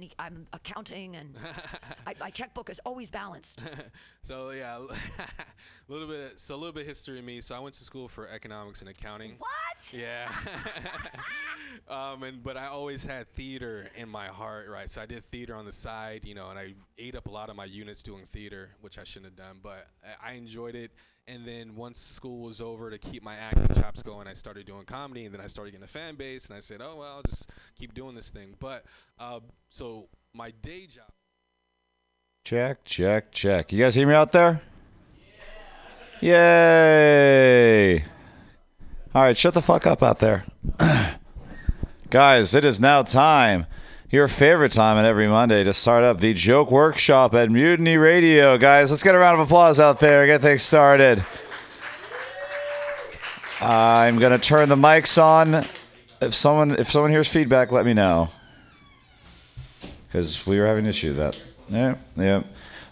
any. I'm accounting, and I, my checkbook is always balanced. So yeah, a little bit. So a little bit of history of me. So I went to school for economics and accounting. What? Yeah. um, and but I always had theater in my heart, right? So I did theater on the side, you know, and I ate up a lot of my units doing theater, which I shouldn't have done, but I enjoyed it. And then once school was over, to keep my acting chops going, I started doing comedy, and then I started getting a fan base, and I said, oh well, I'll just keep doing this thing. But uh, so my day job. Check, check, check. You guys hear me out there? Yeah. Yay! All right, shut the fuck up out there. Guys, it is now time, your favorite time on every Monday, to start up the joke workshop at Mutiny Radio. Guys, let's get a round of applause out there. Get things started. I'm gonna turn the mics on. If someone if someone hears feedback, let me know. Because we were having an issue with that. Yeah, yeah.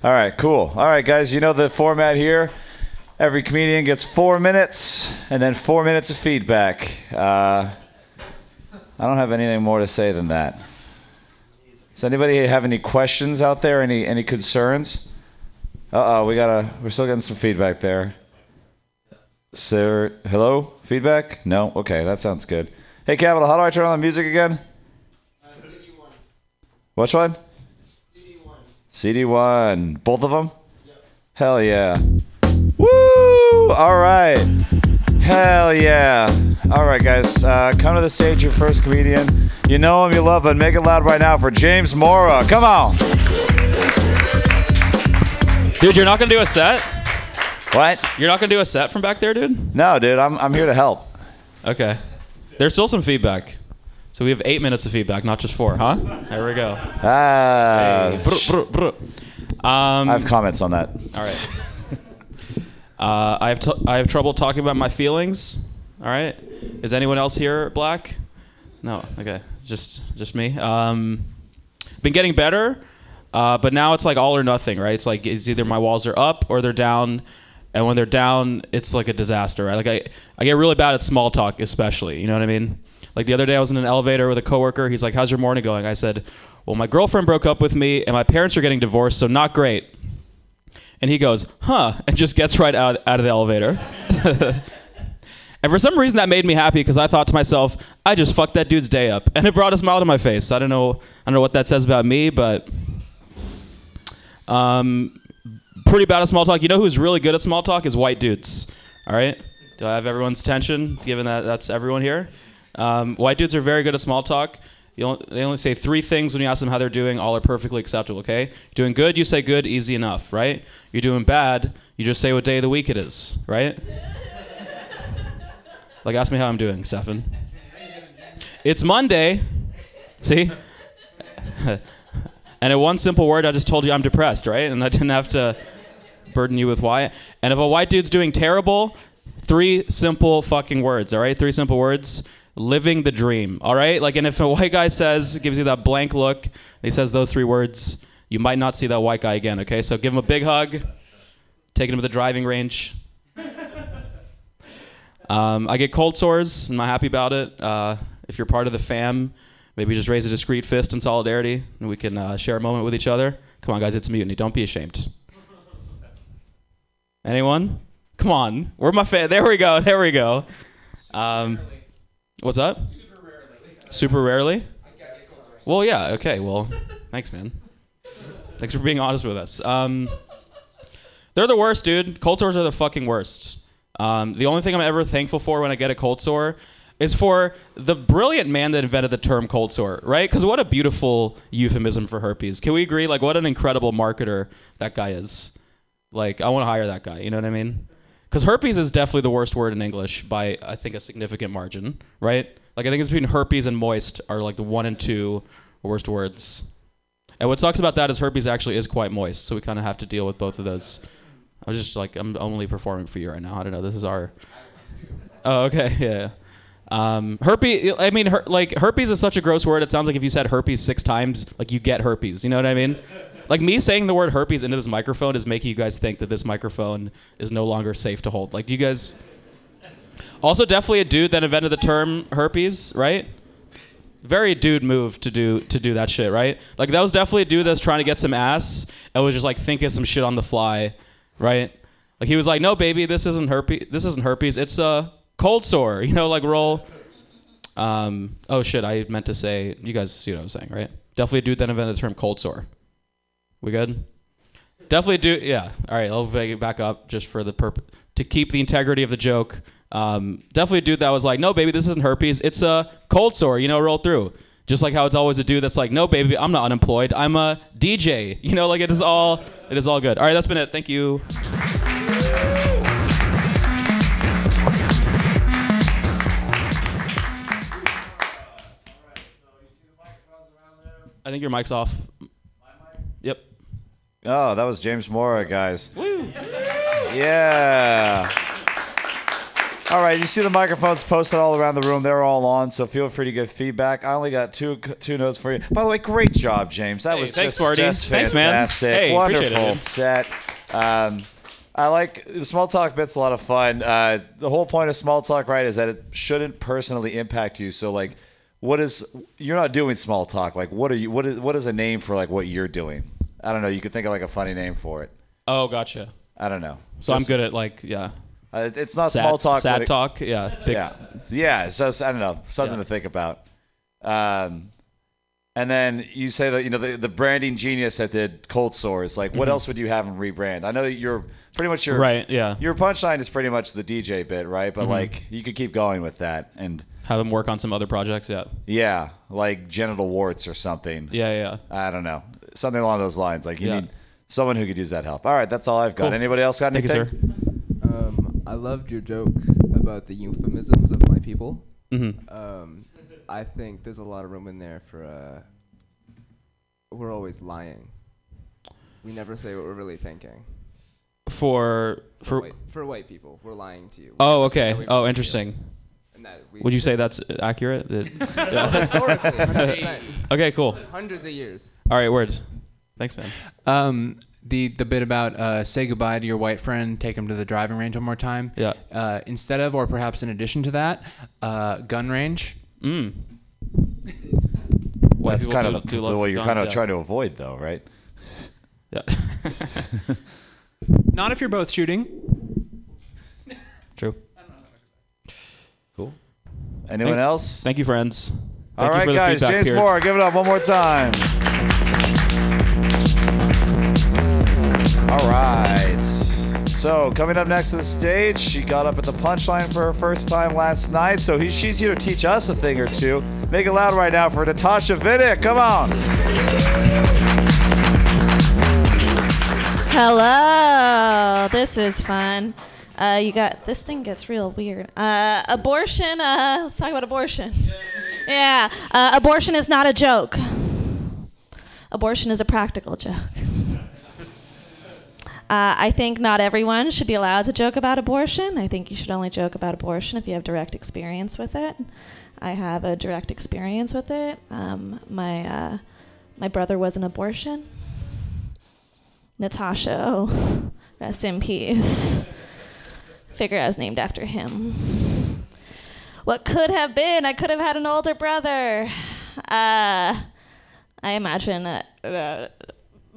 All right, cool. All right, guys, you know the format here. Every comedian gets four minutes and then four minutes of feedback. Uh, I don't have anything more to say than that. Does anybody have any questions out there? Any any concerns? Uh oh, we gotta. We're still getting some feedback there. Sir, hello? Feedback? No. Okay, that sounds good. Hey, Capital, how do I turn on the music again? Uh, CD1. Which one? CD1. CD1. Both of them? Hell yeah. Woo! All right. Hell yeah. All right, guys. Uh, come to the stage, your first comedian. You know him, you love him. Make it loud right now for James Mora. Come on. Dude, you're not gonna do a set? What? You're not gonna do a set from back there, dude? No, dude, I'm, I'm here to help. Okay. There's still some feedback. So we have eight minutes of feedback, not just four, huh? There we go. Ah. Hey, brr, brr, brr. Um, I have comments on that. all right. Uh, I have t- I have trouble talking about my feelings. All right. Is anyone else here black? No. Okay. Just just me. Um, been getting better, uh, but now it's like all or nothing, right? It's like it's either my walls are up or they're down, and when they're down, it's like a disaster. Right? Like I I get really bad at small talk, especially. You know what I mean? Like the other day, I was in an elevator with a coworker. He's like, "How's your morning going?" I said, "Well, my girlfriend broke up with me, and my parents are getting divorced, so not great." And he goes, "Huh," and just gets right out out of the elevator. And for some reason that made me happy because I thought to myself, I just fucked that dude's day up, and it brought a smile to my face. I don't know, I don't know what that says about me, but um, pretty bad at small talk. You know who's really good at small talk is white dudes. All right, do I have everyone's attention? Given that that's everyone here, um, white dudes are very good at small talk. You only, they only say three things when you ask them how they're doing. All are perfectly acceptable. Okay, doing good, you say good, easy enough, right? You're doing bad, you just say what day of the week it is, right? Like, ask me how I'm doing, Stefan. It's Monday. See? and in one simple word, I just told you I'm depressed, right? And I didn't have to burden you with why. And if a white dude's doing terrible, three simple fucking words, all right? Three simple words. Living the dream, all right? Like, and if a white guy says, gives you that blank look, he says those three words, you might not see that white guy again, okay? So give him a big hug, take him to the driving range. Um, I get cold sores. I'm not happy about it. Uh, if you're part of the fam, maybe just raise a discreet fist in solidarity, and we can uh, share a moment with each other. Come on, guys, it's a mutiny. Don't be ashamed. Anyone? Come on. Where my fan? There we go. There we go. Um, what's up? Super rarely. Super rarely. Well, yeah. Okay. Well, thanks, man. Thanks for being honest with us. Um, they're the worst, dude. Cold sores are the fucking worst. Um, the only thing I'm ever thankful for when I get a cold sore is for the brilliant man that invented the term cold sore, right? Because what a beautiful euphemism for herpes. Can we agree? Like, what an incredible marketer that guy is. Like, I want to hire that guy. You know what I mean? Because herpes is definitely the worst word in English by, I think, a significant margin, right? Like, I think it's between herpes and moist are like the one and two worst words. And what sucks about that is herpes actually is quite moist, so we kind of have to deal with both of those. I'm just like, I'm only performing for you right now. I don't know. This is our. Oh, okay, yeah. Um, herpes. I mean, her, like herpes is such a gross word. It sounds like if you said herpes six times, like you get herpes. You know what I mean? Like me saying the word herpes into this microphone is making you guys think that this microphone is no longer safe to hold. Like, do you guys? Also, definitely a dude that invented the term herpes, right? Very dude move to do to do that shit, right? Like that was definitely a dude that's trying to get some ass and was just like thinking some shit on the fly, right? Like he was like, "No, baby, this isn't herpes. This isn't herpes. It's a cold sore." You know, like roll. Um, oh shit, I meant to say. You guys see what I'm saying, right? Definitely a dude that invented the term cold sore. We good? Definitely dude. Yeah. All right. I'll it back up just for the purpose to keep the integrity of the joke. Um, definitely a dude that was like, "No, baby, this isn't herpes. It's a cold sore." You know, roll through. Just like how it's always a dude that's like, "No, baby, I'm not unemployed. I'm a DJ." You know, like it is all it is all good. All right, that's been it. Thank you. I think your mic's off. Yep. Oh, that was James Mora, guys. Yeah. All right, you see the microphones posted all around the room. They're all on, so feel free to give feedback. I only got two two notes for you. By the way, great job, James. That Hey, was thanks, just, Marty. just Thanks, man. fantastic. Hey, appreciate it, Wonderful set. Um, I like the small talk bit's a lot of fun. Uh, the whole point of small talk, right, is that it shouldn't personally impact you. So, like, what is you're not doing small talk? Like, what are you? What is what is a name for like what you're doing? I don't know. You could think of like a funny name for it. Oh, gotcha. I don't know. So I'm good at like yeah. Uh, it's not Sad, small talk. Sad it- talk. Yeah. Big, Yeah, yeah. It's just I don't know something Yeah. to think about. Um, and then you say that you know the, the branding genius that did cold sores. Like, what else would you have him rebrand? I know that you're pretty much your Mm-hmm. Right. Yeah. Your punchline is pretty much the DJ bit, right? Mm-hmm. But like, you could keep going with that, and Have him work on some other projects. Yeah. yeah, like genital warts or something. Yeah. Yeah. I don't know, something along those lines. Like, you Yeah. need someone who could use that help. All right, that's all I've got. Cool. Anybody else got Thank you, anything? sir. Um, I loved your jokes about the euphemisms of my people. Mm-hmm. Um, I think there's a lot of room in there for. Uh, we're always lying. We never say what we're really thinking. For For, for. white, for white people, we're lying to you. We Oh, okay. Oh, interesting. that Would you say that's accurate? No, historically? okay. Cool. Hundreds of years. All right. Words. Thanks, man. Um, the the bit about uh, say goodbye to your white friend, take him to the driving range one more time. Yeah. Uh, instead of, or perhaps in addition to that, uh, gun range. Mm. White That's kind do- of do the love way you're guns, kind of yeah. trying to avoid, though, right? Yeah. Not if you're both shooting. True. Cool. Anyone Thank- else? Thank you, friends. Thank All you right, for the guys. James Pierce. Moore, give it up one more time. All right. So coming up next to the stage, she got up at the punchline for her first time last night. So he, she's here to teach us a thing or two. Make it loud right now for Natasha Vidic. Come on. Hello. This is fun. Uh, you got this thing gets real weird. Uh, abortion. Uh, let's talk about abortion. Yeah. Uh, abortion is not a joke. Abortion is a practical joke. Uh, I think not everyone should be allowed to joke about abortion. I think you should only joke about abortion if you have direct experience with it. I have a direct experience with it. Um, my uh, my brother was an abortion. Natasha, oh, rest in peace. Figure I was named after him. What could have been? I could have had an older brother. Uh, I imagine that uh,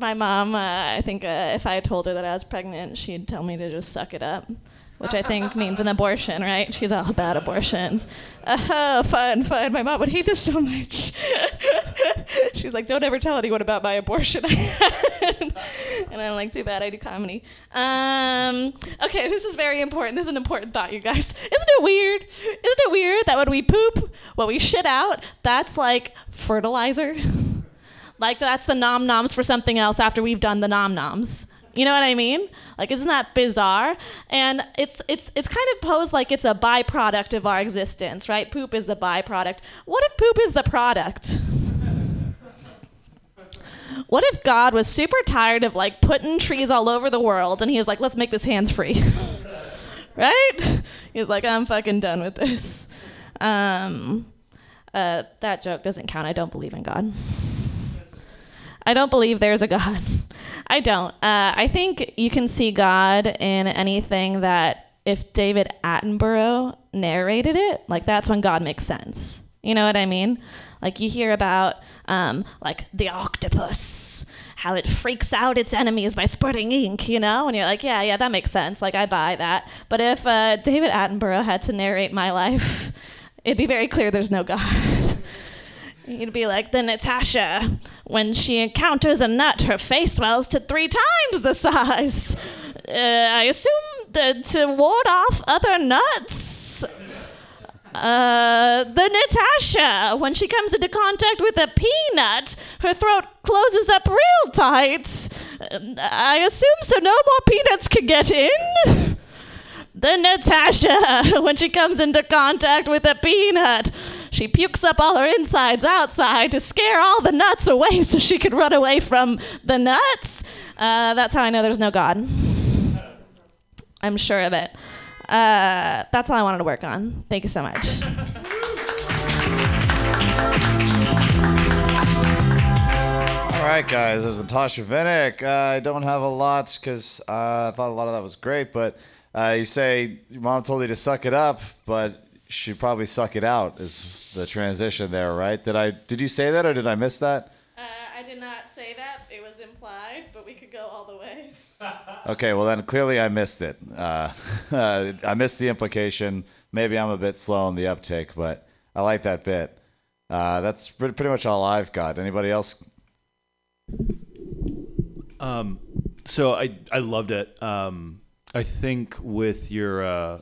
my mom, uh, I think uh, if I told her that I was pregnant, she'd tell me to just suck it up, which I think means an abortion, right? She's all about abortions. Oh, fun, fun. My mom would hate this so much. She's like, don't ever tell anyone about my abortion. and I'm like, too bad I do comedy. Um, okay, this is very important. This is an important thought, you guys. Isn't it weird? Isn't it weird that when we poop, what we shit out, that's like fertilizer? Like that's the nom noms for something else after we've done the nom noms. You know what I mean? Like, isn't that bizarre? And it's it's it's kind of posed like it's a byproduct of our existence, right? Poop is the byproduct. What if poop is the product? What if God was super tired of like putting trees all over the world and he was like, let's make this hands free? right? He's like, I'm fucking done with this. Um, uh, that joke doesn't count. I don't believe in God. I don't believe there's a God. I don't. Uh, I think you can see God in anything that if David Attenborough narrated it, like that's when God makes sense. You know what I mean? Like you hear about, um, like the octopus, how it freaks out its enemies by spurting ink, you know, and you're like, yeah, yeah, that makes sense. Like I buy that. But if uh, David Attenborough had to narrate my life, it'd be very clear there's no God. He'd be like, the Natasha, when she encounters a nut, her face swells to three times the size. Uh, I assume th- to ward off other nuts. Uh, the Natasha, when she comes into contact with a peanut, her throat closes up real tight. Uh, I assume so no more peanuts can get in. The Natasha, when she comes into contact with a peanut, she pukes up all her insides outside to scare all the nuts away so she could run away from the nuts. Uh, that's how I know there's no God. I'm sure of it. Uh, that's all I wanted to work on. Thank you so much. All right, guys. This is Natasha Vinnick. Uh, I don't have a lot because uh, I thought a lot of that was great, but uh, you say your mom told you to suck it up, but should probably suck it out. Is the transition there, right? Did I? Did you say that, or did I miss that? Uh, I did not say that. It was implied, but we could go all the way. Okay, well then clearly I missed it. Uh, I missed the implication. Maybe I'm a bit slow on the uptake, but I like that bit. Uh, that's pretty, pretty much all I've got. Anybody else? Um, so I I loved it. Um, I think with your uh,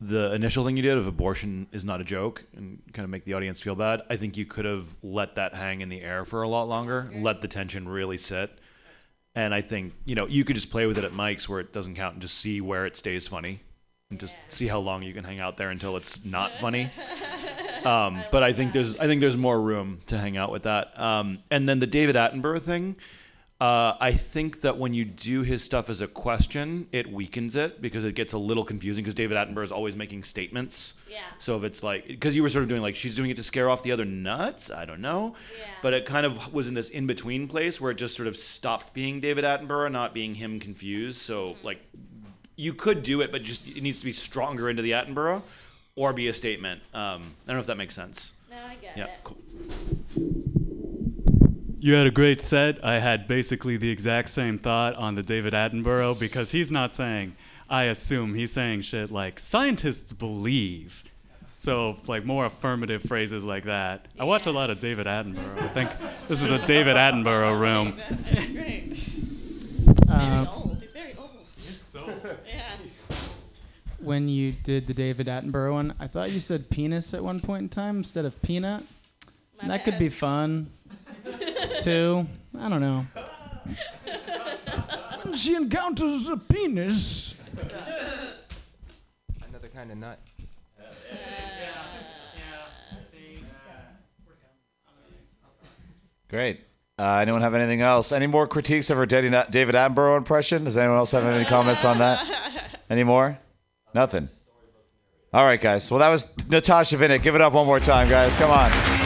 the initial thing you did of abortion is not a joke and kind of make the audience feel bad. I think you could have let that hang in the air for a lot longer, let the tension really sit. And I think you know you could just play with it at mics where it doesn't count and just see where it stays funny, and just see how long you can hang out there until it's not funny. Um, but I think there's I think there's more room to hang out with that. Um, and then the David Attenborough thing. Uh, I think that when you do his stuff as a question, it weakens it because it gets a little confusing because David Attenborough is always making statements. Yeah. So if it's like, because you were sort of doing like, she's doing it to scare off the other nuts, I don't know. Yeah. But it kind of was in this in between place where it just sort of stopped being David Attenborough, not being him confused. So like, you could do it, but just it needs to be stronger into the Attenborough or be a statement. Um, I don't know if that makes sense. No, I get Yeah, it. cool. You had a great set. I had basically the exact same thought on the David Attenborough because he's not saying, I assume, he's saying shit like, scientists believe. So, like, more affirmative phrases like that. I watch a lot of David Attenborough. I think this is a David Attenborough room. That's great. Uh, Very old. He's very old. Yeah. when you did the David Attenborough one, I thought you said penis at one point in time instead of peanut. My that could be fun, too. I don't know. when she encounters a penis. Another kind of nut. Great. Uh, anyone have anything else? Any more critiques of her David David Attenborough impression? Does anyone else have any comments on that? Any more? Nothing. All right, guys. Well, that was Natasha Vinnick. Give it up one more time, guys. Come on.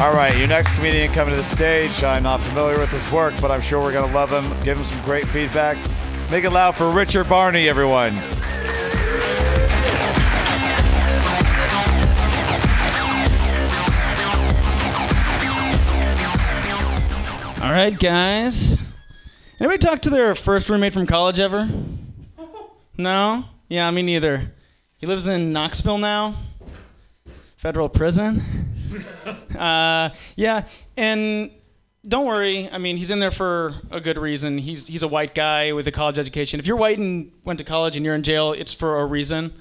All right, your next comedian coming to the stage. I'm not familiar with his work, but I'm sure we're going to love him. Give him some great feedback. Make it loud for Richard Barney, everyone. All right, guys. Anybody talk to their first roommate from college ever? No? Yeah, me neither. He lives in Knoxville now. Federal prison. uh, yeah, and don't worry. I mean, he's in there for a good reason. He's he's a white guy with a college education. If you're white and went to college and you're in jail, it's for a reason.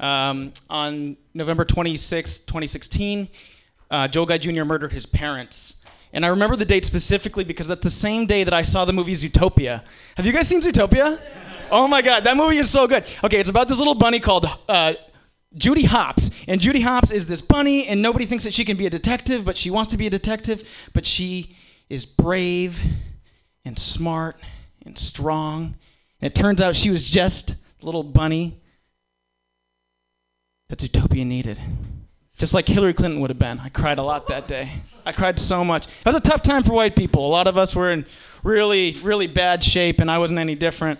Um, on November 26, 2016, uh, Joel Guy Jr. murdered his parents. And I remember the date specifically because that's the same day that I saw the movie Zootopia. Have you guys seen Zootopia? Oh my God, that movie is so good. Okay, it's about this little bunny called uh, Judy Hopps. And Judy Hopps is this bunny, and nobody thinks that she can be a detective, but she wants to be a detective. But she is brave and smart and strong. And it turns out she was just a little bunny that Zootopia needed. Just like Hillary Clinton would have been. I cried a lot that day. I cried so much. It was a tough time for white people. A lot of us were in really, really bad shape, and I wasn't any different.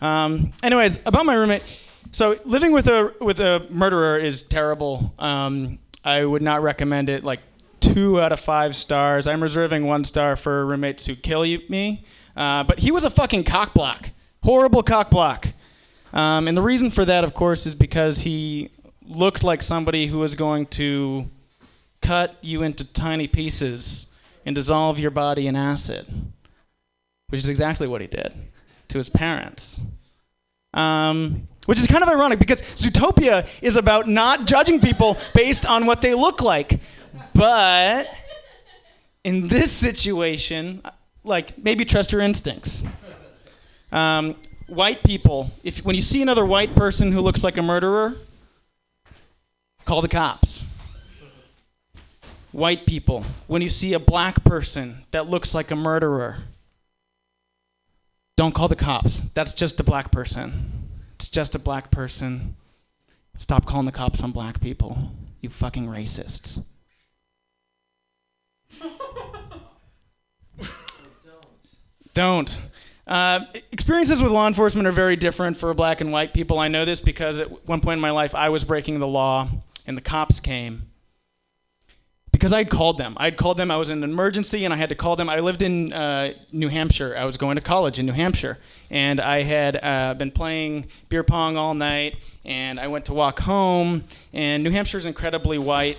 Um, anyways, about my roommate, so living with a with a murderer is terrible. Um, I would not recommend it. Like two out of five stars. I'm reserving one star for roommates who kill you, me. Uh, but he was a fucking cockblock, horrible cockblock. Um, and the reason for that, of course, is because he looked like somebody who was going to cut you into tiny pieces and dissolve your body in acid, which is exactly what he did to his parents. Um, which is kind of ironic because Zootopia is about not judging people based on what they look like. But in this situation, like maybe trust your instincts. Um, white people, if when you see another white person who looks like a murderer, call the cops. White people, when you see a black person that looks like a murderer, don't call the cops. That's just a black person. Just a black person. Stop calling the cops on black people. You fucking racists. Don't. Uh, experiences with law enforcement are very different for black and white people. I know this because at one point in my life I was breaking the law and the cops came because I'd called them. I'd called them. I was in an emergency and I had to call them. I lived in uh, New Hampshire. I was going to college in New Hampshire. And I had uh, been playing beer pong all night and I went to walk home. And New Hampshire is an incredibly white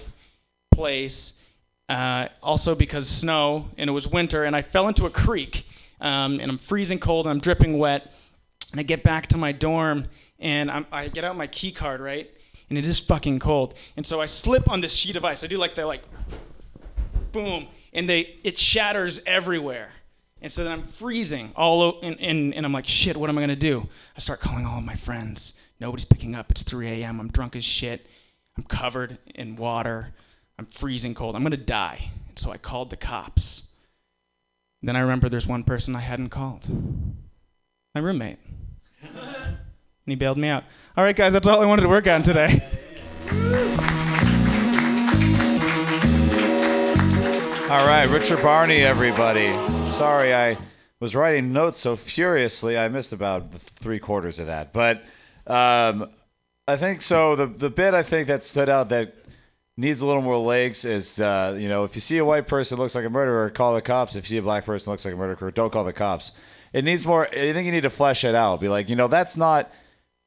place, uh, also because snow and it was winter. And I fell into a creek um, and I'm freezing cold and I'm dripping wet. And I get back to my dorm and I'm, I get out my key card, right? And it is fucking cold. And so I slip on this sheet of ice. I do like the like boom, and they it shatters everywhere. And so then I'm freezing all over, and, and, and I'm like, shit, what am I gonna do? I start calling all of my friends. Nobody's picking up. It's 3 a.m. I'm drunk as shit. I'm covered in water. I'm freezing cold. I'm gonna die. And so I called the cops. Then I remember there's one person I hadn't called. My roommate. and he bailed me out. All right, guys, that's all I wanted to work on today. All right, Richard Barney, everybody. Sorry, I was writing notes so furiously, I missed about three quarters of that. But um, I think so. The the bit I think that stood out that needs a little more legs is, uh, you know, if you see a white person looks like a murderer, call the cops. If you see a black person looks like a murderer, don't call the cops. It needs more. I think you need to flesh it out. Be like, you know, that's not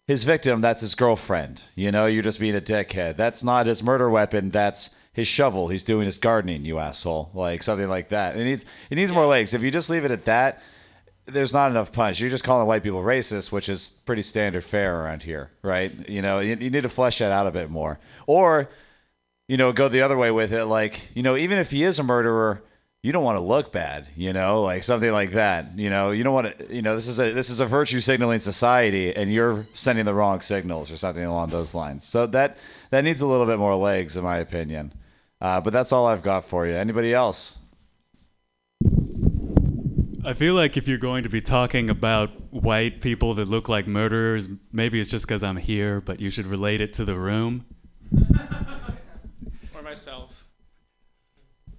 his victim. That's his girlfriend. You know, you're just being a dickhead. That's not his murder weapon. That's his shovel. He's doing his gardening. You asshole. Like something like that. It needs. It needs more legs. If you just leave it at that, there's not enough punch. You're just calling white people racist, which is pretty standard fare around here, right? You know, you, you need to flesh that out a bit more, or you know, go the other way with it. Like, you know, even if he is a murderer, you don't want to look bad, you know, like something like that. You know, you don't want to, you know, this is a this is a virtue signaling society, and you're sending the wrong signals or something along those lines. So that that needs a little bit more legs, in my opinion. Uh, but that's all I've got for you. Anybody else? I feel like if you're going to be talking about white people that look like murderers, maybe it's just because I'm here, but you should relate it to the room. Or myself.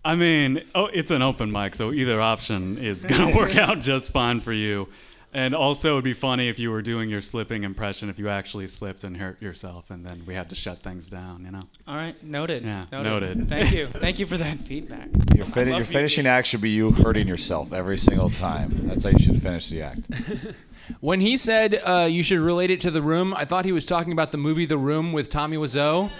I mean, oh, it's an open mic, so either option is going to work out just fine for you. And also, it'd be funny if you were doing your slipping impression if you actually slipped and hurt yourself, and then we had to shut things down, you know? All right, noted. Yeah, noted. noted. Thank you. Thank you for that feedback. Your, I fin- love your feedback. finishing act should be you hurting yourself every single time. That's how you should finish the act. When he said uh, you should relate it to the room, I thought he was talking about the movie The Room with Tommy Wiseau.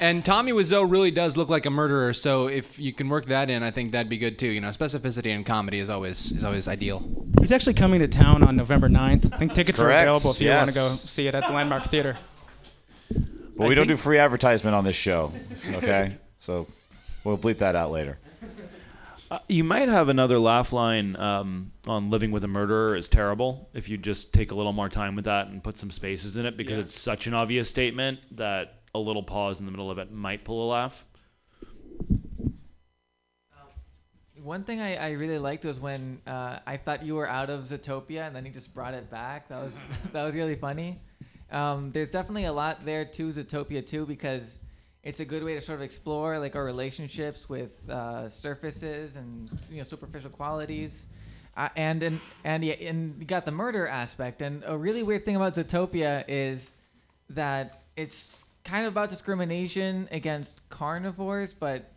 And Tommy Wiseau really does look like a murderer, so if you can work that in, I think that'd be good too. You know, specificity in comedy is always is always ideal. He's actually coming to town on November 9th. I think tickets are available if you want to go see it at the Landmark Theater. But we don't do free advertisement on this show, okay? so we'll bleep that out later. Uh, you might have another laugh line um, on living with a murderer is terrible if you just take a little more time with that and put some spaces in it because Yeah. it's such an obvious statement that a little pause in the middle of it might pull a laugh. One thing I, I really liked was when uh, I thought you were out of Zootopia, and then he just brought it back. That was that was really funny. Um, there's definitely a lot there to Zootopia too, because it's a good way to sort of explore like our relationships with uh, surfaces and you know superficial qualities. Uh, and and and yeah, and you got the murder aspect. And a really weird thing about Zootopia is that it's kind of about discrimination against carnivores, but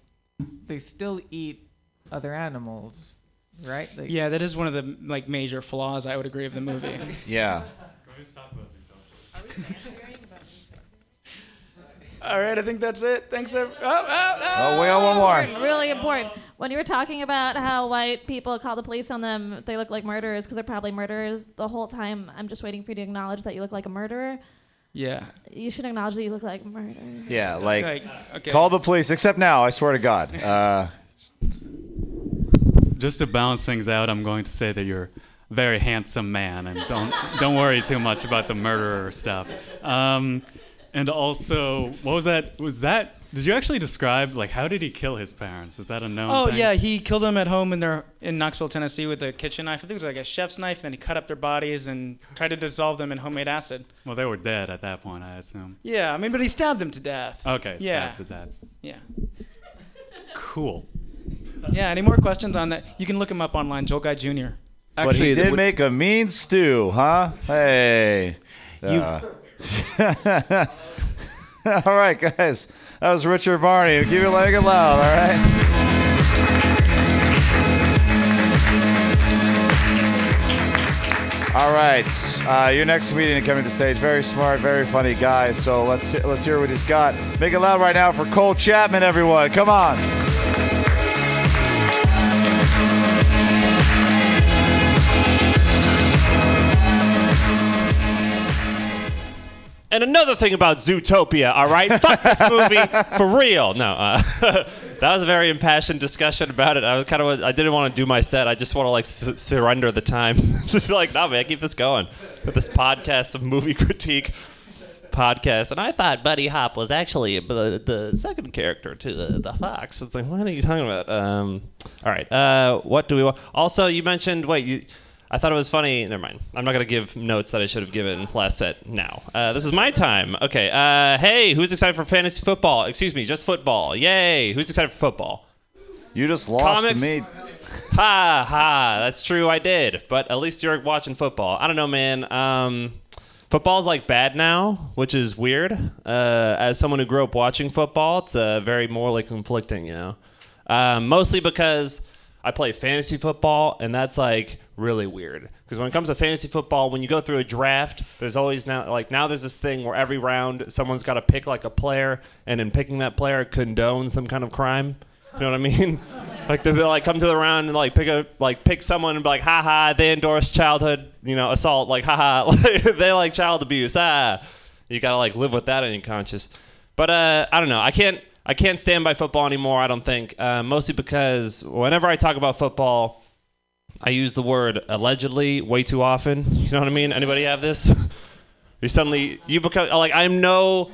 they still eat other animals, right? Like, Yeah, that is one of the like major flaws I would agree of the movie. Yeah. All right, I think that's it. Thanks. ev- Oh, oh, oh. Oh, we got one more. Important, really important. When you were talking about how white people call the police on them, they look like murderers because they're probably murderers the whole time. I'm just waiting for you to acknowledge that you look like a murderer. Yeah. You should acknowledge that you look like a murderer. Yeah, like, Like, okay. call the police. Except now, I swear to God. Uh, Just to balance things out, I'm going to say that you're a very handsome man, and don't don't worry too much about the murderer stuff. Um, and also, what was that? Was that? Did you actually describe like how did he kill his parents? Is that a known? Oh thing? yeah, he killed them at home in their in Knoxville, Tennessee, with a kitchen knife. I think it was like a chef's knife. Then he cut up their bodies and tried to dissolve them in homemade acid. Well, they were dead at that point, I assume. Yeah, I mean, but he stabbed them to death. Okay, Yeah. stabbed to death. Yeah. Cool. Yeah. Any more questions on that? You can look him up online, Joel Guy Jr. but he did make a mean stew, huh? Hey. Uh, all right, guys. That was Richard Barney. Keep it like it loud, all right? All right, uh, your next comedian coming to stage. Very smart, very funny guy. So let's let's hear what he's got. Make it loud right now for Cole Chapman, everyone. Come on. And another thing about Zootopia, all right? Fuck this movie for real. No, uh, that was a very impassioned discussion about it. I was kind of, I didn't want to do my set. I just want to like s- surrender the time. just be like, no, man, keep this going with this podcast of movie critique podcast. And I thought Buddy Hop was actually the, the second character to the, the fox. It's like, what are you talking about? Um, all right, uh, what do we want? Also, you mentioned, wait, you. I thought it was funny. Never mind. I'm not going to give notes that I should have given last set now. Uh, this is my time. Okay. Uh, hey, who's excited for fantasy football? Excuse me, just football. Yay. Who's excited for football? You just lost Comics? to me. Ha ha. That's true. I did. But at least you're watching football. I don't know, man. Um, football's like bad now, which is weird. Uh, as someone who grew up watching football, it's uh, very morally conflicting, you know. Um, mostly because I play fantasy football, and that's like really weird. Because when it comes to fantasy football, when you go through a draft, there's always now like now there's this thing where every round someone's got to pick like a player, and in picking that player, condone some kind of crime. You know what I mean? like they'll like come to the round and like pick a like pick someone and be like, ha ha, they endorse childhood, you know, assault. Like, ha ha, they like child abuse. Ah, you gotta like live with that in your conscience. But uh, I don't know. I can't. I can't stand by football anymore. I don't think. Uh, mostly because whenever I talk about football, I use the word allegedly way too often. You know what I mean? Anybody have this? you suddenly you become like I'm no.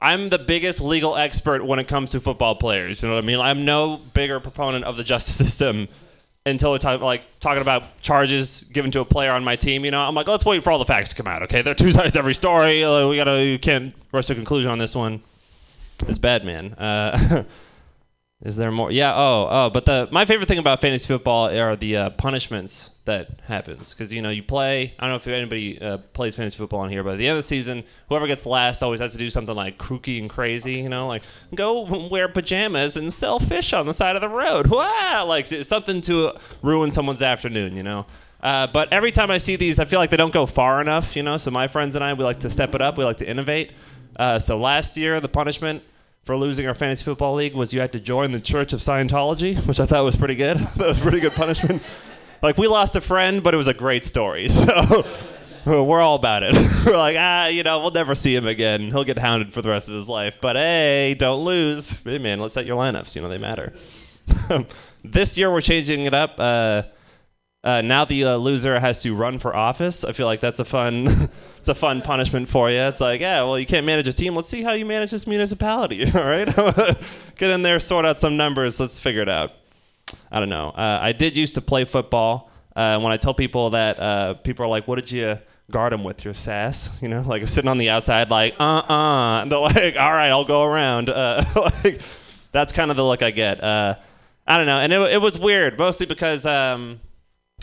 I'm the biggest legal expert when it comes to football players. You know what I mean? I'm no bigger proponent of the justice system until talk like talking about charges given to a player on my team. You know, I'm like, let's wait for all the facts to come out. Okay, there are two sides to every story. Uh, we gotta, you can't rush to a conclusion on this one. It's bad, man. Uh, is there more? Yeah. Oh, oh. But the my favorite thing about fantasy football are the uh, punishments that happens because you know you play. I don't know if anybody uh, plays fantasy football in here, but at the end of the season, whoever gets last always has to do something like kooky and crazy. You know, like go wear pajamas and sell fish on the side of the road. Wow, like something to ruin someone's afternoon. You know. Uh, but every time I see these, I feel like they don't go far enough. You know. So my friends and I, we like to step it up. We like to innovate. Uh, so last year, the punishment for losing our fantasy football league was you had to join the Church of Scientology, which I thought was pretty good. that was pretty good punishment. Like we lost a friend, but it was a great story. So we're all about it. we're like, ah, you know, we'll never see him again. He'll get hounded for the rest of his life. But hey, don't lose. Hey man, let's set your lineups. You know they matter. this year we're changing it up. Uh, uh, now the uh, loser has to run for office. I feel like that's a fun, it's a fun punishment for you. It's like, yeah, well, you can't manage a team. Let's see how you manage this municipality. All right, get in there, sort out some numbers. Let's figure it out. I don't know. Uh, I did used to play football. Uh, when I tell people that, uh, people are like, "What did you guard them with? Your sass?" You know, like sitting on the outside, like, "Uh, uh." And they're like, "All right, I'll go around." Uh, like, that's kind of the look I get. Uh, I don't know, and it, it was weird, mostly because. Um,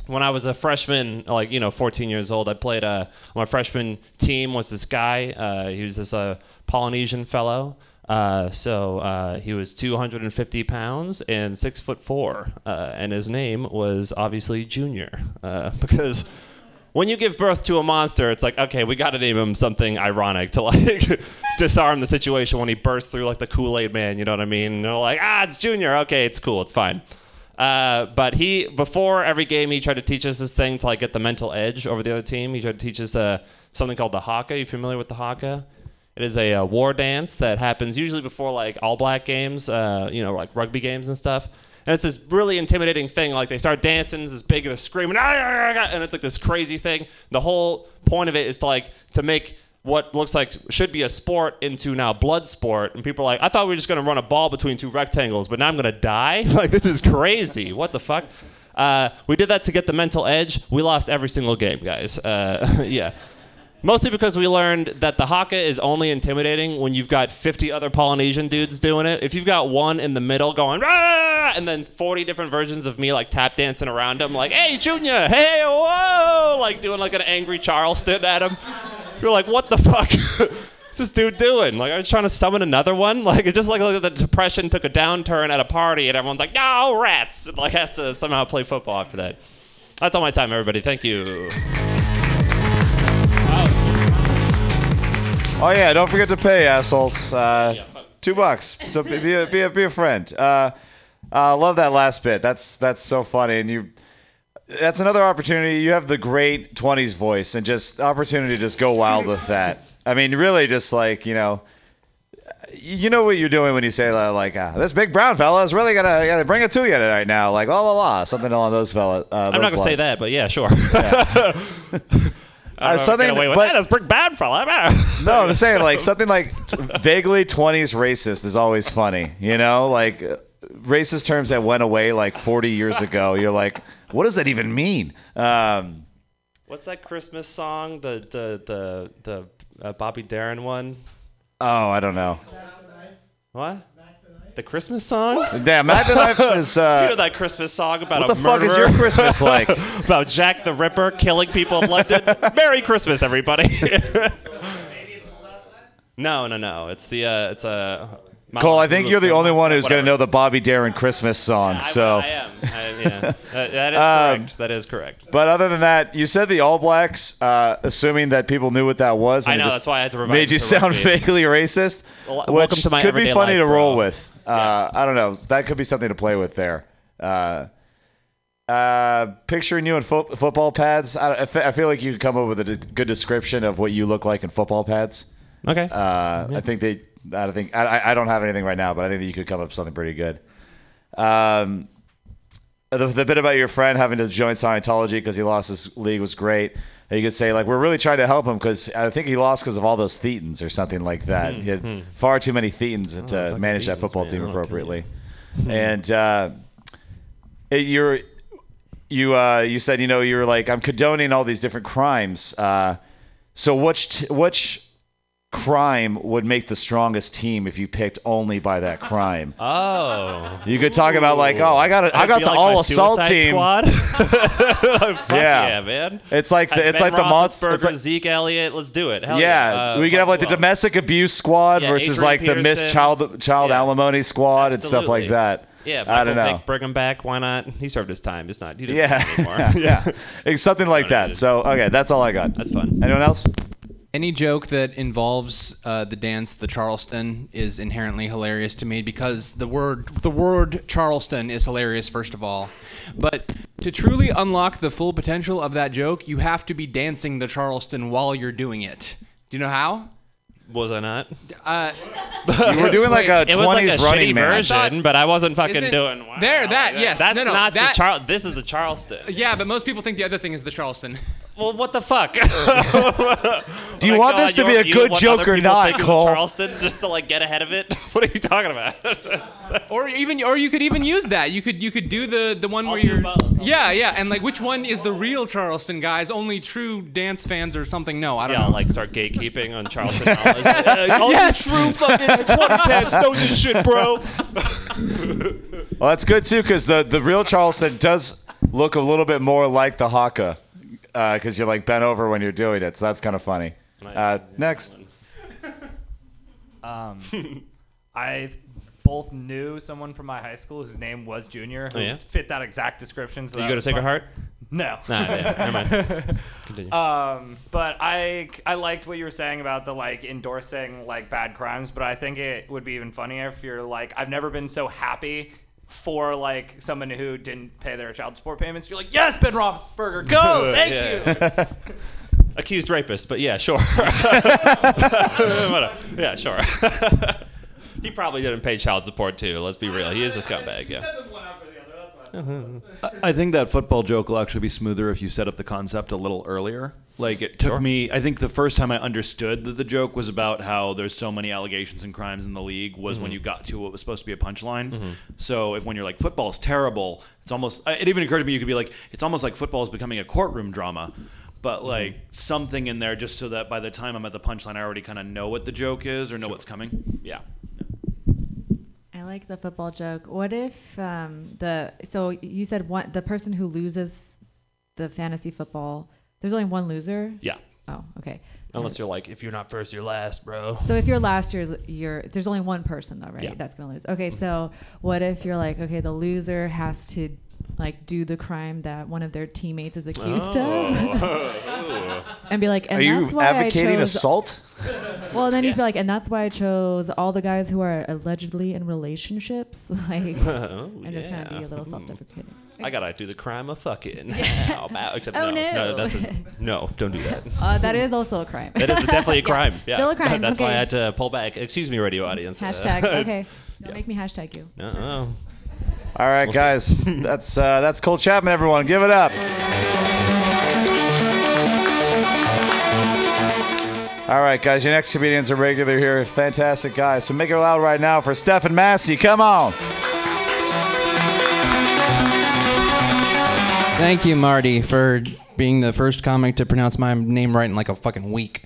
when I was a freshman, like you know, 14 years old, I played uh, my freshman team was this guy. Uh, he was this uh, Polynesian fellow. Uh, so uh, he was 250 pounds and six foot four, uh, and his name was obviously Junior uh, because when you give birth to a monster, it's like okay, we got to name him something ironic to like disarm the situation when he bursts through like the Kool Aid Man. You know what I mean? And they're like, ah, it's Junior. Okay, it's cool. It's fine. Uh, but he, before every game, he tried to teach us this thing to like get the mental edge over the other team. He tried to teach us uh, something called the haka. You familiar with the haka? It is a, uh war dance that happens usually before like all black games, uh, you know, like rugby games and stuff. And it's this really intimidating thing. Like they start dancing, it's this big, they're screaming, "Ah, ah, ah," and it's like this crazy thing. The whole point of it is to like to make what looks like should be a sport into now blood sport. And people are like, I thought we were just gonna run a ball between two rectangles, but now I'm gonna die. like this is crazy. What the fuck? Uh, we did that to get the mental edge. We lost every single game, guys. Uh, yeah. Mostly because we learned that the haka is only intimidating when you've got 50 other Polynesian dudes doing it. If you've got one in the middle going, "Rah!" and then 40 different versions of me like tap dancing around him, like, hey, Junior, hey, whoa, like doing like an angry Charleston at him. You're like, what the fuck? is this dude doing? Like, are you trying to summon another one? Like, it's just like, like the depression took a downturn at a party and everyone's like, no, rats! And, like, has to somehow play football after that. That's all my time, everybody. Thank you. Oh yeah, don't forget to pay, assholes. Uh, two bucks. So be, be, a, be, a, be a friend. Uh, uh, love that last bit. That's that's so funny, and you. That's another opportunity. You have the great '20s voice, and just opportunity to just go wild with that. I mean, really, just like you know, you know what you're doing when you say like, ah, "This big brown fella is really gonna, gonna bring it to you right now," like, la la la, something along those fella. Uh, I'm not gonna say that, but yeah, sure. I Uh, something, away with but- That's big bad fella. no, I'm saying like something like t- vaguely 20s racist is always funny. You know, like racist terms that went away like 40 years ago. You're like, what does that even mean? Um, What's that Christmas song? The the the the uh, Bobby Darin one. oh, I don't know. What? The Christmas song? Damn, Mack the Knife is. Uh, you know that Christmas song about what the fuck is your Christmas like? about Jack the Ripper killing people in London. Merry Christmas, everybody. no, no, no. It's the uh, it's a. Cole, I think you're the only one who's going to know the Bobby Darin Christmas song. So. I am. I, yeah, that, that is Um, correct. that is correct. But other than that, you said the All Blacks, uh, assuming that people knew what that was. I know, that's why I had to revise Made you sound vaguely racist, Well, welcome to my could be funny life, to roll bro. with. Uh, I don't know. That could be something to play with there. Uh, uh, picturing you in fo- football pads. I, I fe- I feel like you could come up with a d- good description of what you look like in football pads. Okay. Uh, I think they. I don't think. I, I- don't have anything right now, but I think that you could come up with something pretty good. Um, the, the bit about your friend having to join Scientology because he lost his league was great. And you could say like we're really trying to help him because I think he lost because of all those thetans or something like that. Hmm, he had hmm. far too many thetans to fucking manage that football man. team Okay. appropriately. and uh, it- you're you uh, you said you know you were like I'm condoning all these different crimes. Uh, so which which crime would make the strongest team if you picked only by that crime? Oh. You could talk about like, oh, I got a, I got the like all assault team. Squad. Fuck yeah. man. It's like the, it's Ben like the monster. Like, Zeke Elliott. Let's do it. Hell yeah, yeah. Uh, we could have like the domestic abuse squad Yeah, versus Adrian like the Miss Peterson. Child Child Alimony squad and stuff like that. Yeah, I don't know. Vick, bring him back. Why not? He served his time. It's not. He doesn't Yeah, anymore. yeah, It's something like that. So okay, that's all I got. That's fun. Anyone else? Any joke that involves uh, the dance, the Charleston, is inherently hilarious to me because the word the word Charleston is hilarious first of all. But to truly unlock the full potential of that joke, you have to be dancing the Charleston while you're doing it. Do you know how? Was I not? Uh, You were doing like a It was like a 20s running shitty man. version, but I wasn't fucking Isn't- doing. Wow, there, that yes, That's no, no, not that, the Charl. This is the Charleston. Yeah, but most people think the other thing is the Charleston. Well, what the fuck? Do you Like, want uh, this to be a good of what joke or not, Cole? Charleston, just to like get ahead of it. what are you talking about? or even or you could even use that. You could you could do the the one where you're Yeah, yeah, and like which one is the real Charleston guys? Only true dance fans or something. No, I don't yeah, know. like start gatekeeping on Charleston knowledge. All you yes, true fucking 20 heads know this shit, bro. Well, that's good too because the the real Charleston does look a little bit more like the haka because you're like bent over when you're doing it. So that's kind of funny. Uh, next. Um, I both knew someone from my high school whose name was Junior who Oh, yeah? fit that exact description. So You go to Sacred fun. Heart? No. Nah, yeah, never mind. Continue. Um, but I I liked what you were saying about the like endorsing like bad crimes, but I think it would be even funnier if you're like I've never been so happy for like someone who didn't pay their child support payments. You're like, yes, Ben Roethlisberger, go, thank Yeah. you. Accused rapist, but yeah, sure. Yeah, sure. he probably didn't pay child support too. Let's be real. He is a scumbag. Yeah. I think that football joke will actually be smoother if you set up the concept a little earlier. Like it took me, I think the first time I understood that the joke was about how there's so many allegations and crimes in the league was when Mhm. you got to what was supposed to be a punchline. Mhm. So if when you're like football's terrible, it's almost it even occurred to me you could be like it's almost like football is becoming a courtroom drama. But like something in there just so that by the time I'm at the punchline I already kind of know what the joke is or know what's coming. Yeah. I like the football joke. What if um, the so you said one the person who loses the fantasy football? There's only one loser. Yeah. Oh, okay. Unless you're like, if you're not first, you're last, bro. So if you're last, you're you're there's only one person though, right? Yeah. That's gonna lose. Okay, mm-hmm. so what if you're like, okay, the loser has to like do the crime that one of their teammates is accused of, Oh. and be like, and Are you that's why advocating I chose, assault? Well, then you'd be like, and that's why I chose all the guys who are allegedly in relationships. Like, Oh, and just kind of be a little self-deprecating. I gotta do the crime of fucking. How about? Except Oh, no, no. that's a, no. Don't do that. Uh, that is also a crime. That is definitely a crime. Yeah, Still a crime. That's why I had to pull back. Excuse me, radio audience. Uh, Hashtag. Okay. Don't yeah. make me hashtag you. Uh-oh. All right, We'll see. guys. that's uh, that's Cole Chapman. Everyone, give it up. All right, guys. Your next comedians are regular here. Fantastic guys. So make it loud right now for Stephen Massey. Come on. Thank you, Marty, for being the first comic to pronounce my name right in like a fucking week.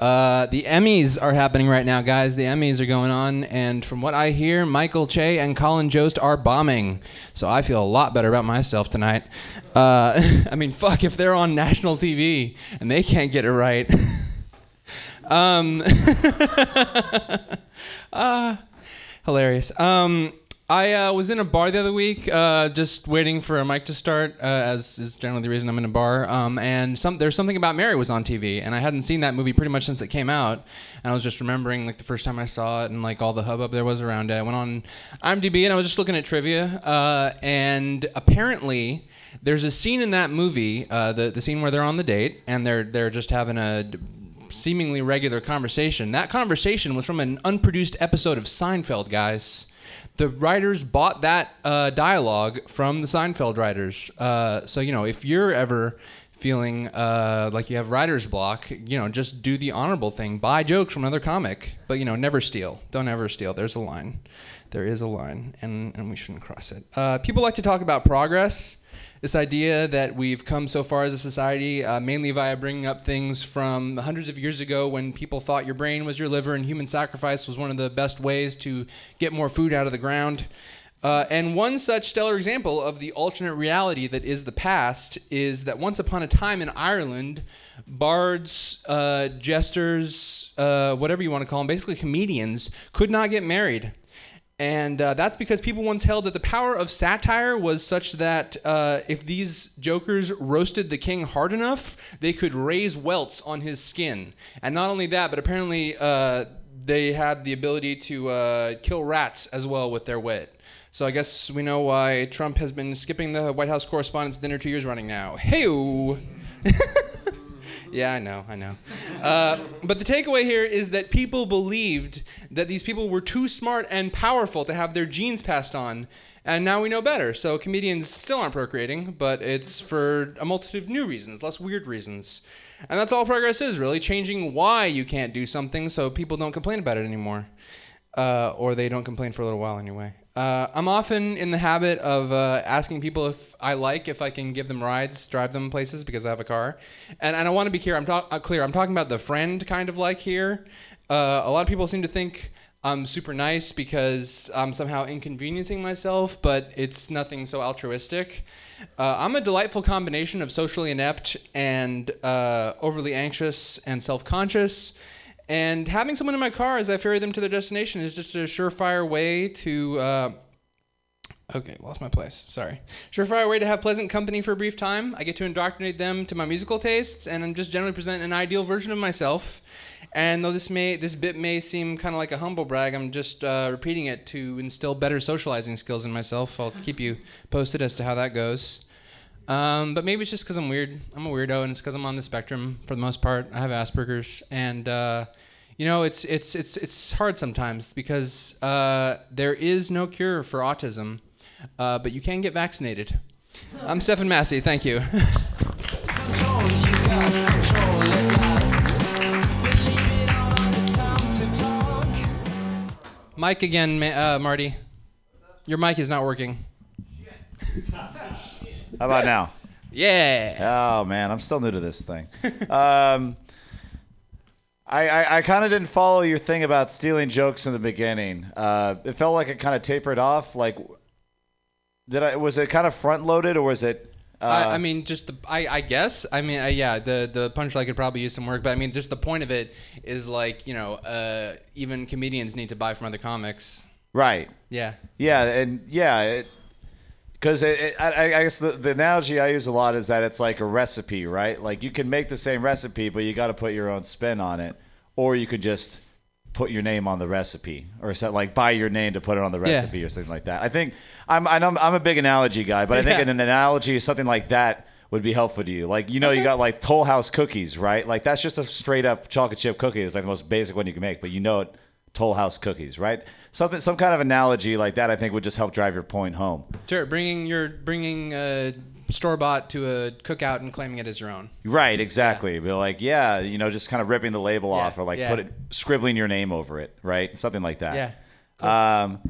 Uh, the Emmys are happening right now, guys. The Emmys are going on, and from what I hear, Michael Che and Colin Jost are bombing. So I feel a lot better about myself tonight. Uh, I mean, fuck, if they're on national TV and they can't get it right. um, uh, hilarious. Um, I uh, was in a bar the other week, uh, just waiting for a mic to start, uh, as is generally the reason I'm in a bar. Um, and some, there's something about Mary was on TV, and I hadn't seen that movie pretty much since it came out. And I was just remembering like the first time I saw it and like all the hubbub there was around it. I went on IMDb and I was just looking at trivia, uh, and apparently there's a scene in that movie, uh, the the scene where they're on the date and they're they're just having a seemingly regular conversation. That conversation was from an unproduced episode of Seinfeld, guys. The writers bought that uh, dialogue from the Seinfeld writers. Uh, so, you know, if you're ever feeling uh, like you have writer's block, you know, just do the honorable thing. Buy jokes from another comic. But, you know, never steal. Don't ever steal. There's a line. There is a line, and, and we shouldn't cross it. Uh, people like to talk about progress this idea that we've come so far as a society, uh, mainly via bringing up things from hundreds of years ago when people thought your brain was your liver and human sacrifice was one of the best ways to get more food out of the ground. Uh, and one such stellar example of the alternate reality that is the past is that once upon a time in Ireland, bards, uh, jesters, uh, whatever you want to call them, basically comedians, could not get married. And uh, that's because people once held that the power of satire was such that uh, if these jokers roasted the king hard enough, they could raise welts on his skin. And not only that, but apparently uh, they had the ability to uh, kill rats as well with their wit. So I guess we know why Trump has been skipping the White House Correspondents' Dinner two years running now. Hey, yeah, I know, I know. Uh, but the takeaway here is that people believed that these people were too smart and powerful to have their genes passed on. And now we know better. So comedians still aren't procreating, but it's for a multitude of new reasons, less weird reasons. And that's all progress is, really changing why you can't do something so people don't complain about it anymore. Uh, or they don't complain for a little while anyway. Uh, I'm often in the habit of uh, asking people if I like if I can give them rides, drive them places because I have a car, and, and I want to be clear. I'm talk- uh, clear. I'm talking about the friend kind of like here. Uh, a lot of people seem to think I'm super nice because I'm somehow inconveniencing myself, but it's nothing so altruistic. Uh, I'm a delightful combination of socially inept and overly anxious and self conscious. And having someone in my car as I ferry them to their destination is just a surefire way to. Uh, okay, lost my place. Sorry. Surefire way to have pleasant company for a brief time. I get to indoctrinate them to my musical tastes, and I'm just generally present an ideal version of myself. And though this may this bit may seem kind of like a humble brag, I'm just uh, repeating it to instill better socializing skills in myself. I'll keep you posted as to how that goes. Um, but maybe it's just because I'm weird. I'm a weirdo, and it's because I'm on the spectrum for the most part. I have Asperger's, and uh, you know, it's it's it's it's hard sometimes because uh, there is no cure for autism, uh, but you can get vaccinated. I'm Stephen Massey. Thank you. Mike again, uh, Marty. Your mic is not working. How about now? Yeah. Oh man, I'm still new to this thing. um, I I, I kind of didn't follow your thing about stealing jokes in the beginning. Uh, it felt like it kind of tapered off. Like, did I was it kind of front loaded or was it? Uh, I, I mean, just the I, I guess. I mean, uh, yeah, the the punchline could probably use some work, but I mean, just the point of it is like you know, uh, even comedians need to buy from other comics. right. Yeah. Yeah, and yeah, it, it, I, I guess the, the analogy I use a lot is that it's like a recipe, right? Like you can make the same recipe, but you got to put your own spin on it, or you could just put your name on the recipe, or set, like buy your name to put it on the Yeah. recipe, or something like that. I think I'm I I'm a big analogy guy, but I think Yeah. an analogy something like that would be helpful to you. Like you know, you got like Toll House cookies, right? Like that's just a straight up chocolate chip cookie. It's like the most basic one you can make, but you know it. Toll House cookies, right? Something, some kind of analogy like that, I think would just help drive your point home. Sure, bringing your bringing uh, store bought to a cookout and claiming it as your own. Right, exactly. But like, yeah, you know, just kind of ripping the label Yeah, off or like yeah. put it, scribbling your name over it, right? Something like that. Yeah. Um,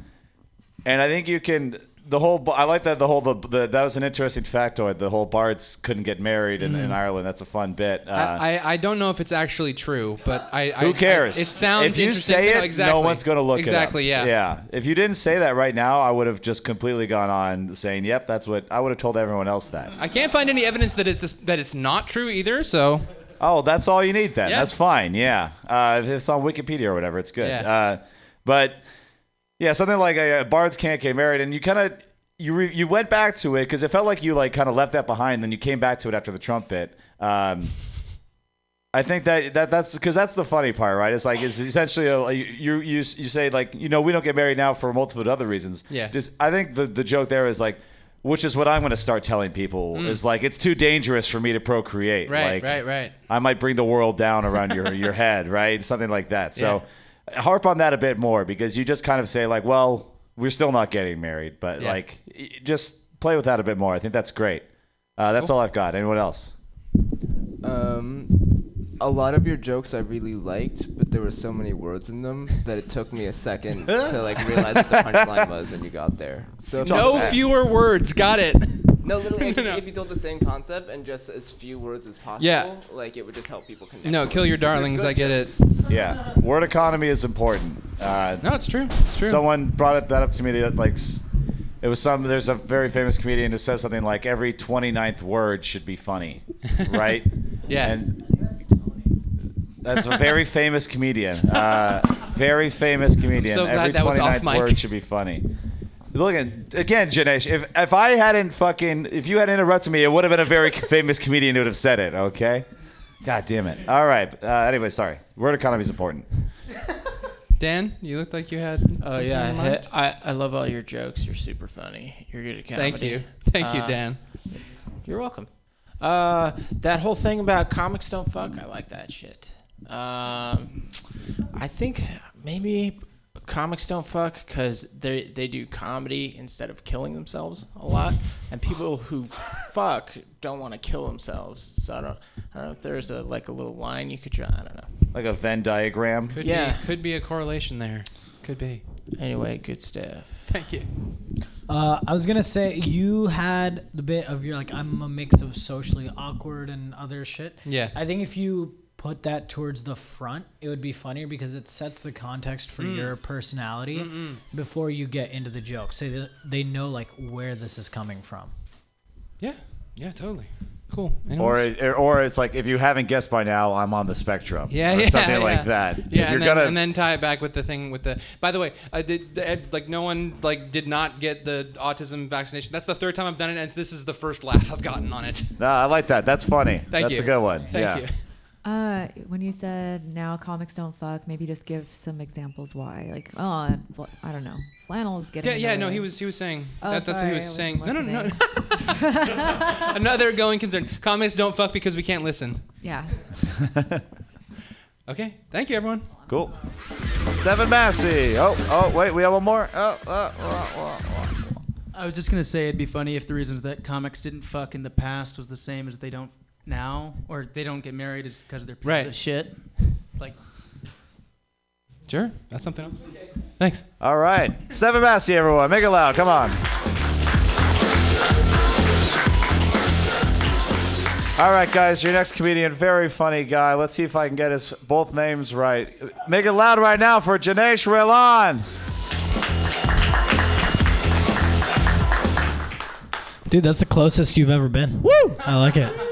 and I think you can. The whole. I like that. The whole. The, the that was an interesting factoid. The whole bards couldn't get married in, in Mm. Ireland. That's a fun bit. Uh, I, I, I don't know if it's actually true, but I. I who cares? I, it sounds If you interesting. say No, it, exactly. no one's going to look exactly, yeah. Yeah. If you didn't say that right now, I would have just completely gone on saying, "Yep, that's what." I would have told everyone else that. I can't find any evidence that it's that it's not true either. So. Oh, that's all you need then. Yeah. That's fine. Yeah. Uh, if it's on Wikipedia or whatever, it's good. Yeah. Uh, but yeah, something like uh, bards can't get married, and you kind of you re- you went back to it because it felt like you like kind of left that behind. Then you came back to it after the Trump bit. Um, I think that, that that's because that's the funny part, right? It's like it's essentially a, you you you say like you know we don't get married now for multiple other reasons. Yeah. Just I think the the joke there is like. Which is what I'm going to start telling people Mm. is like it's too dangerous for me to procreate. Right, like, right, right. I might bring the world down around your your head, right? Something like that. So harp on that a bit more because you just kind of say like, well, we're still not getting married, but Yeah. like just play with that a bit more. I think that's great. Uh, that's Cool. all I've got. Anyone else? Um, a lot of your jokes I really liked, but there were so many words in them that it took me a second to like realize what the punchline was, and you got there. So No fewer words. Got it. No, literally, if, No, you- no. if you told the same concept and just as few words as possible, Yeah. like it would just help people connect. No, kill it. your 'Cause they're darlings. I get it. Yeah, word economy is important. Uh, no, it's true. It's true. Someone brought it, that up to me. That like, s- it was some. There's a very famous comedian who says something like every 29th word should be funny, right? Yeah. And that's a very famous comedian. Uh, very famous comedian. so glad every that was off 29th mic. word should be funny. Look at again, Janesh. If if I hadn't fucking if you had interrupted me, it would have been a very famous comedian who would have said it. Okay. God damn it. All right. Uh, anyway, sorry. Word economy is important. Dan, you looked like you had. Oh yeah, in I, mind. I I love all your jokes. You're super funny. You're good at comedy. Thank you. Thank you, Uh, Dan. You're welcome. Uh, that whole thing about comics don't fuck. I like that shit. Um, I think maybe comics don't fuck because they they do comedy instead of killing themselves a lot, and people who fuck don't want to kill themselves. So I don't I don't know if there's a like a little line you could draw. I don't know. Like a Venn diagram. Could Yeah. be could be a correlation there. Could be. Anyway, good stuff. Thank you. Uh, I was gonna say you had the bit of you're like I'm a mix of socially awkward and other shit. Yeah. I think if you put that towards the front, it would be funnier because it sets the context for Mm. your personality Mm-mm. before you get into the joke. So that they know like where this is coming from. Yeah, yeah, totally. Cool. Or, Anyways. it, or it's like if you haven't guessed by now, I'm on the spectrum. Yeah, or yeah, something yeah. like that. Yeah, if you're and, then, gonna, and then tie it back with the thing with the. By the way, I did I- like no one like did not get the autism vaccination. That's the third time I've done it, and this is the first laugh I've gotten on it. no, I like that. That's funny. Thank That's you. a good one. Thank yeah. you. Uh, when you said now comics don't fuck, maybe just give some examples why. Like, oh, fl- I don't know, flannel's getting. Yeah, yeah, no, he was he was saying Oh, that, that's what he sorry, was I saying. No, no, no. wasn't Another going concern. Comics don't fuck because we can't listen. Yeah. Okay, thank you, everyone. Cool. Stephen Massey. Oh, oh, wait, we have one more. Oh, oh, oh, oh, oh. I was just gonna say it'd be funny if the reasons that comics didn't fuck in the past was the same as they don't now, or they don't get married is because they're pieces Right. of shit. Like, Sure, that's something else. Thanks. All right. Stephen Massey, everyone. Make it loud. Come on. All right, guys, your next comedian, very funny guy. Let's see if I can get his both names right. Make it loud right now for Janesh Relan. Dude, that's the closest you've ever been. Woo! I like it.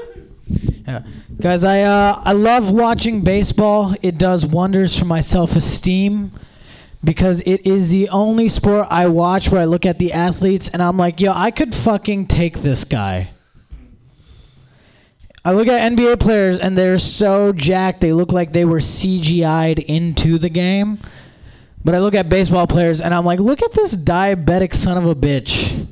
Yeah. Guys, I uh, I love watching baseball. It does wonders for my self-esteem because it is the only sport I watch where I look at the athletes and I'm like, "Yo, I could fucking take this guy." I look at NBA players and they're so jacked, they look like they were CGI'd into the game. But I look at baseball players and I'm like, "Look at this diabetic son of a bitch."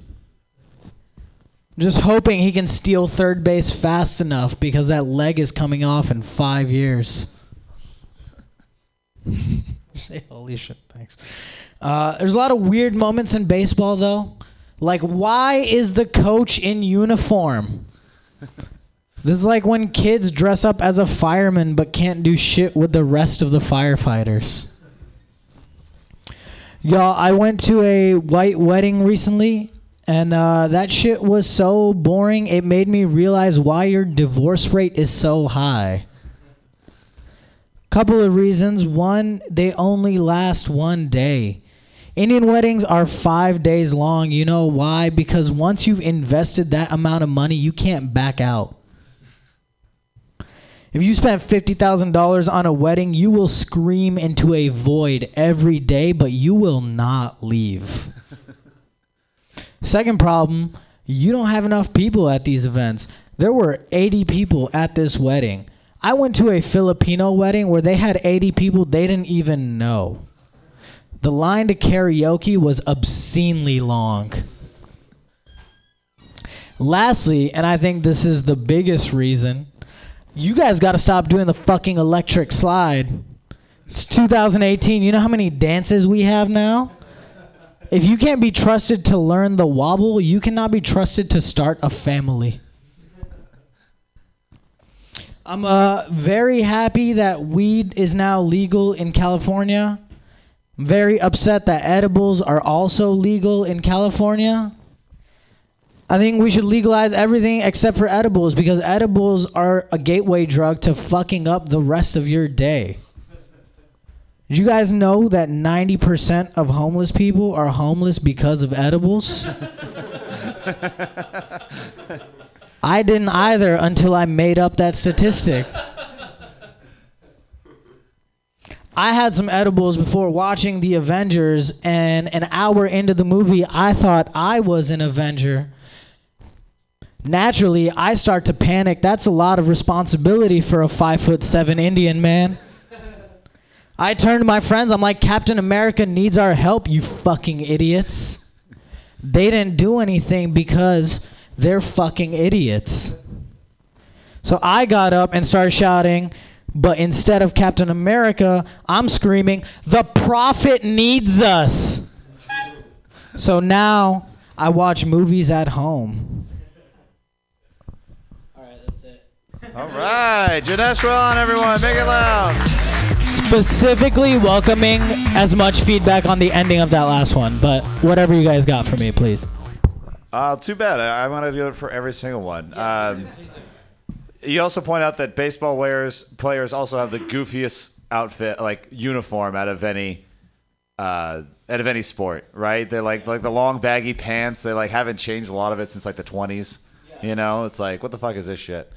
Just hoping he can steal third base fast enough because that leg is coming off in five years. Say holy shit, thanks. Uh, there's a lot of weird moments in baseball though. Like, why is the coach in uniform? This is like when kids dress up as a fireman but can't do shit with the rest of the firefighters. Y'all, I went to a white wedding recently, and uh, that shit was so boring. It made me realize why your divorce rate is so high. Couple of reasons. One, they only last one day. Indian weddings are five days long. You know why? Because once you've invested that amount of money, you can't back out. If you spent $50,000 on a wedding, you will scream into a void every day, but you will not leave. Second problem, you don't have enough people at these events. There were 80 people at this wedding. I went to a Filipino wedding where they had 80 people they didn't even know. The line to karaoke was obscenely long. Lastly, and I think this is the biggest reason, you guys got to stop doing the fucking electric slide. It's 2018. You know how many dances we have now? If you can't be trusted to learn the wobble, you cannot be trusted to start a family. I'm uh, very happy that weed is now legal in California. I'm very upset that edibles are also legal in California. I think we should legalize everything except for edibles because edibles are a gateway drug to fucking up the rest of your day. Did you guys know that 90% of homeless people are homeless because of edibles? I didn't either until I made up that statistic. I had some edibles before watching The Avengers, and an hour into the movie, I thought I was an Avenger. Naturally, I start to panic. That's a lot of responsibility for a five foot seven Indian man. I turned to my friends. I'm like, Captain America needs our help, you fucking idiots. They didn't do anything because they're fucking idiots. So I got up and started shouting, but instead of Captain America, I'm screaming, The prophet needs us. So now I watch movies at home. All right. Janesh Ron, everyone. Make it loud. Specifically welcoming as much feedback on the ending of that last one, but whatever you guys got for me, please. Uh, too bad. I, I want to do it for every single one. Um, You also point out that baseball players players also have the goofiest outfit, like uniform, out of any uh, out of any sport, right? They like like the long baggy pants. They like haven't changed a lot of it since like the twenties. You know, it's like what the fuck is this shit?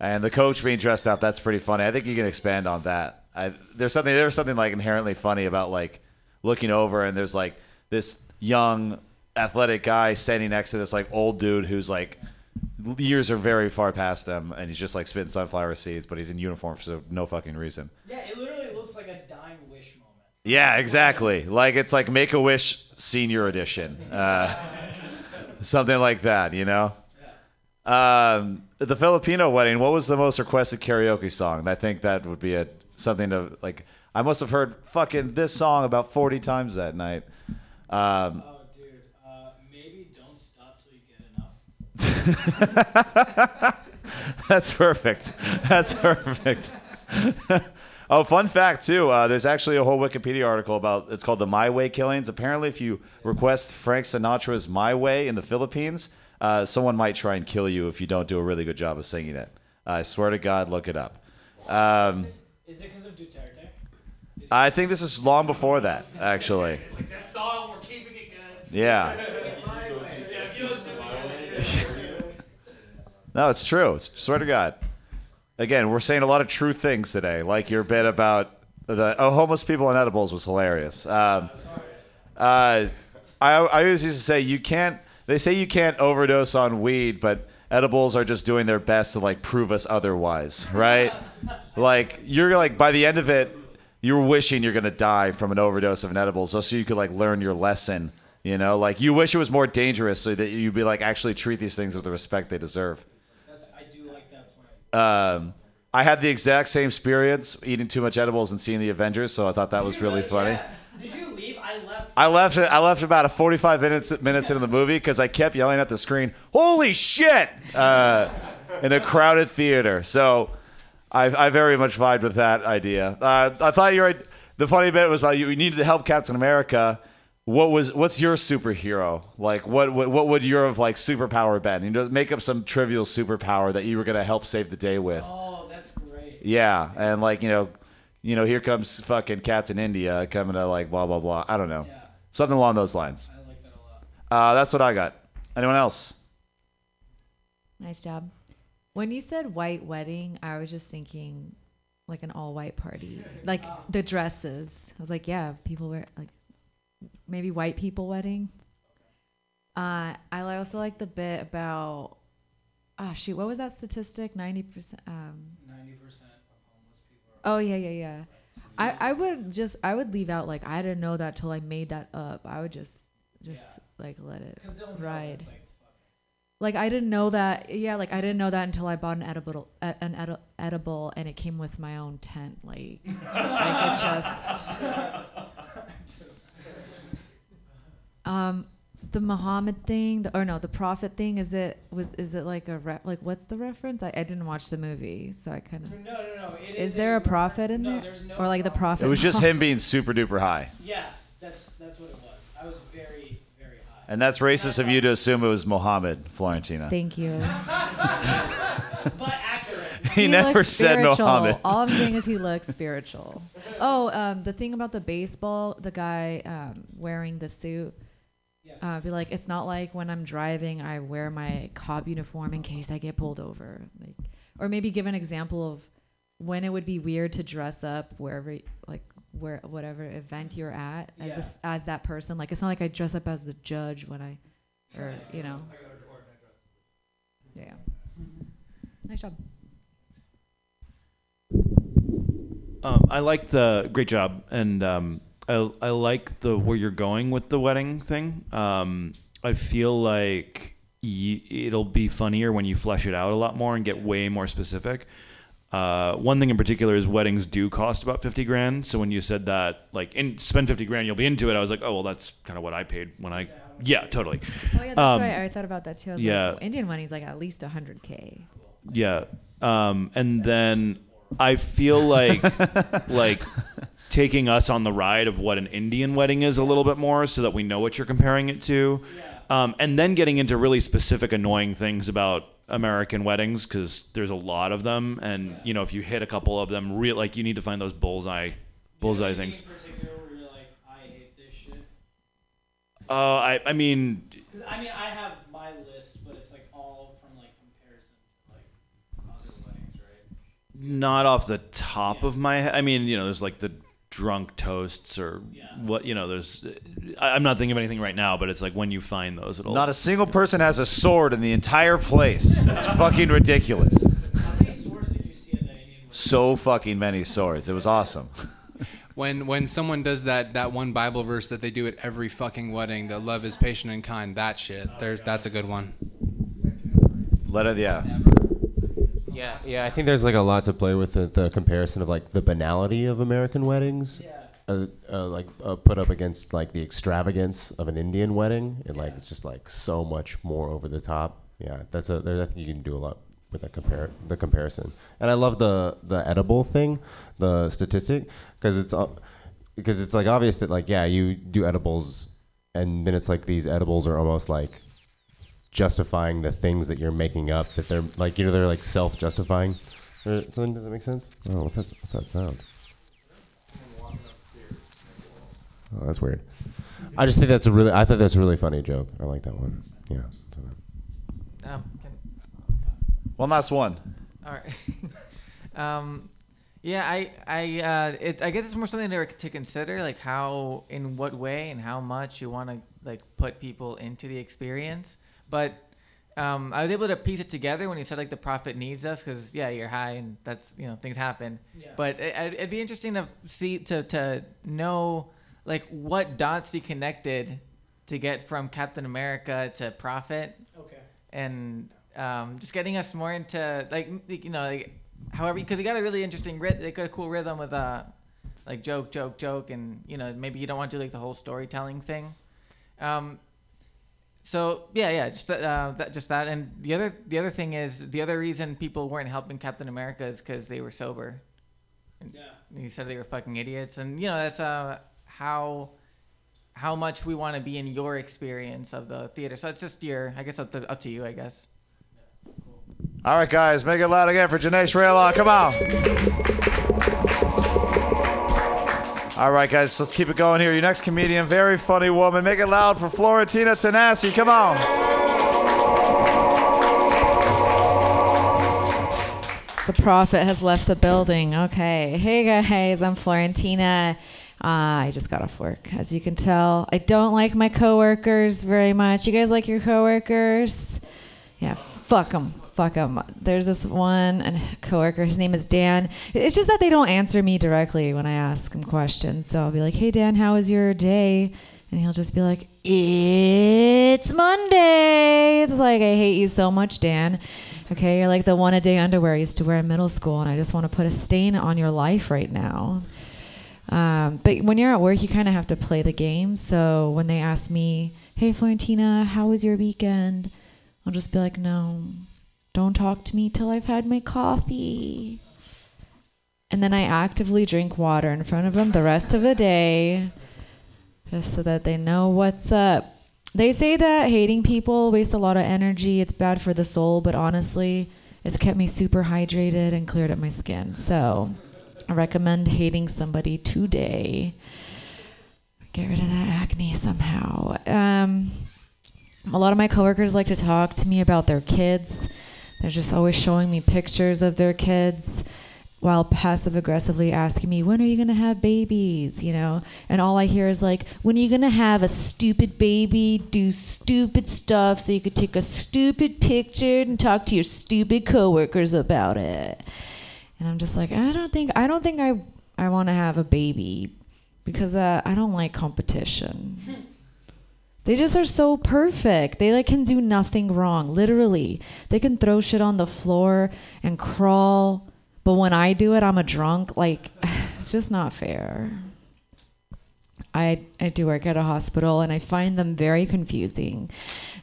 And the coach being dressed up, that's pretty funny. I think you can expand on that. I, there's something there's something like inherently funny about like looking over and there's like this young athletic guy standing next to this like old dude who's like years are very far past them and he's just like spitting sunflower seeds but he's in uniform for so- no fucking reason. Yeah, it literally looks like a dying wish moment. yeah exactly. Like it's like make a wish senior edition uh, something like that you know? Um, the filipino wedding what was the most requested karaoke song? I think that would be a something to like i must have heard fucking this song about 40 times that night um, Oh, dude. Uh, maybe don't stop till you get enough. That's perfect. That's perfect. oh, fun fact too. Uh, there's actually a whole Wikipedia article about. It's called the My Way killings. Apparently, if you request Frank Sinatra's My Way in the Philippines, uh, someone might try and kill you if you don't do a really good job of singing it. I swear to God, look it up. Um, Is it because of Duterte? I think this is long before that, actually. Like this song, we're keeping it good. Yeah. No, it's true. It's, swear to God. Again, we're saying a lot of true things today, like your bit about the oh, homeless people and edibles was hilarious. Um, uh, I, I always used to say you can't. They say you can't overdose on weed, but edibles are just doing their best to like prove us otherwise, right? like you're like by the end of it, you're wishing you're gonna die from an overdose of an edible, so so you could like learn your lesson. You know, like you wish it was more dangerous, so that you'd be like actually treat these things with the respect they deserve. That's, I do like that. Um, I had the exact same experience eating too much edibles and seeing the Avengers, so I thought that was really funny. Did you leave? I left. I left. it- I left about a 45 minutes minutes into the movie because I kept yelling at the screen, "Holy shit!" Uh, in a crowded theater. So I, I very much vibed with that idea. Uh, I thought you were. The funny bit was about you. You needed to help Captain America. What was what's your superhero like? What what, what would your like superpower been? You know, make up some trivial superpower that you were gonna help save the day with. Oh, that's great. Yeah, and like you know, you know, here comes fucking Captain India coming to like blah blah blah. I don't know, yeah. something along those lines. I like that a lot. Uh, that's what I got. Anyone else? Nice job. When you said white wedding, I was just thinking like an all white party. Like the dresses. I was like, yeah, people wear like maybe white people wedding. Uh, I also like the bit about ah shoot, what was that statistic? Ninety percent um Ninety percent of homeless people. Oh yeah, yeah, yeah. I, I would just I would leave out like I didn't know that till I made that up. I would just just like let it ride. like, Like I didn't know that. Yeah, like I didn't know that until I bought an edible, uh, an edi- edible, and it came with my own tent. Like, like it just. Um, the Muhammad thing, the, or no, the Prophet thing. Is it was is it like a re- like what's the reference? I, I didn't watch the movie, so I kind of. No, no, no. It Is is there a a prophet in no, there, there's no or like the prophet? It was just him being super duper high, Yeah, that's that's what it was. I was very very high. And that's racist of you to assume it was Mohammed Florentina. Thank you. but accurate. He never said. Mohammed. All I'm saying is he looks spiritual. Oh, um, the thing about the baseball, the guy um, wearing the suit. Uh, be like, it's not like when I'm driving, I wear my cop uniform in case I get pulled over. Like, or maybe give an example of when it would be weird to dress up wherever, like, where whatever event you're at as Yeah. this, as that person. Like, it's not like I dress up as the judge when I, or you know. Yeah. Nice job. Um, I like the great job, and um, I I like the where you're going with the wedding thing. Um, I feel like y- it'll be funnier when you flesh it out a lot more and get way more specific. Uh, one thing in particular is weddings do cost about fifty grand. So when you said that, like, in, spend fifty grand, you'll be into it. I was like, oh well, that's kind of what I paid when I. Yeah, totally. Oh yeah, that's Um, right. I thought about that too. I was yeah, like, Indian wedding's like at least hundred k. yeah. Um, and then I feel like like taking us on the ride of what an Indian wedding is a little bit more so that we know what you're comparing it to. Um, and then getting into really specific annoying things about American weddings because there's a lot of them, and you know if you hit a couple of them, real like you need to find those bullseye, bullseye things. Uh, I I mean, I mean, I have my list, but it's like all from like comparison to like other weddings, right? not off the top of my head. I mean, you know, there's like the drunk toasts or what you know. There's I, I'm not thinking of anything right now, but it's like when you find those, it'll Not a single person has a sword in the entire place. It's fucking ridiculous. So fucking many swords. It was awesome. When when someone does that that one Bible verse that they do at every fucking wedding, that love is patient and kind, that shit. There's that's a good one. Let it, yeah. Yeah, yeah. I think there's like a lot to play with the, the comparison of like the banality of American weddings, uh, uh, like uh, put up against like the extravagance of an Indian wedding, and like it's just like so much more over the top. Yeah, that's a. There's, I think you can do a lot with that compare the comparison. And I love the the edible thing, the statistic, because it's because it's like obvious that like yeah, you do edibles, and then it's like these edibles are almost like justifying the things that you're making up that they're like you know they're like self-justifying or something does that make sense oh what's that, what's that sound oh that's weird i just think that's a really i thought that's a really funny joke i like that one yeah so. Um, can, One last one. all right. um, yeah, I, I, uh, it, I guess it's more something to, to consider, like how, in what way, and how much you want to like put people into the experience. But um, I was able to piece it together when you said like the prophet needs us, because yeah, you're high and that's you know things happen. Yeah. But it, it'd it'd be interesting to see to to know like what dots he connected to get from Captain America to prophet Okay. and um, just getting us more into like you know like however because he got a really interesting rhythm they got a cool rhythm with uh like joke joke joke and you know maybe you don't want to do like the whole storytelling thing um so yeah yeah just that, uh, that just that and the other the other thing is the other reason people weren't helping Captain America is because they were sober and Yeah. he said they were fucking idiots and you know that's uh how how much we want to be in your experience of the theater so it's just your I guess up to, up to you I guess All right, guys, make it loud again for Janae Shraylaw. Come on. All right, guys, let's keep it going here. Your next comedian, very funny woman. Make it loud for Florentina Tenassi. Come on. The prophet has left the building. Okay. Hey guys, I'm Florentina. Uh, I just got off work. As you can tell, I don't like my coworkers very much. You guys like your coworkers? Yeah, fuck them. Fuck them. There's this one and coworker. His name is Dan. It's just that they don't answer me directly when I ask him questions. So I'll be like, "Hey Dan, how was your day?" And he'll just be like, "It's Monday." It's like, "I hate you so much, Dan." Okay, you're like the one a day underwear I used to wear in middle school, and I just want to put a stain on your life right now. Um, but when you're at work, you kind of have to play the game. So when they ask me, "Hey, Florentina, how was your weekend?" I'll just be like, "No, don't talk to me till I've had my coffee." And then I actively drink water in front of them the rest of the day, just so that they know what's up. They say that hating people wastes a lot of energy. It's bad for the soul, but honestly, it's kept me super hydrated and cleared up my skin. So I recommend hating somebody today. Get rid of that acne somehow. Um, a lot of my coworkers like to talk to me about their kids. They're just always showing me pictures of their kids while passive aggressively asking me, when are you going to have babies? You know, and all I hear is like, when are you going to have a stupid baby, do stupid stuff so you could take a stupid picture and talk to your stupid coworkers about it. And I'm just like, I don't think, I don't think I, I want to have a baby because uh, I don't like competition. They just are so perfect. They like can do nothing wrong. Literally, they can throw shit on the floor and crawl. But when I do it, I'm a drunk. Like, it's just not fair. I I do work at a hospital, and I find them very confusing.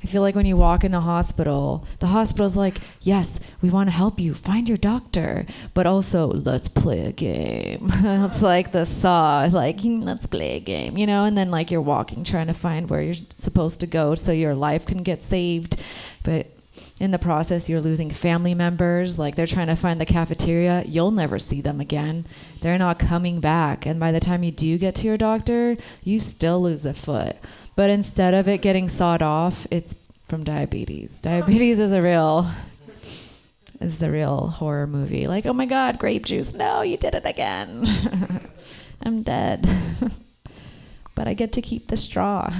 I feel like when you walk in a hospital, the hospital's like, "Yes, we want to help you find your doctor, but also let's play a game." it's like the saw, like "Hmm, let's play a game, you know. And then like you're walking, trying to find where you're supposed to go so your life can get saved, but in the process, you're losing family members. Like they're trying to find the cafeteria. You'll never see them again. They're not coming back. And by the time you do get to your doctor, you still lose a foot. But instead of it getting sawed off, it's from diabetes. Diabetes is a real is the real horror movie. Like, oh my god, grape juice. No, you did it again. I'm dead. but I get to keep the straw.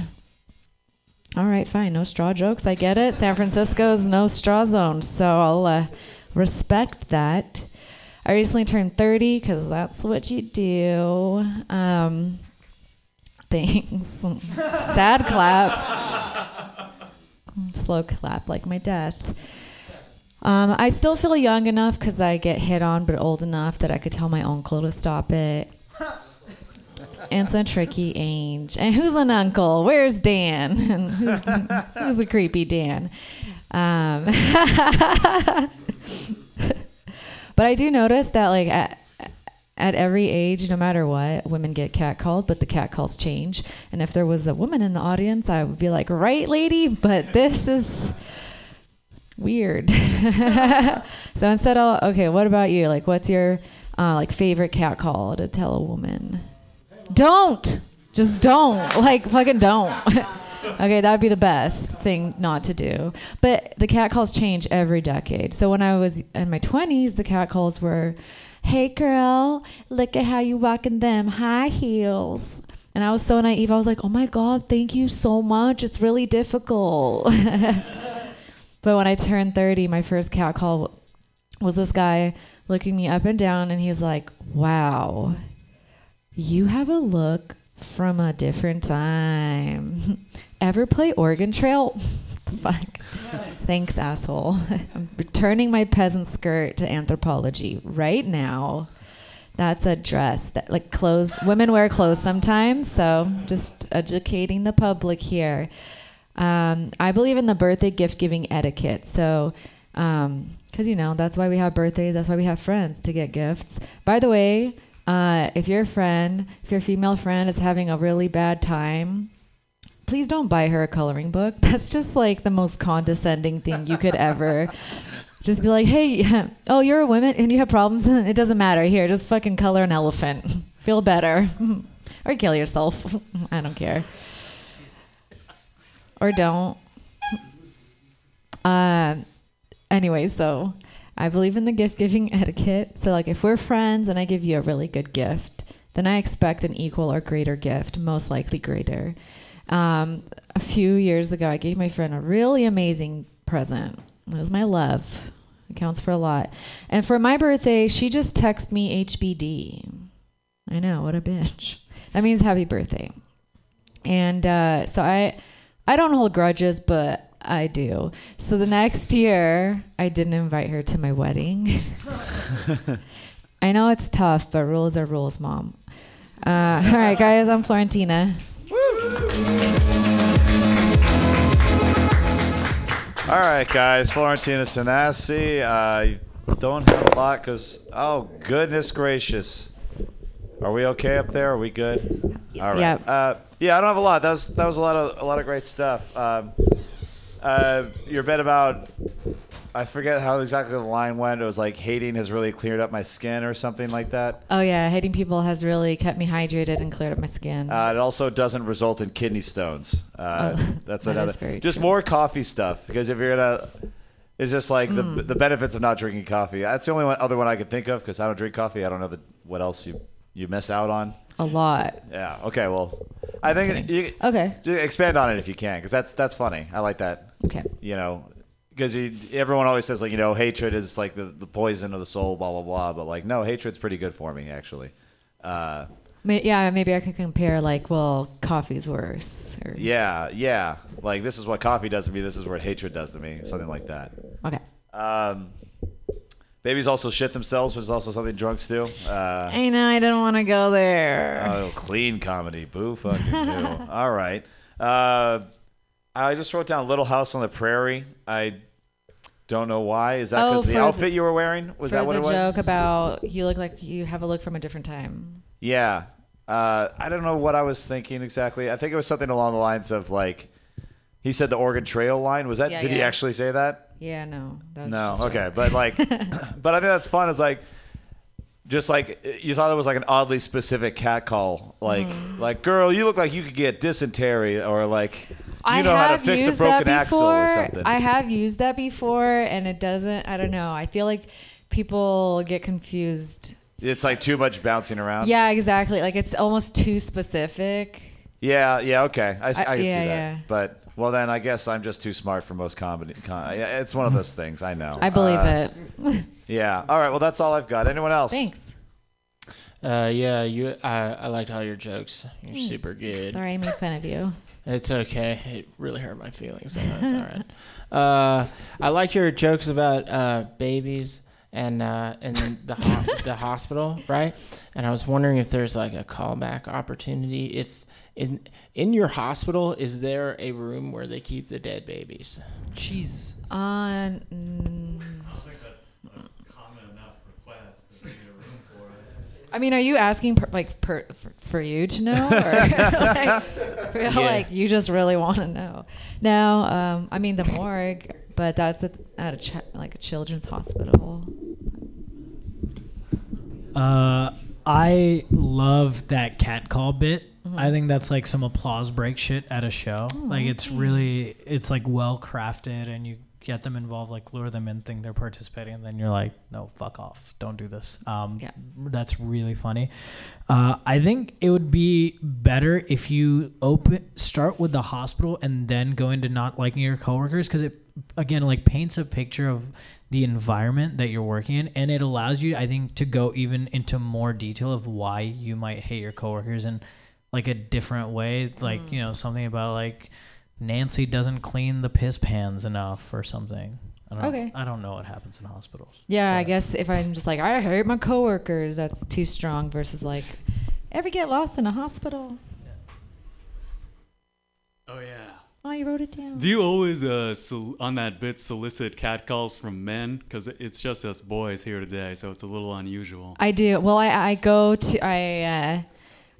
All right, fine. No straw jokes. I get it. San Francisco's no straw zone. So I'll uh, respect that. I recently turned 30 because that's what you do. Um, thanks. Sad clap. Slow clap like my death. Um, I still feel young enough because I get hit on, but old enough that I could tell my uncle to stop it. It's a tricky age. And who's an uncle? Where's Dan? And who's, who's the creepy Dan? Um, but I do notice that, like, at, at every age, no matter what, women get catcalled, but the catcalls change. And if there was a woman in the audience, I would be like, right, lady? But this is weird. so instead of, okay, what about you? Like, what's your, uh, like, favorite catcall to tell a woman? Don't. Just don't. Like fucking don't. okay, that would be the best thing not to do. But the cat calls change every decade. So when I was in my 20s, the cat calls were, "Hey girl, look at how you walking them high heels." And I was so naive. I was like, "Oh my god, thank you so much. It's really difficult." but when I turned 30, my first cat call was this guy looking me up and down and he's like, "Wow." You have a look from a different time. Ever play Oregon Trail? Fuck. Thanks, asshole. I'm returning my peasant skirt to Anthropologie right now. That's a dress that like clothes women wear clothes sometimes, so just educating the public here. Um, I believe in the birthday gift giving etiquette. So um, because you know that's why we have birthdays. That's why we have friends to get gifts. By the way, uh, if your friend, if your female friend is having a really bad time, please don't buy her a coloring book. That's just like the most condescending thing you could ever. Just be like, hey, oh, you're a woman and you have problems. it doesn't matter. Here, just fucking color an elephant. Feel better, or kill yourself. I don't care. Or don't. Uh, anyway, so I believe in the gift giving etiquette. So, like, if we're friends and I give you a really good gift, then I expect an equal or greater gift, most likely greater. Um, a few years ago, I gave my friend a really amazing present. It was my love. It counts for a lot. And for my birthday, she just texted me HBD. I know, what a bitch. That means happy birthday. And uh, so I, I don't hold grudges, but I do. So the next year, I didn't invite her to my wedding. I know it's tough, but rules are rules, mom. Uh, all right, guys, I'm Florentina. All right, guys. Florentina Tanasi. I don't have a lot because, oh, goodness gracious. Are we okay up there? Are we good? All right. Yeah. Uh, yeah, I don't have a lot. That was that was a lot of a lot of great stuff. Um, uh, your bit about I forget how exactly the line went. It was like hating has really cleared up my skin or something like that. Oh yeah, hating people has really kept me hydrated and cleared up my skin. Uh, it also doesn't result in kidney stones. Uh, Oh, that's that another. is very just true. more coffee stuff because if you're gonna, it's just like Mm. the the benefits of not drinking coffee. That's the only one, other one I could think of because I don't drink coffee. I don't know the, what else you you miss out on. A lot. Yeah. Okay. Well, I think you Okay. expand on it if you can because that's that's funny. I like that. Okay. You know. Because everyone always says like you know hatred is like the, the poison of the soul blah blah blah but like no hatred's pretty good for me actually, uh, yeah, maybe I could compare like, well, coffee's worse. Or, Yeah, yeah. Like this is what coffee does to me. This is what hatred does to me. Something like that. Okay. Um, babies also shit themselves, which is also something drunks do. Uh, I know I don't want to go there. oh, clean comedy. Boo fucking you. All right. Uh, I just wrote down Little House on the Prairie. I don't know why. Is that Oh, because the for outfit you were wearing? Was that what the it was? joke about you look like you have a look from a different time? Yeah. Uh, I don't know what I was thinking exactly. I think it was something along the lines of like, he said the Oregon Trail line. Was that? Yeah, did he actually say that? Yeah, no. No, okay, but like, but I think that's fun. Is like, just like you thought it was like an oddly specific cat call, like Mhm. like girl, you look like you could get dysentery, or like you I know how to fix a broken axle or something. I have used that before, and it doesn't. I don't know. I feel like people get confused. it's like too much bouncing around. Yeah, exactly. Like it's almost too specific. Yeah, yeah, okay. I I can yeah, see that. yeah. But well, then I guess I'm just too smart for most comedy. Con- yeah, it's one of those things. I know. I believe Uh, it. Yeah. All right. Well, that's all I've got. Anyone else? Thanks. Uh, yeah, you. I, I liked all your jokes. You're Thanks. super good. Sorry, I made fun of you. It's okay. It really hurt my feelings. So it's all right. Uh, I like your jokes about uh, babies and uh, and the ho- the hospital, right? And I was wondering if there's like a callback opportunity. If in in your hospital, is there a room where they keep the dead babies? Jeez. On. mm, I mean, are you asking per, like per, for, for you to know, or like, feel Yeah. like you just really want to know? No, um, I mean the morgue, but that's at, at a ch- like a children's hospital. Uh, I love that cat call bit. Mhm. I think that's like some applause break shit at a show. Oh, like it's really, it's like well crafted, and you get them involved, like lure them in, think they're participating, and then you're like, no, fuck off, don't do this. Um, Yeah. that's really funny. Uh, I think it would be better if you open start with the hospital and then go into not liking your coworkers because it again like paints a picture of the environment that you're working in and it allows you I think to go even into more detail of why you might hate your coworkers in like a different way like you know something about like Nancy doesn't clean the piss pans enough or something. I don't, Okay. I don't know what happens in hospitals. Yeah, I guess if I'm just like I hate my coworkers, that's too strong. Versus like, ever get lost in a hospital? Oh yeah. Oh, you wrote it down. Do you always uh sol- on that bit solicit catcalls from men? Because it's just us boys here today, so it's a little unusual. I do. Well, I, I go to I uh,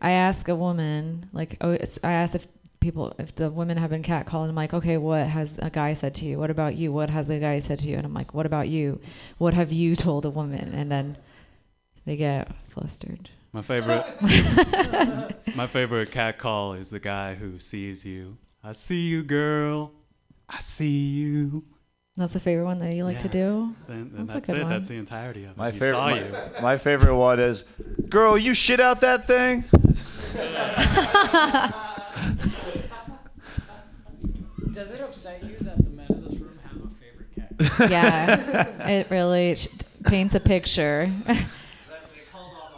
I ask a woman like oh, I ask if people if the women have been catcalled. I'm like, okay, what has a guy said to you? What about you? What has the guy said to you? And I'm like, what about you? What have you told a woman? And then they get flustered. My favorite, my favorite cat call is the guy who sees you. I see you, girl. I see you. That's the favorite one that you like to do. Then, then That's a that's, good it. one. That's the entirety of it. My he favorite. saw My, you. my favorite one is, girl, you shit out that thing. Does it upset you that the men in this room have a favorite cat? yeah, it really sh- paints a picture.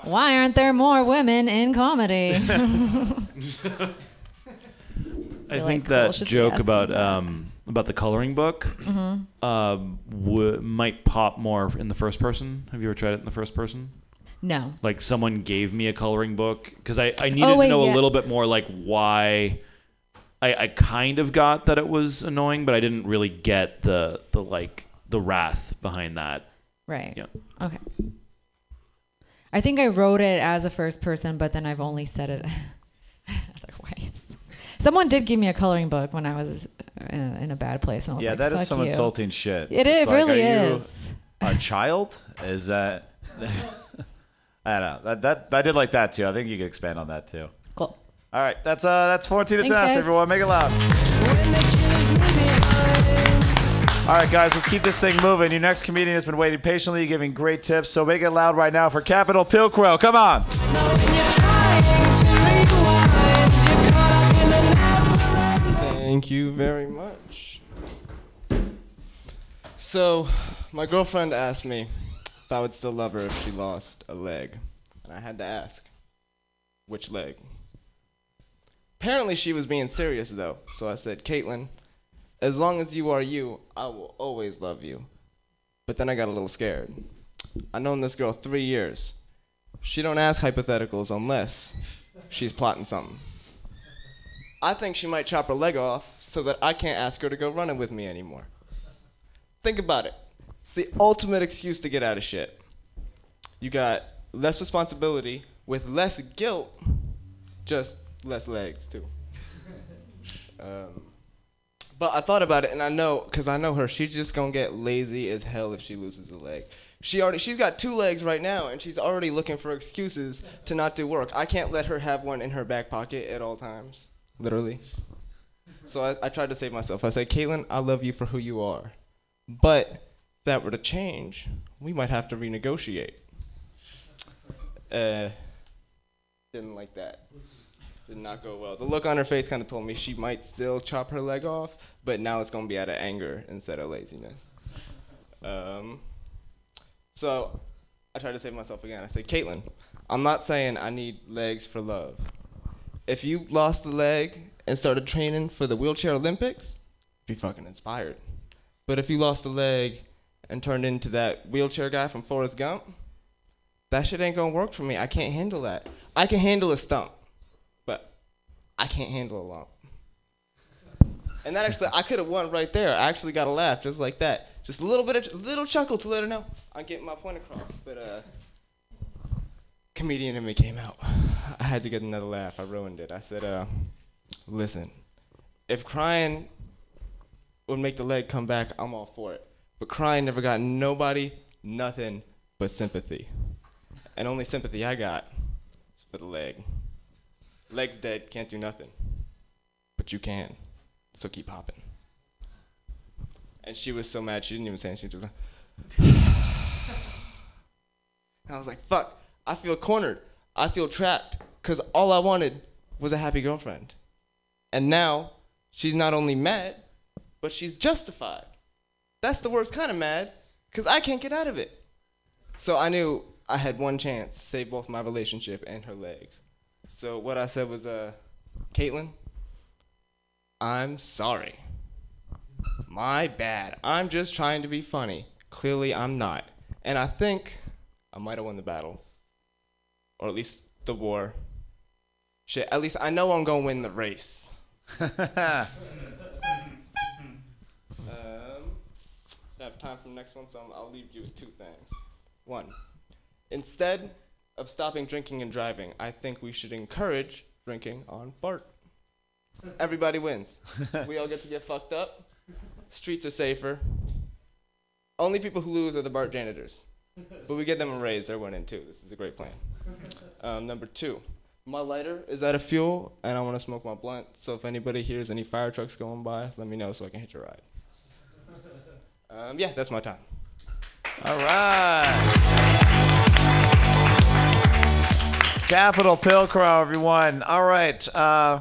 Why aren't there more women in comedy? I feel think like that joke about um, about the coloring book Mhm. um, w- might pop more in the first person. Have you ever tried it in the first person? No. Like someone gave me a coloring book because I, I needed wait, to know yeah. a little bit more like why. I, I kind of got that it was annoying, but I didn't really get the the like the wrath behind that. Right. Yeah. Okay. I think I wrote it as a first person, but then I've only said it otherwise. Someone did give me a coloring book when I was in a, in a bad place, and I was Yeah, like, that is "Fuck some you." insulting shit. It, It's it like, really are you is. A child? Is that? I don't know. That, that I did like that too. I think you could expand on that too. Cool. All right, that's uh that's 14 to Thanks, tennis, guys. everyone. Make it loud. All right, guys, let's keep this thing moving. Your next comedian has been waiting patiently, giving great tips. So make it loud right now for Capital Pilquell. Come on. Thank you very much. So, my girlfriend asked me if I would still love her if she lost a leg. And I had to ask, which leg? Apparently, she was being serious, though. So I said, Caitlin, as long as you are you, I will always love you. But then I got a little scared. I've known this girl three years. She don't ask hypotheticals unless she's plotting something. I think she might chop her leg off so that I can't ask her to go running with me anymore. Think about it. It's the ultimate excuse to get out of shit. You got less responsibility with less guilt, just less legs too. Um, But I thought about it, and I know, cause I know her. She's just gonna get lazy as hell if she loses a leg. She already, she's got two legs right now, and she's already looking for excuses to not do work. I can't let her have one in her back pocket at all times, literally. So I, I tried to save myself. I said, Caitlin, I love you for who you are, but if that were to change, we might have to renegotiate. Uh, didn't like that. Did not go well. The look on her face kind of told me she might still chop her leg off, but now it's gonna be out of anger instead of laziness. Um, so I tried to save myself again. I said, Caitlin, I'm not saying I need legs for love. If you lost a leg and started training for the wheelchair Olympics, be fucking inspired. But if you lost a leg and turned into that wheelchair guy from Forrest Gump, that shit ain't gonna work for me. I can't handle that. I can handle a stump, but I can't handle a lump. And that actually, I could have won right there. I actually got a laugh just like that. Just a little bit of, little chuckle to let her know I'm getting my point across. But uh, comedian in me came out. I had to get another laugh. I ruined it. I said, uh, listen, if crying would make the leg come back, I'm all for it. But crying never got nobody nothing but sympathy. And only sympathy I got is for the leg. Leg's dead, can't do nothing. But you can. So keep hopping. And she was so mad she didn't even say anything. She was like, I was like, fuck, I feel cornered. I feel trapped. Because all I wanted was a happy girlfriend. And now she's not only mad, but she's justified. That's the worst kind of mad, because I can't get out of it. So I knew I had one chance to save both my relationship and her legs. So what I said was, uh, Caitlin, I'm sorry. My bad. I'm just trying to be funny. Clearly, I'm not. And I think I might have won the battle. Or at least the war. Shit, at least I know I'm gonna win the race. um, I have time for the next one, so I'll leave you with two things. One, instead of stopping drinking and driving, I think we should encourage drinking on BART. Everybody wins. we all get to get fucked up. Streets are safer. Only people who lose are the BART janitors. But we get them a raise, they're winning too. This is a great plan. Um, number two, my lighter is out of fuel, and I want to smoke my blunt. So if anybody hears any fire trucks going by, let me know so I can hit your ride. Um, yeah, that's my time. All right. Capital Pilcrow, everyone. All right. Uh,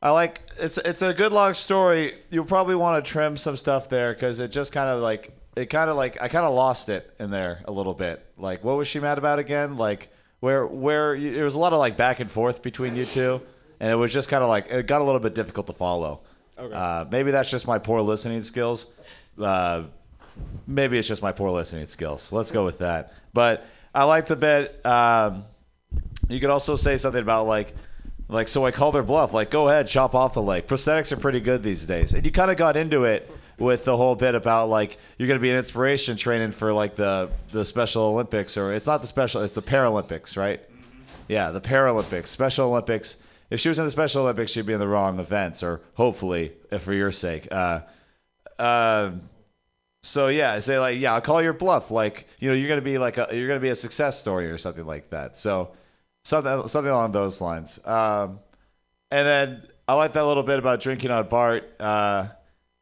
I like it's it's a good long story. You'll probably want to trim some stuff there because it just kind of like it kind of like I kind of lost it in there a little bit. Like what was she mad about again? Like where where you, there was a lot of like back and forth between you two, and it was just kind of like it got a little bit difficult to follow. Okay. Uh, maybe that's just my poor listening skills. Uh, maybe it's just my poor listening skills. Let's go with that. But I like the bit. Um, you could also say something about like, like so I called her bluff. Like, go ahead, chop off the leg. Prosthetics are pretty good these days, and you kind of got into it with the whole bit about like you're going to be an inspiration training for like the the Special Olympics, or it's not the Special, it's the Paralympics, right? Yeah, the Paralympics, Special Olympics. If she was in the Special Olympics, she'd be in the wrong events, or hopefully, if for your sake. Uh, um, so yeah, say like, yeah, I'll call your bluff. Like, you know, you're gonna be like a you're gonna be a success story or something like that. So something something along those lines. Um, and then I like that little bit about drinking on BART. Uh,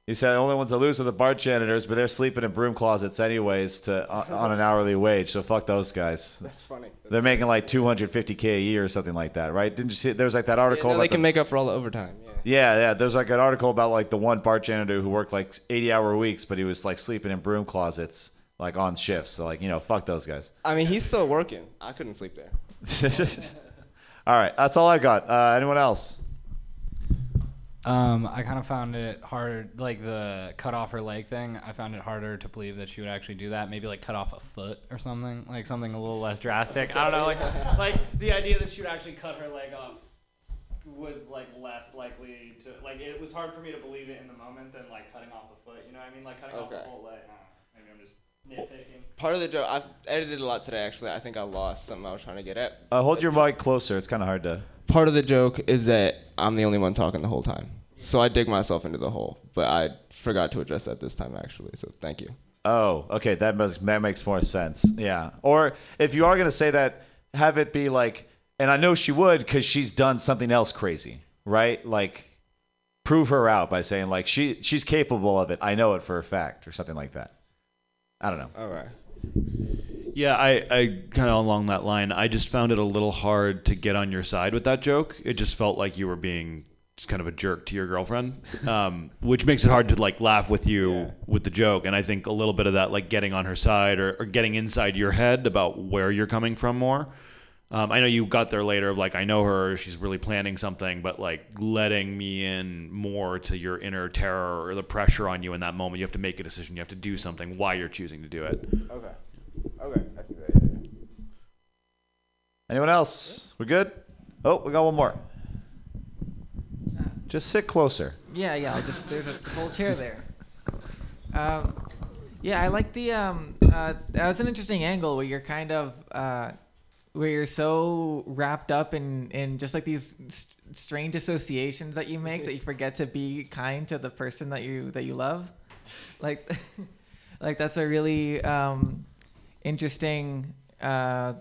he said the only ones to lose are the BART janitors, but they're sleeping in broom closets anyways to on, on an hourly wage. So fuck those guys. That's funny. They're making like 250k a year or something like that, right? Didn't you see? There was like that article. Yeah, no, about they can the- make up for all the overtime. Yeah. yeah, yeah. There's like an article about like the one BART janitor who worked like 80 hour weeks, but he was like sleeping in broom closets, like on shifts. So like you know, fuck those guys. I mean, he's still working. I couldn't sleep there. all right, that's all I got. Uh, anyone else? Um, I kind of found it hard, like the cut off her leg thing. I found it harder to believe that she would actually do that. Maybe like cut off a foot or something, like something a little less drastic. I don't know, like like the idea that she would actually cut her leg off was like less likely to like. It was hard for me to believe it in the moment than like cutting off a foot. You know what I mean? Like cutting off a whole leg. I. Maybe I'm just nitpicking. Part of the joke, I've edited a lot today. Actually, I think I lost something I was trying to get at. Uh, hold your mic closer. It's kind of hard to. Part of the joke is that I'm the only one talking the whole time. So I dig myself into the hole, but I forgot to address that this time actually. So thank you. Oh, okay. That must that makes more sense. Yeah. Or if you are gonna say that, have it be like, and I know she would because she's done something else crazy, right? Like, prove her out by saying like she she's capable of it. I know it for a fact, or something like that. I don't know. All right. Yeah, I, I kind of along that line. I just found it a little hard to get on your side with that joke. It just felt like you were being just kind of a jerk to your girlfriend, um, which makes it hard to like laugh with you with the joke. And I think a little bit of that, like getting on her side or, or getting inside your head about where you're coming from more. Um, I know you got there later of like I know her, she's really planning something, but like letting me in more to your inner terror or the pressure on you in that moment. You have to make a decision. You have to do something. Why you're choosing to do it. Okay. Okay. I see that. Yeah, yeah. Anyone else? We're good? Oh, we got one more. Just sit closer. Yeah, yeah. I'll just there's a whole chair there. Um, yeah, I like the um. Uh, that's an interesting angle where you're kind of uh, where you're so wrapped up in in just like these s- strange associations that you make that you forget to be kind to the person that you that you love. Like, like that's a really um, interesting uh,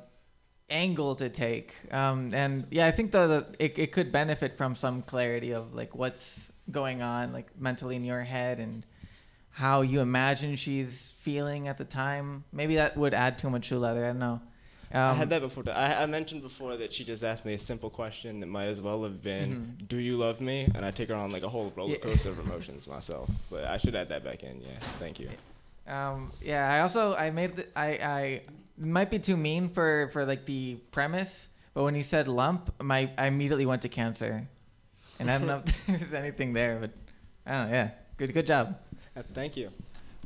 angle to take. Um, and yeah, I think the, the it, it could benefit from some clarity of like what's going on like mentally in your head and how you imagine she's feeling at the time. Maybe that would add too much shoe leather. I don't know. I Um, had that before. I, I mentioned before that she just asked me a simple question that might as well have been, Mhm. "Do you love me?" And I take her on like a whole roller Yeah. coaster of emotions myself. But I should add that back in. Yeah. Thank you. Um, yeah, I also I made the, I I might be too mean for for like the premise, but when he said lump, my I immediately went to cancer, and I don't know if there's anything there, but I don't know. Yeah, good good job. Uh, thank you.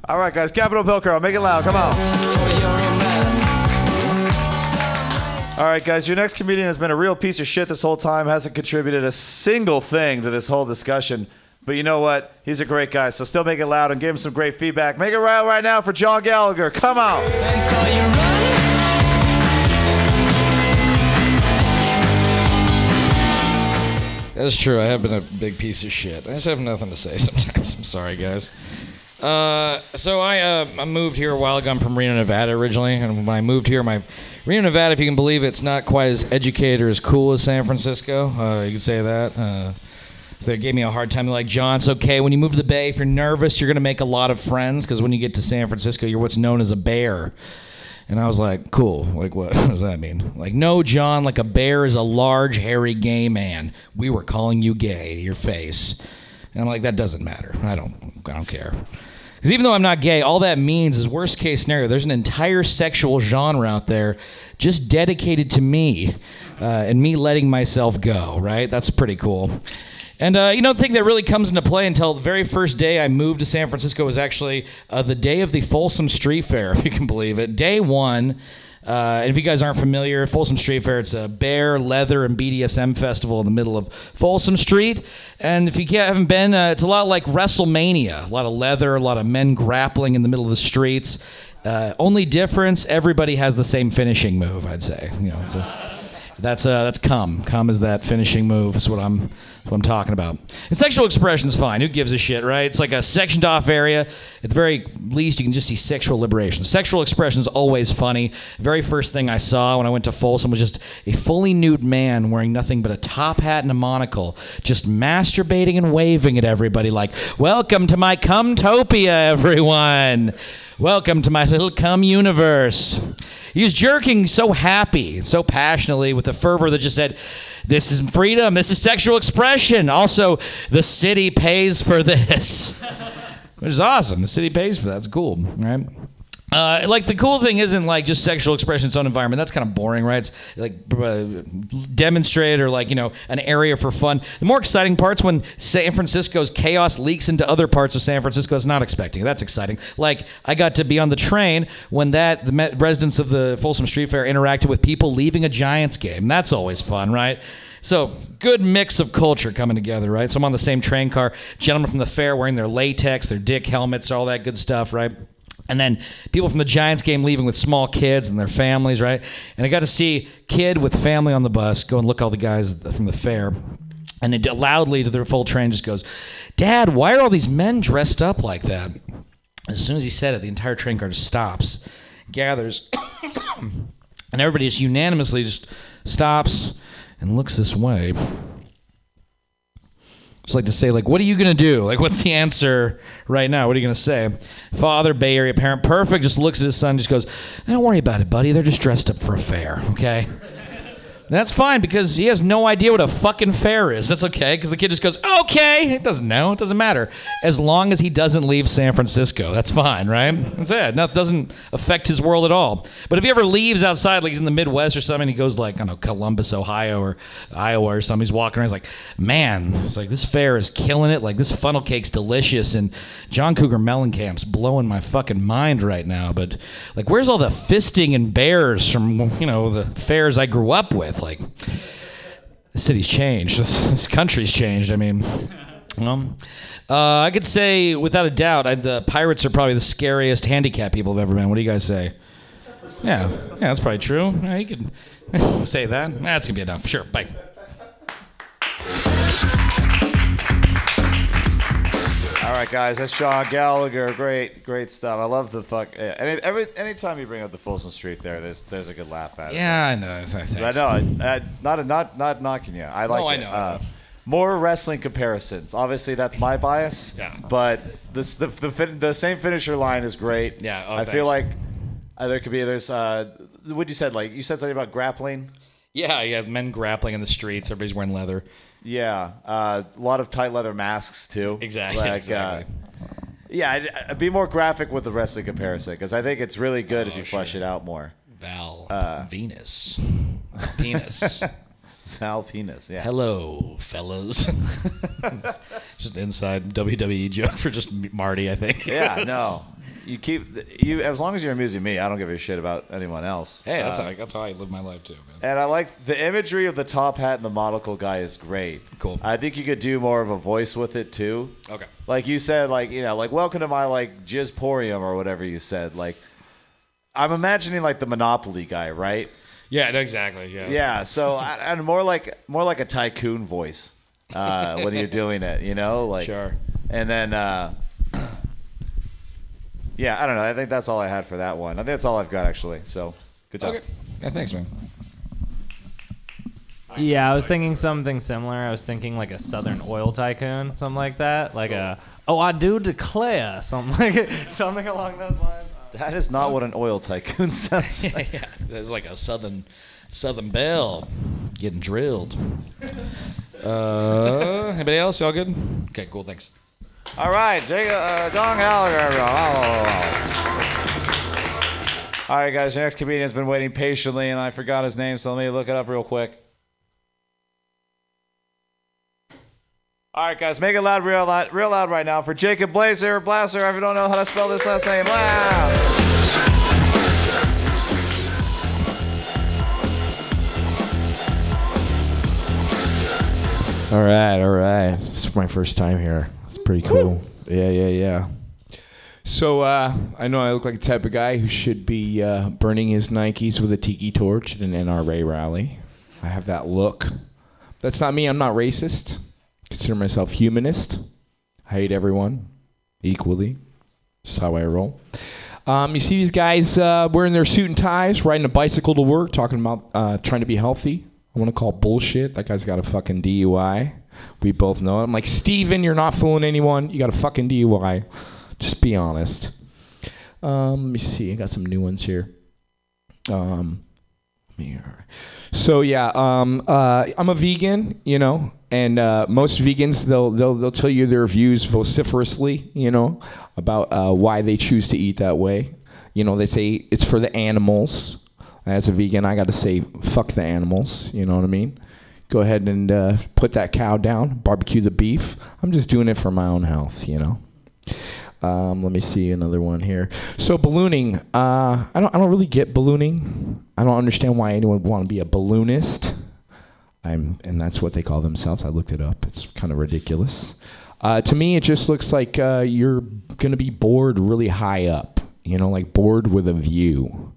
All right, guys. Capital Bill Curl. Make it loud. Come on. All right, guys. Your next comedian has been a real piece of shit this whole time. Hasn't contributed a single thing to this whole discussion. But you know what? He's a great guy. So still make it loud and give him some great feedback. Make it loud right now for John Gallagher. Come on. That's true. I have been a big piece of shit. I just have nothing to say sometimes. I'm sorry, guys. Uh, so I uh, I moved here a while ago. I'm from Reno, Nevada originally, and when I moved here, my Reno, Nevada, if you can believe it, it's not quite as educated or as cool as San Francisco. Uh, you can say that. Uh, so they gave me a hard time. They're like, John, it's okay. When you move to the Bay, if you're nervous, you're gonna make a lot of friends because when you get to San Francisco, you're what's known as a bear. And I was like, cool. Like, what, what does that mean? Like, no, John, like a bear is a large, hairy, gay man. We were calling you gay to your face. And I'm like, that doesn't matter. I don't, I don't care. Because even though I'm not gay, all that means is worst case scenario, there's an entire sexual genre out there just dedicated to me uh, and me letting myself go, right? That's pretty cool. And uh, you know, the thing that really comes into play until the very first day I moved to San Francisco was actually uh, the day of the Folsom Street Fair, if you can believe it. Day one. Uh, and if you guys aren't familiar, Folsom Street Fair, it's a bear, leather, and BDSM festival in the middle of Folsom Street. And if you haven't been, uh, it's a lot like WrestleMania. A lot of leather, a lot of men grappling in the middle of the streets. Uh, only difference, everybody has the same finishing move, I'd say. You know, so that's uh, that's cum. Cum is that finishing move. Is what I'm that's what I'm talking about. And sexual expression's fine. Who gives a shit, right? It's like a sectioned off area. At the very least, you can just see sexual liberation. Sexual expression is always funny. The very first thing I saw when I went to Folsom was just a fully nude man wearing nothing but a top hat and a monocle, just masturbating and waving at everybody like, "Welcome to my cumtopia, everyone." Welcome to my little cum universe. He was jerking so happy, so passionately, with a fervor that just said, This is freedom. This is sexual expression. Also, the city pays for this, which is awesome. The city pays for that. It's cool, right? Uh, like the cool thing isn't like just sexual expression in its own environment. That's kind of boring, right? It's like uh, demonstrated or like you know an area for fun. The more exciting parts when San Francisco's chaos leaks into other parts of San Francisco. It's not expecting. That's exciting. Like I got to be on the train when that the residents of the Folsom Street Fair interacted with people leaving a Giants game. That's always fun, right? So good mix of culture coming together, right? So I'm on the same train car. Gentlemen from the fair wearing their latex, their dick helmets, all that good stuff, right? And then people from the Giants game leaving with small kids and their families, right? And I got to see kid with family on the bus go and look all the guys from the fair. and it loudly to the full train just goes, "Dad, why are all these men dressed up like that?" As soon as he said it, the entire train car just stops, gathers, and everybody just unanimously just stops and looks this way. Just like to say, like, what are you gonna do? Like, what's the answer right now? What are you gonna say? Father, Bay Area parent, perfect. Just looks at his son, just goes, "Don't worry about it, buddy. They're just dressed up for a fair, okay?" That's fine because he has no idea what a fucking fair is. That's okay because the kid just goes, okay. It doesn't know. It doesn't matter. As long as he doesn't leave San Francisco, that's fine, right? That's it. That doesn't affect his world at all. But if he ever leaves outside, like he's in the Midwest or something, he goes like, I don't know, Columbus, Ohio or Iowa or something, he's walking around, he's like, man, it's like this fair is killing it. Like this funnel cake's delicious. And John Cougar Mellencamp's blowing my fucking mind right now. But like, where's all the fisting and bears from, you know, the fairs I grew up with? Like, the city's changed. This, this country's changed. I mean, um, uh, I could say without a doubt, I, the pirates are probably the scariest handicap people I've ever been. What do you guys say? Yeah, yeah, that's probably true. Yeah, you could say that. That's gonna be enough. Sure. Bye. All right, guys, that's Sean Gallagher. Great, great stuff. I love the fuck. Yeah. Any, every anytime you bring up the Folsom Street there, there's there's a good laugh at it. Yeah, I know. Thanks. I know. I, I, not not not knocking you. I like. No, I know, Uh, more wrestling comparisons. Obviously, that's my bias. Yeah. But this the the, fin- the same finisher line is great. Yeah, oh, I feel like uh, there could be there's uh what you said like you said something about grappling. Yeah, you have men grappling in the streets. Everybody's wearing leather. Yeah, uh, a lot of tight leather masks too. Exactly, Like, exactly. Uh, yeah, I'd, I'd be more graphic with the wrestling comparison because I think it's really good Oh, if you flesh it out more. Val Uh, Venis. Penis. Val penis. Yeah. Hello, fellas. just an inside WWE joke for just Marty, I think. yeah, no. You keep you as long as you're amusing me. I don't give a shit about anyone else. Hey, that's Uh, how I, that's how I live my life too, man. And I like the imagery of the top hat and the monocle guy is great. Cool. I think you could do more of a voice with it too. Okay. Like you said, like you know, like welcome to my like jizzporium or whatever you said. Like I'm imagining like the Monopoly guy, right? Yeah, exactly. Yeah. Yeah. So I- and more like more like a tycoon voice uh, when you're doing it, you know, like Sure. And then uh, yeah, I don't know. I think that's all I had for that one. I think that's all I've got actually. So good job. Okay. Yeah, thanks, man. Yeah, I was thinking something similar. I was thinking like a Southern oil tycoon, something like that. Like a oh, I do declare something like something along those lines. That is not what an oil tycoon sounds like. yeah, there's like a southern southern belle getting drilled. Uh, anybody else? Y'all good? Okay, cool. Thanks. All right, Jacob, uh, John Gallagher. everyone. All right, guys, your next comedian's been waiting patiently, and I forgot his name, so let me look it up real quick. All right, guys, make it loud, real loud, real loud right now for Jacob Blazer, Blaster. If you don't know how to spell this last name, loud. All right, all right. This is my first time here. Pretty cool. Yeah, yeah, yeah. So uh, I know I look like the type of guy who should be uh, burning his Nikes with a tiki torch at an NRA rally. I have that look. That's not me. I'm not racist. Consider myself humanist. I hate everyone equally. That's how I roll. Um, you see these guys uh, wearing their suit and ties, riding a bicycle to work, talking about uh, trying to be healthy. I want to call bullshit. That guy's got a fucking DUI. We both know it. I'm like, Steven, you're not fooling anyone. You got a fucking DUI. Just be honest. Um, let me see. I got some new ones here. Um. So yeah, um, uh, I'm a vegan, you know, and uh, most vegans they'll they'll they'll tell you their views vociferously, you know, about uh, why they choose to eat that way. You know, they say it's for the animals. As a vegan, I got to say fuck the animals. You know what I mean? Go ahead and uh, put that cow down, barbecue the beef. I'm just doing it for my own health, you know. Um, let me see another one here. So ballooning, uh, I don't, I don't really get ballooning. I don't understand why anyone would want to be a balloonist. I'm, and that's what they call themselves. I looked it up. It's kind of ridiculous. Uh, to me, it just looks like uh, you're gonna be bored really high up. You know, like bored with a view,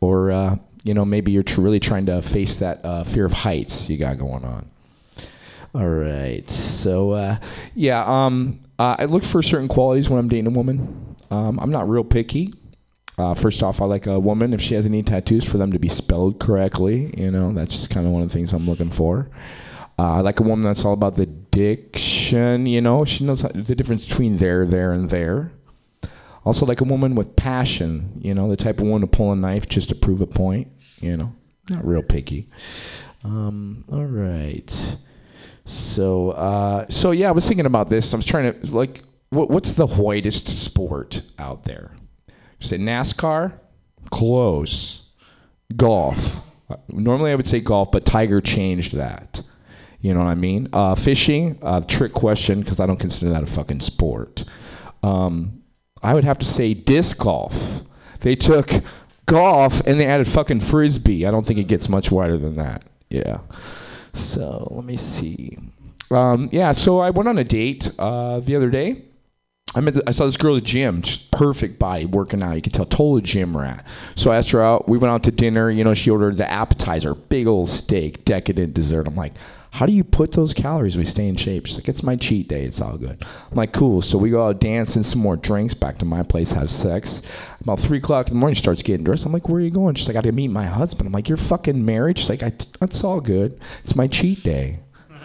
or uh, you know, maybe you're tr- really trying to face that uh, fear of heights you got going on. All right. So, uh, yeah, um, uh, I look for certain qualities when I'm dating a woman. Um, I'm not real picky. Uh, first off, I like a woman if she has any tattoos for them to be spelled correctly. You know, that's just kind of one of the things I'm looking for. Uh, I like a woman that's all about the diction. You know, she knows how, the difference between there, there, and there. Also, like a woman with passion. You know, the type of woman to pull a knife just to prove a point. You know, not real picky. Um, all right. So, uh, so yeah, I was thinking about this. I was trying to like, what, what's the whitest sport out there? Say NASCAR, close. Golf. Uh, Normally, I would say golf, but Tiger changed that. You know what I mean? Uh, fishing, uh, trick question because I don't consider that a fucking sport. Um, I would have to say disc golf. They took golf and they added fucking frisbee. I don't think it gets much wider than that. Yeah. So let me see. Um, yeah, so I went on a date uh, the other day. I met the, I saw this girl at the gym, perfect body, working out. You could tell, total gym rat. So I asked her out. We went out to dinner. You know, she ordered the appetizer, big old steak, decadent dessert. I'm like, how do you put those calories? We stay in shape. She's like, it's my cheat day. It's all good. I'm like, cool. So we go out dancing, some more drinks, back to my place, have sex. About three o'clock in the morning, she starts getting dressed. I'm like, where are you going? She's like, I got to meet my husband. I'm like, you're fucking married? She's like, I, it's all good. It's my cheat day.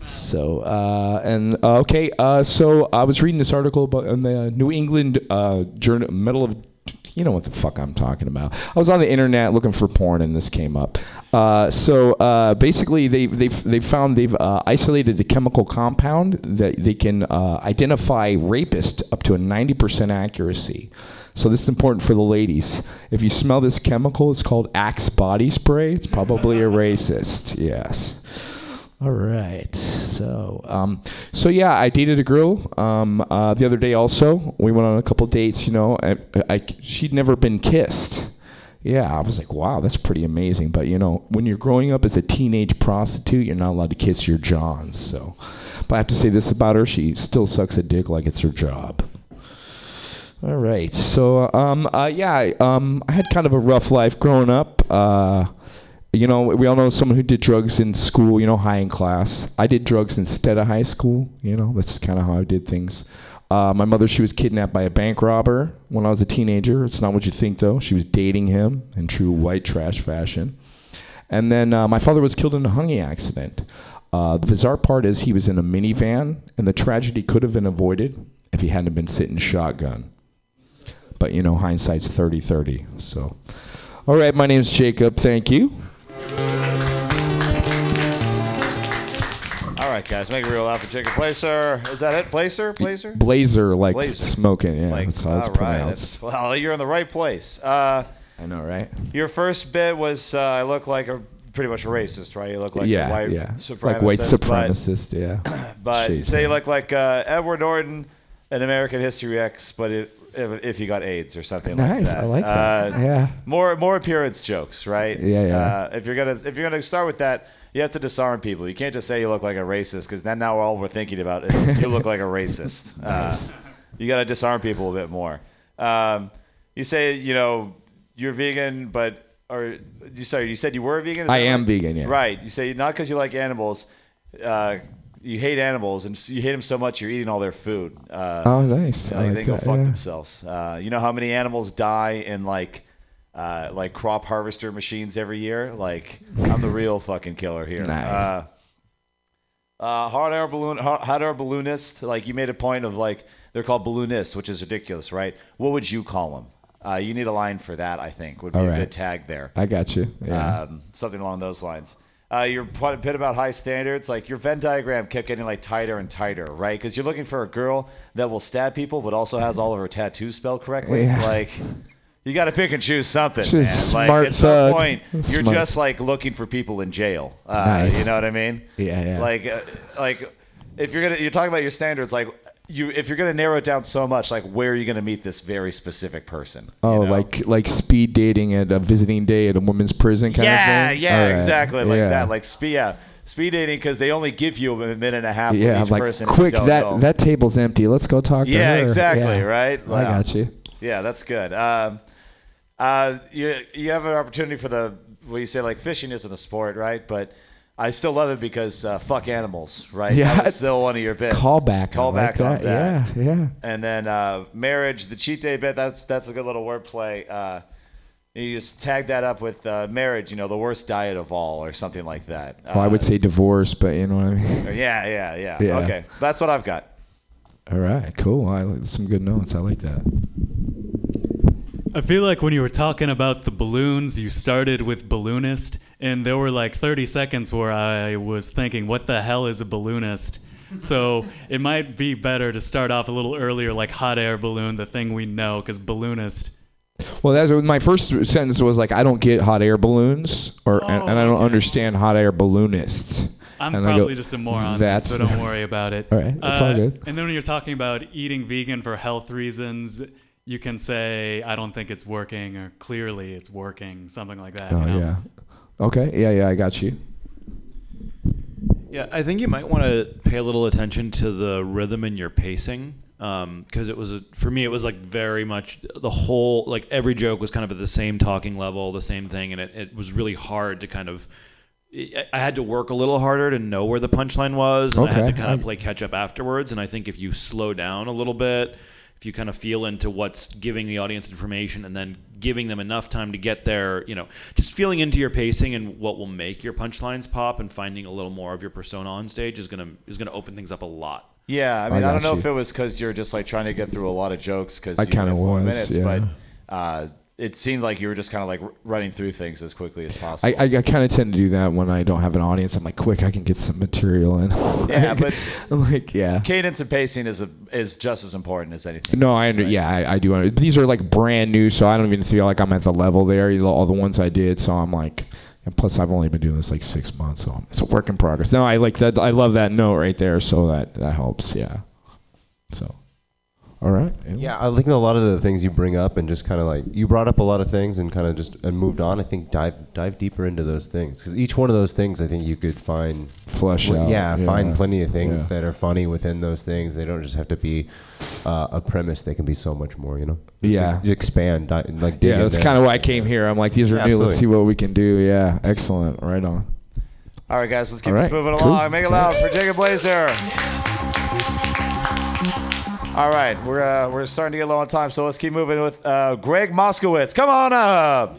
So uh, and uh, okay, uh, so I was reading this article about in the New England uh, Journal, Medal of, you know what the fuck I'm talking about. I was on the internet looking for porn, and this came up. Uh, so uh, basically, they they they found they've uh, isolated a chemical compound that they can uh, identify rapist up to a 90% accuracy. So this is important for the ladies. If you smell this chemical, it's called Axe body spray. It's probably a racist. Yes. All right. So, um, so yeah, I dated a girl um, uh, the other day. Also, we went on a couple dates. You know, I, I, she'd never been kissed. Yeah, I was like, wow, that's pretty amazing. But you know, when you're growing up as a teenage prostitute, you're not allowed to kiss your johns. So, but I have to say this about her: she still sucks a dick like it's her job. All right. So, um, uh, yeah, um, I had kind of a rough life growing up. Uh, you know, we all know someone who did drugs in school, you know, high in class. I did drugs instead of high school, you know, that's kind of how I did things. Uh, my mother, she was kidnapped by a bank robber when I was a teenager. It's not what you think, though. She was dating him in true white trash fashion. And then uh, my father was killed in a hungy accident. Uh, the bizarre part is he was in a minivan, and the tragedy could have been avoided if he hadn't been sitting shotgun. But, you know, hindsight's 30 30. So, all right, my name's Jacob. Thank you. All right, guys, make it real loud for Jacob Placer. Is that it? Placer? Placer? Blazer, like Blazer. smoking. Yeah, Like, that's how it's all right, pronounced. that's- well, you're in the right place. Uh, I know, right? Your first bit was uh, I look like a pretty much a racist, right? You look like Yeah, a white yeah. supremacist. Like white supremacist, yeah. But Shades, say you look like uh, Edward Norton in American History X, but it, if, if you got AIDS or something like Nice, that. I like that. Uh, Yeah. More more appearance jokes, right? Yeah, yeah. Uh, if you're gonna if you're gonna start with that, you have to disarm people. You can't just say you look like a racist because then now all we're thinking about is you look like a racist. Uh, you got to disarm people a bit more. Um, you say you know you're vegan, but or you sorry you said you were vegan. I am right? vegan, yeah. Right. You say not because you like animals. Uh, you hate animals, and you hate them so much you're eating all their food. Uh, Oh, nice. I Like, like they go that, fuck yeah. themselves. Uh, you know how many animals die in like, uh, like crop harvester machines every year? Like, I'm the real fucking killer here. Nice. Uh, uh, hot air balloon, hot, hot air balloonist. Like you made a point of like they're called balloonists, which is ridiculous, right? What would you call them? Uh, you need a line for that. I think would be All a right. good tag there. I got you. Yeah. Um, something along those lines. Uh, your bit about high standards, like your Venn diagram kept getting like tighter and tighter, right? Because you're looking for a girl that will stab people, but also has all of her tattoos spelled correctly. Yeah. Like, you got to pick and choose something, She's man. smart like at some point, you're Smart. just like looking for people in jail. Uh, Nice. You know what I mean? Yeah, yeah. Like, uh, like if you're gonna you're talking about your standards, like you if you're gonna narrow it down so much, like where are you gonna meet this very specific person? Oh, like like speed dating at a visiting day at a women's prison kind yeah, of thing. yeah, All right. exactly like Yeah. that. Like speed, yeah, speed dating because they only give you a minute and a half yeah, each like person. quick that that table's empty. Let's go talk to yeah, exactly, Yeah. right. I got you. Yeah, that's good. Um, uh, you you have an opportunity for the what you say like fishing isn't a sport, right? But I still love it because uh, fuck animals, right? Yeah. that was still one of your bits. Callback, I Call like back on that. that. Yeah, yeah. And then uh, marriage, the cheat day bit. That's that's a good little wordplay. Uh, you just tag that up with uh, marriage. You know, the worst diet of all, or something like that. Well, I Uh, would say divorce, but you know what I mean. Yeah, yeah, yeah, Yeah. Okay, that's what I've got. All right, cool. I like some good notes. I like that. I feel like when you were talking about the balloons, you started with balloonist, and there were like 30 seconds where I was thinking, what the hell is a balloonist? So it might be better to start off a little earlier, like hot air balloon, the thing we know, because balloonist. Well, that's my first sentence was like, I don't get hot air balloons, or and, and I don't understand hot air balloonists. I'm And probably go, just a moron, That's so don't worry about it. All right, it's all Uh, good. And then when you're talking about eating vegan for health reasons, you can say, I don't think it's working, or clearly it's working, something like that. Oh you know? yeah. Okay. Yeah, yeah. I got you. Yeah, I think you might want to pay a little attention to the rhythm in your pacing um, because it was a, for me it was like very much the whole like every joke was kind of at the same talking level, the same thing, and it, it was really hard to kind of. I I had to work a little harder to know where the punchline was, and I had to kind of play catch up afterwards. And I think if you slow down a little bit, if you kind of feel into what's giving the audience information and then giving them enough time to get there, you know, just feeling into your pacing and what will make your punchlines pop and finding a little more of your persona on stage is gonna is gonna open things up a lot. Yeah, I mean, I I, don't know you. if it was because you're just like trying to get through a lot of jokes because I kinda four was, minutes, yeah. but uh, it seemed like you were just kind of like running through things as quickly as possible. I, I, I kind of tend to do that when I don't have an audience. I'm like, quick, I can get some material in. yeah, but I'm like, yeah. cadence and pacing is a, is just as important as anything. No, I under, yeah, I, I do. Under, these are like brand new, so I don't even feel like I'm at the level there. All the ones I did, so I'm like, and plus I've only been doing this like six months, so it's a work in progress. No, I like that. I love that note right there, so that that helps. Yeah. So, all right. Yeah, I think a lot of the things you bring up and just kind of like you brought up a lot of things and kind of just and moved on. I think dive dive deeper into those things because each one of those things I think you could find Flesh well, out, Yeah, yeah, find plenty of things yeah. that are funny within those things. They don't just have to be uh, a premise. They can be so much more. You know. Just Yeah. ex- expand. di- Like dig Yeah, that's kind of why I came here. I'm like, these are Yeah, new. absolutely. Let's see what we can do. Yeah, excellent. Right on. All right, guys, let's keep All this right, moving cool. along. Make it loud for Jacob Blazer. All right, we're uh, we're starting to get low on time, so let's keep moving with uh, Greg Moskowitz. Come on up.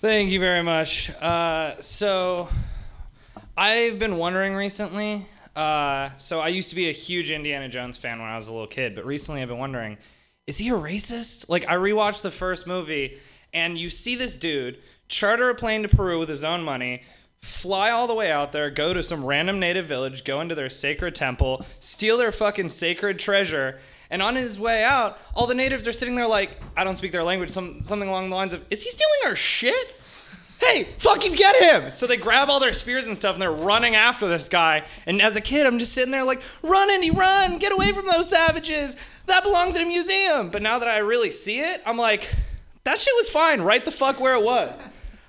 Thank you very much. Uh, so, I've been wondering recently. Uh, so, I used to be a huge Indiana Jones fan when I was a little kid, but recently I've been wondering is he a racist? Like, I rewatched the first movie, and you see this dude charter a plane to Peru with his own money, fly all the way out there, go to some random native village, go into their sacred temple, steal their fucking sacred treasure. And on his way out, all the natives are sitting there like, I don't speak their language, some, something along the lines of, Is he stealing our shit? Hey, fucking get him! So they grab all their spears and stuff and they're running after this guy. And as a kid, I'm just sitting there like, Run, Indy, run! Get away from those savages! That belongs in a museum! But now that I really see it, I'm like, That shit was fine, right the fuck where it was.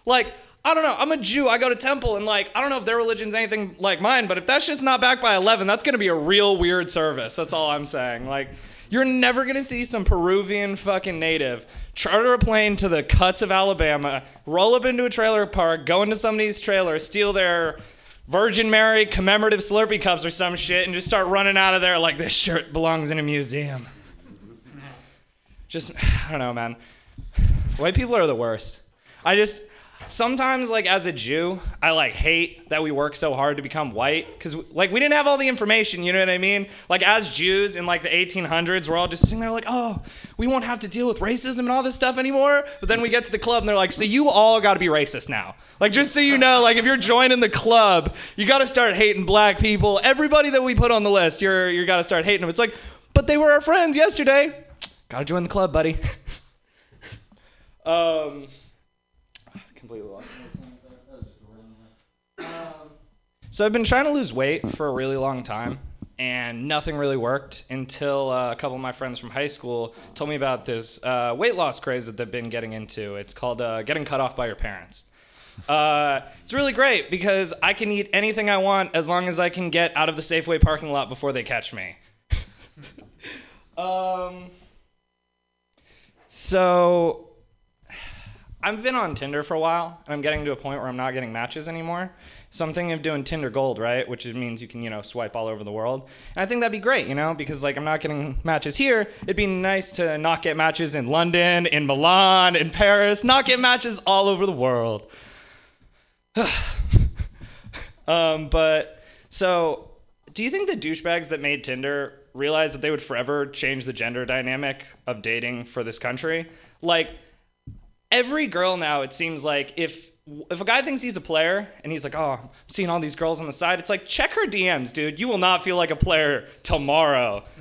Like, I don't know. I'm a Jew. I go to temple, and like, I don't know if their religion's anything like mine, but if that shit's not backed by 11, that's gonna be a real weird service. That's all I'm saying. Like, you're never gonna see some Peruvian fucking native charter a plane to the cuts of Alabama, roll up into a trailer park, go into somebody's trailer, steal their Virgin Mary commemorative Slurpee cups or some shit, and just start running out of there like this shirt belongs in a museum. Just, I don't know, man. White people are the worst. I just sometimes like as a Jew, I like hate that we work so hard to become white cuz like we didn't have all the information, you know what I mean? Like as Jews in like the 1800s, we're all just sitting there like, "Oh, we won't have to deal with racism and all this stuff anymore." But then we get to the club and they're like, "So you all got to be racist now." Like just so you know, like if you're joining the club, you got to start hating black people. Everybody that we put on the list, you're you got to start hating them. It's like, "But they were our friends yesterday." Got to join the club, buddy. um completely lost. So I've been trying to lose weight for a really long time, and nothing really worked until uh, a couple of my friends from high school told me about this uh, weight loss craze that they've been getting into. It's called uh, getting cut off by your parents. Uh, it's really great because I can eat anything I want as long as I can get out of the Safeway parking lot before they catch me. um, so I've been on Tinder for a while, and I'm getting to a point where I'm not getting matches anymore. So I'm thinking of doing Tinder Gold, right? Which means you can, you know, swipe all over the world. And I think that'd be great, you know, because like I'm not getting matches here. It'd be nice to not get matches in London, in Milan, in Paris, not get matches all over the world. um, but so, do you think the douchebags that made Tinder realized that they would forever change the gender dynamic of dating for this country? Like, every girl now, it seems like if if a guy thinks he's a player and he's like, oh, I'm seeing all these girls on the side, it's like check her DMs, dude. You will not feel like a player tomorrow.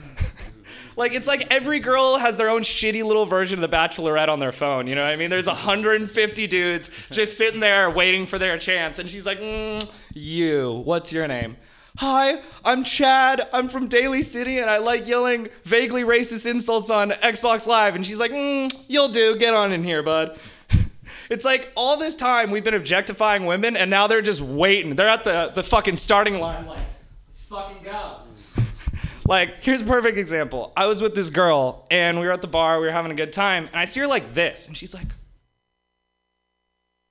Like it's like every girl has their own shitty little version of the Bachelorette on their phone. You know what I mean? There's 150 dudes just sitting there waiting for their chance, and she's like, mm, "You, what's your name?" Hi, I'm Chad. I'm from Daly City, and I like yelling vaguely racist insults on Xbox Live. And she's like, mm, "You'll do. Get on in here, bud." It's like all this time we've been objectifying women, and now they're just waiting. They're at the, the fucking starting line, like, let's fucking go. Like, here's a perfect example. I was with this girl, and we were at the bar, we were having a good time, and I see her like this, and she's like, I'm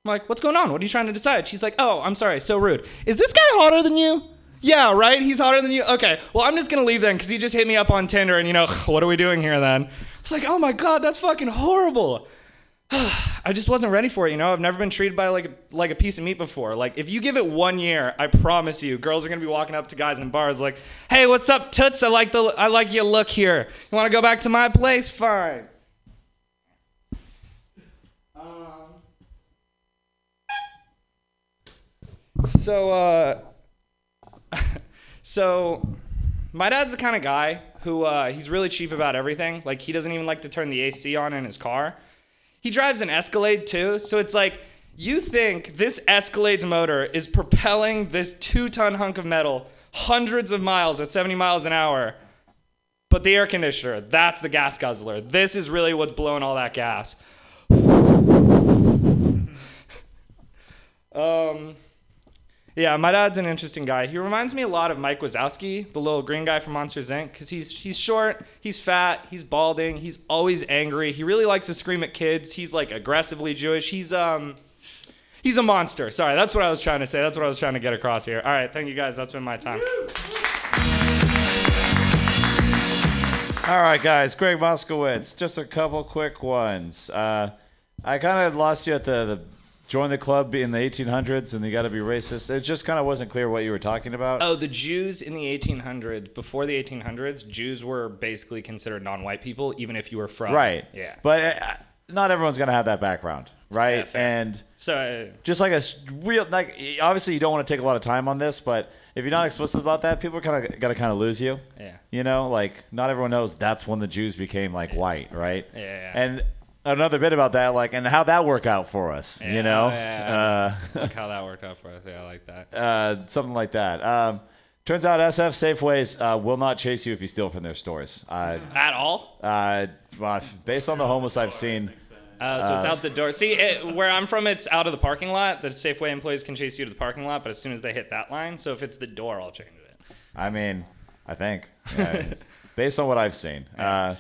like, what's going on? What are you trying to decide? She's like, oh, I'm sorry, so rude. Is this guy hotter than you? Yeah, right? He's hotter than you? Okay, well, I'm just gonna leave then, because he just hit me up on Tinder, and you know, what are we doing here then? It's like, oh my god, that's fucking horrible. I just wasn't ready for it, you know. I've never been treated by like a, like a piece of meat before. Like if you give it one year, I promise you, girls are gonna be walking up to guys in bars like, "Hey, what's up, toots? I like the I like your look here. You want to go back to my place? Fine." So, uh, so my dad's the kind of guy who uh, he's really cheap about everything. Like he doesn't even like to turn the AC on in his car. He drives an Escalade too, so it's like you think this Escalade's motor is propelling this two-ton hunk of metal hundreds of miles at 70 miles an hour. But the air conditioner, that's the gas guzzler. This is really what's blowing all that gas. um, yeah, my dad's an interesting guy. He reminds me a lot of Mike Wazowski, the little green guy from Monsters Inc. Because he's he's short, he's fat, he's balding, he's always angry. He really likes to scream at kids. He's like aggressively Jewish. He's um he's a monster. Sorry, that's what I was trying to say. That's what I was trying to get across here. All right, thank you guys. That's been my time. All right, guys. Greg Moskowitz. Just a couple quick ones. Uh, I kind of lost you at the, the join the club in the 1800s and you got to be racist. It just kind of wasn't clear what you were talking about. Oh, the Jews in the 1800s, before the 1800s, Jews were basically considered non-white people, even if you were from right. Yeah. But uh, not everyone's gonna have that background, right? and So uh, just like a real, like obviously you don't want to take a lot of time on this, but if you're not explicit about that, people are kind of gonna kind of lose you. Yeah. You know, like not everyone knows that's when the Jews became like white, right? Yeah, yeah. And another bit about that, like, and how that work out for us, you know? Yeah. Uh, like how that worked out for us. Yeah, I like that. uh, something like that. Um, turns out SF Safeways uh, will not chase you if you steal from their stores. Uh, At all? uh, well, based on the homeless I've seen. Uh, so it's uh, out the door. See, it, where I'm from, it's out of the parking lot. The Safeway employees can chase you to the parking lot, but as soon as they hit that line, so if it's the door, I'll change it. I mean, I think, yeah, based on what I've seen, uh,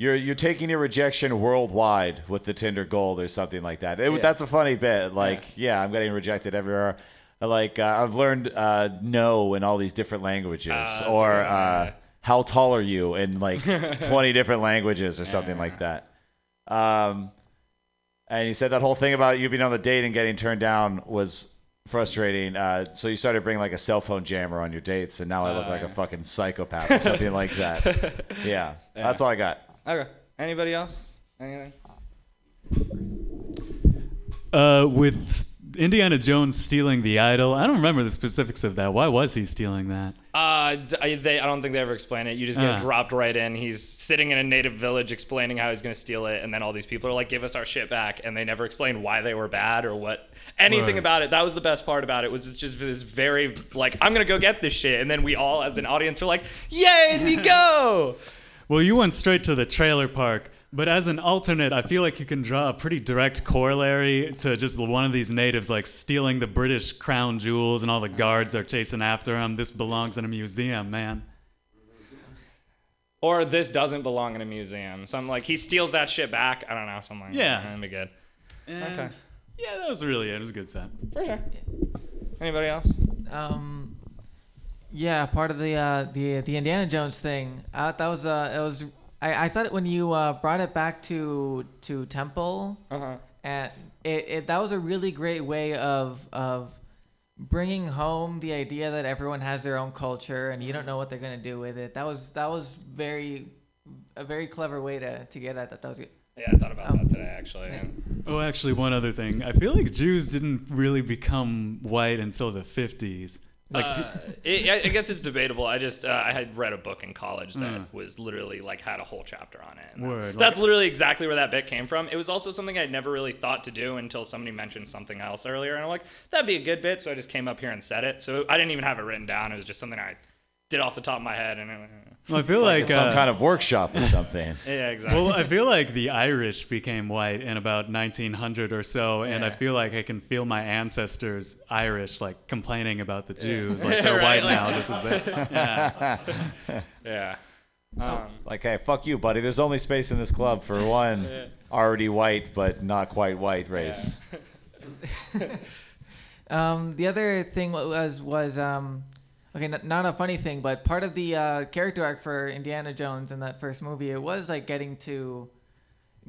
you're you're taking your rejection worldwide with the Tinder Gold or something like that. It, Yeah. That's a funny bit. Like, yeah, I'm getting rejected everywhere. Like, uh, I've learned uh, no in all these different languages, Ah, that's or uh, how tall are you in like 20 different languages or something like that. Um, and you said that whole thing about you being on the date and getting turned down was frustrating. Uh, so you started bringing like a cell phone jammer on your dates, and now I look Uh, like a fucking psychopath or something like that. Yeah, that's all I got. Okay. Anybody else? Anything? Uh, with Indiana Jones stealing the idol, I don't remember the specifics of that. Why was he stealing that? Uh, they, I don't think they ever explain it. You just get Ah. dropped right in. He's sitting in a native village explaining how he's going to steal it, and then all these people are like, "Give us our shit back," and they never explain why they were bad or what anything Right. about it. That was the best part about it. Was just this very like, "I'm gonna go get this shit," and then we all, as an audience, are like, "Yay, Nico!" Well, you went straight to the trailer park But as an alternate, I feel like you can draw a pretty direct corollary to just one of these natives like stealing the British crown jewels and all the guards are chasing after him. This belongs in a museum, man. Or this doesn't belong in a museum. Something like he steals that shit back. I don't know. Something like Yeah. that. That'd be good. And okay. Yeah, that was really it. It was a good set. For sure. Anybody else? Um, yeah, part of the uh, the the Indiana Jones thing. Uh, that was uh, it was. I, I thought when you uh, brought it back to to Temple, uh-huh. and it, it that was a really great way of of bringing home the idea that everyone has their own culture and you don't know what they're gonna do with it. That was that was very a very clever way to to get at that. That was good. Yeah, I thought about that today actually. Oh, actually, one other thing. I feel like Jews didn't really become white until the 50s. Like, uh, it, I guess it's debatable. I just uh, I had read a book in college that Mm. was literally like had a whole chapter on it. That- Word, That's like- literally exactly where that bit came from. It was also something I'd never really thought to do until somebody mentioned something else earlier, and I'm like, that'd be a good bit. So I just came up here and said it. So I didn't even have it written down. It was just something I did off the top of my head, and it, I feel It's like, it's some uh, kind of workshop or something. Yeah, exactly. Well, I feel like the Irish became white in about 1900 or so, and I feel like I can feel my ancestors Irish like complaining about the Jews, Yeah. like they're Right, white like- now. This is their yeah. yeah. Um, like, hey, fuck you, buddy. There's only space in this club for one Yeah. already white but not quite white race. Um, the other thing was was um, okay, n- not a funny thing, but part of the uh, character arc for Indiana Jones in that first movie, it was like getting to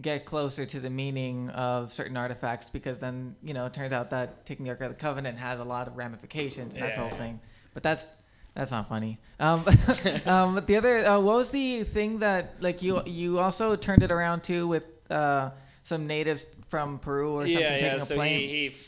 get closer to the meaning of certain artifacts because then you know it turns out that taking the Ark of the Covenant has a lot of ramifications and that's the whole thing. But that's that's not funny. Um, um, but the other, uh, what was the thing that like you you also turned it around too with uh, some natives from Peru or something yeah, taking yeah. a So plane? he,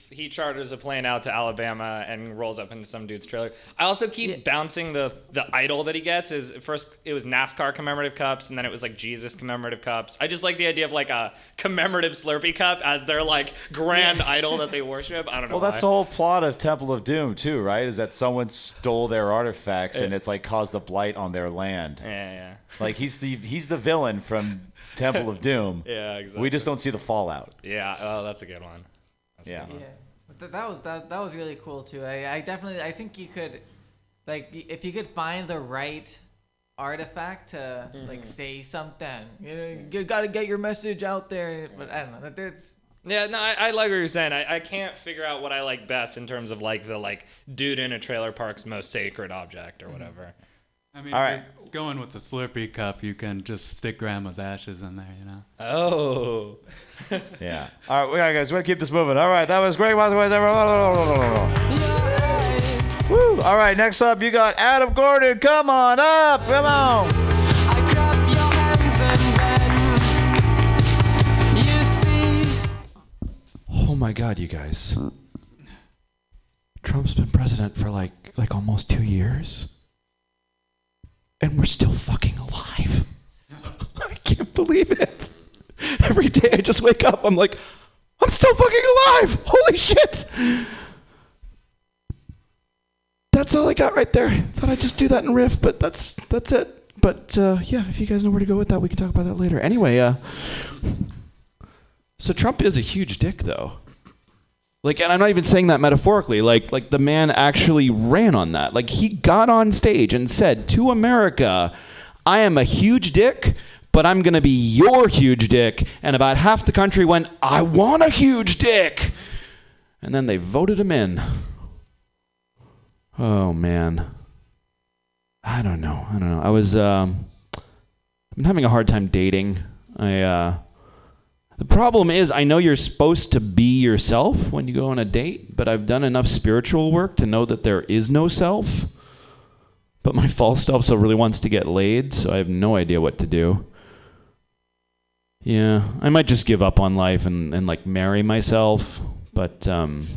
he he charters a plane out to Alabama and rolls up into some dude's trailer. I also keep bouncing the the idol that he gets. Is first it was NASCAR commemorative cups, and then it was like Jesus commemorative cups. I just like the idea of like a commemorative Slurpee cup as their like grand idol that they worship. I don't know. Well, that's the whole plot of Temple of Doom, too, right? Is that someone stole their artifacts and it's like caused a blight on their land. Yeah, yeah. Like he's the he's the villain from Temple of Doom. Yeah, exactly. We just don't see the fallout. Yeah, oh, that's a good one. That's Yeah. good one. Yeah, th- that was that, that was really cool too. I, I definitely I think you could, like, if you could find the right artifact to like Mhm. say something, you, know, you gotta get your message out there. But I don't know. that There's Yeah, no, I, I like what you're saying. I, I can't figure out what I like best in terms of like the like dude in a trailer park's most sacred object or whatever. I mean, All if right. You're going with the Slurpee cup, you can just stick Grandma's ashes in there, you know. Oh. Yeah. All right, we gotta guys, we gotta keep this moving. All right, that was great. Woo! All right, next up, you got Adam Gordon. Come on up. Come on. Oh my God, you guys! Trump's been president for like like almost two years, and we're still fucking alive. I can't believe it. Every day I just wake up, I'm like, I'm still fucking alive. Holy shit! That's all I got right there. Thought I'd just do that in riff, but that's that's it. But uh, yeah, if you guys know where to go with that, we can talk about that later. Anyway, uh, so Trump is a huge dick, though. Like, and I'm not even saying that metaphorically. Like, like the man actually ran on that. Like, he got on stage and said to America, "I am a huge dick." But I'm gonna be your huge dick, and about half the country went, "I want a huge dick," and then they voted him in. Oh man, I don't know. I don't know. I was um, I'm having a hard time dating. I uh, the problem is I know you're supposed to be yourself when you go on a date, but I've done enough spiritual work to know that there is no self. But my false self still really wants to get laid, so I have no idea what to do. Yeah, I might just give up on life and, and like marry myself, but um,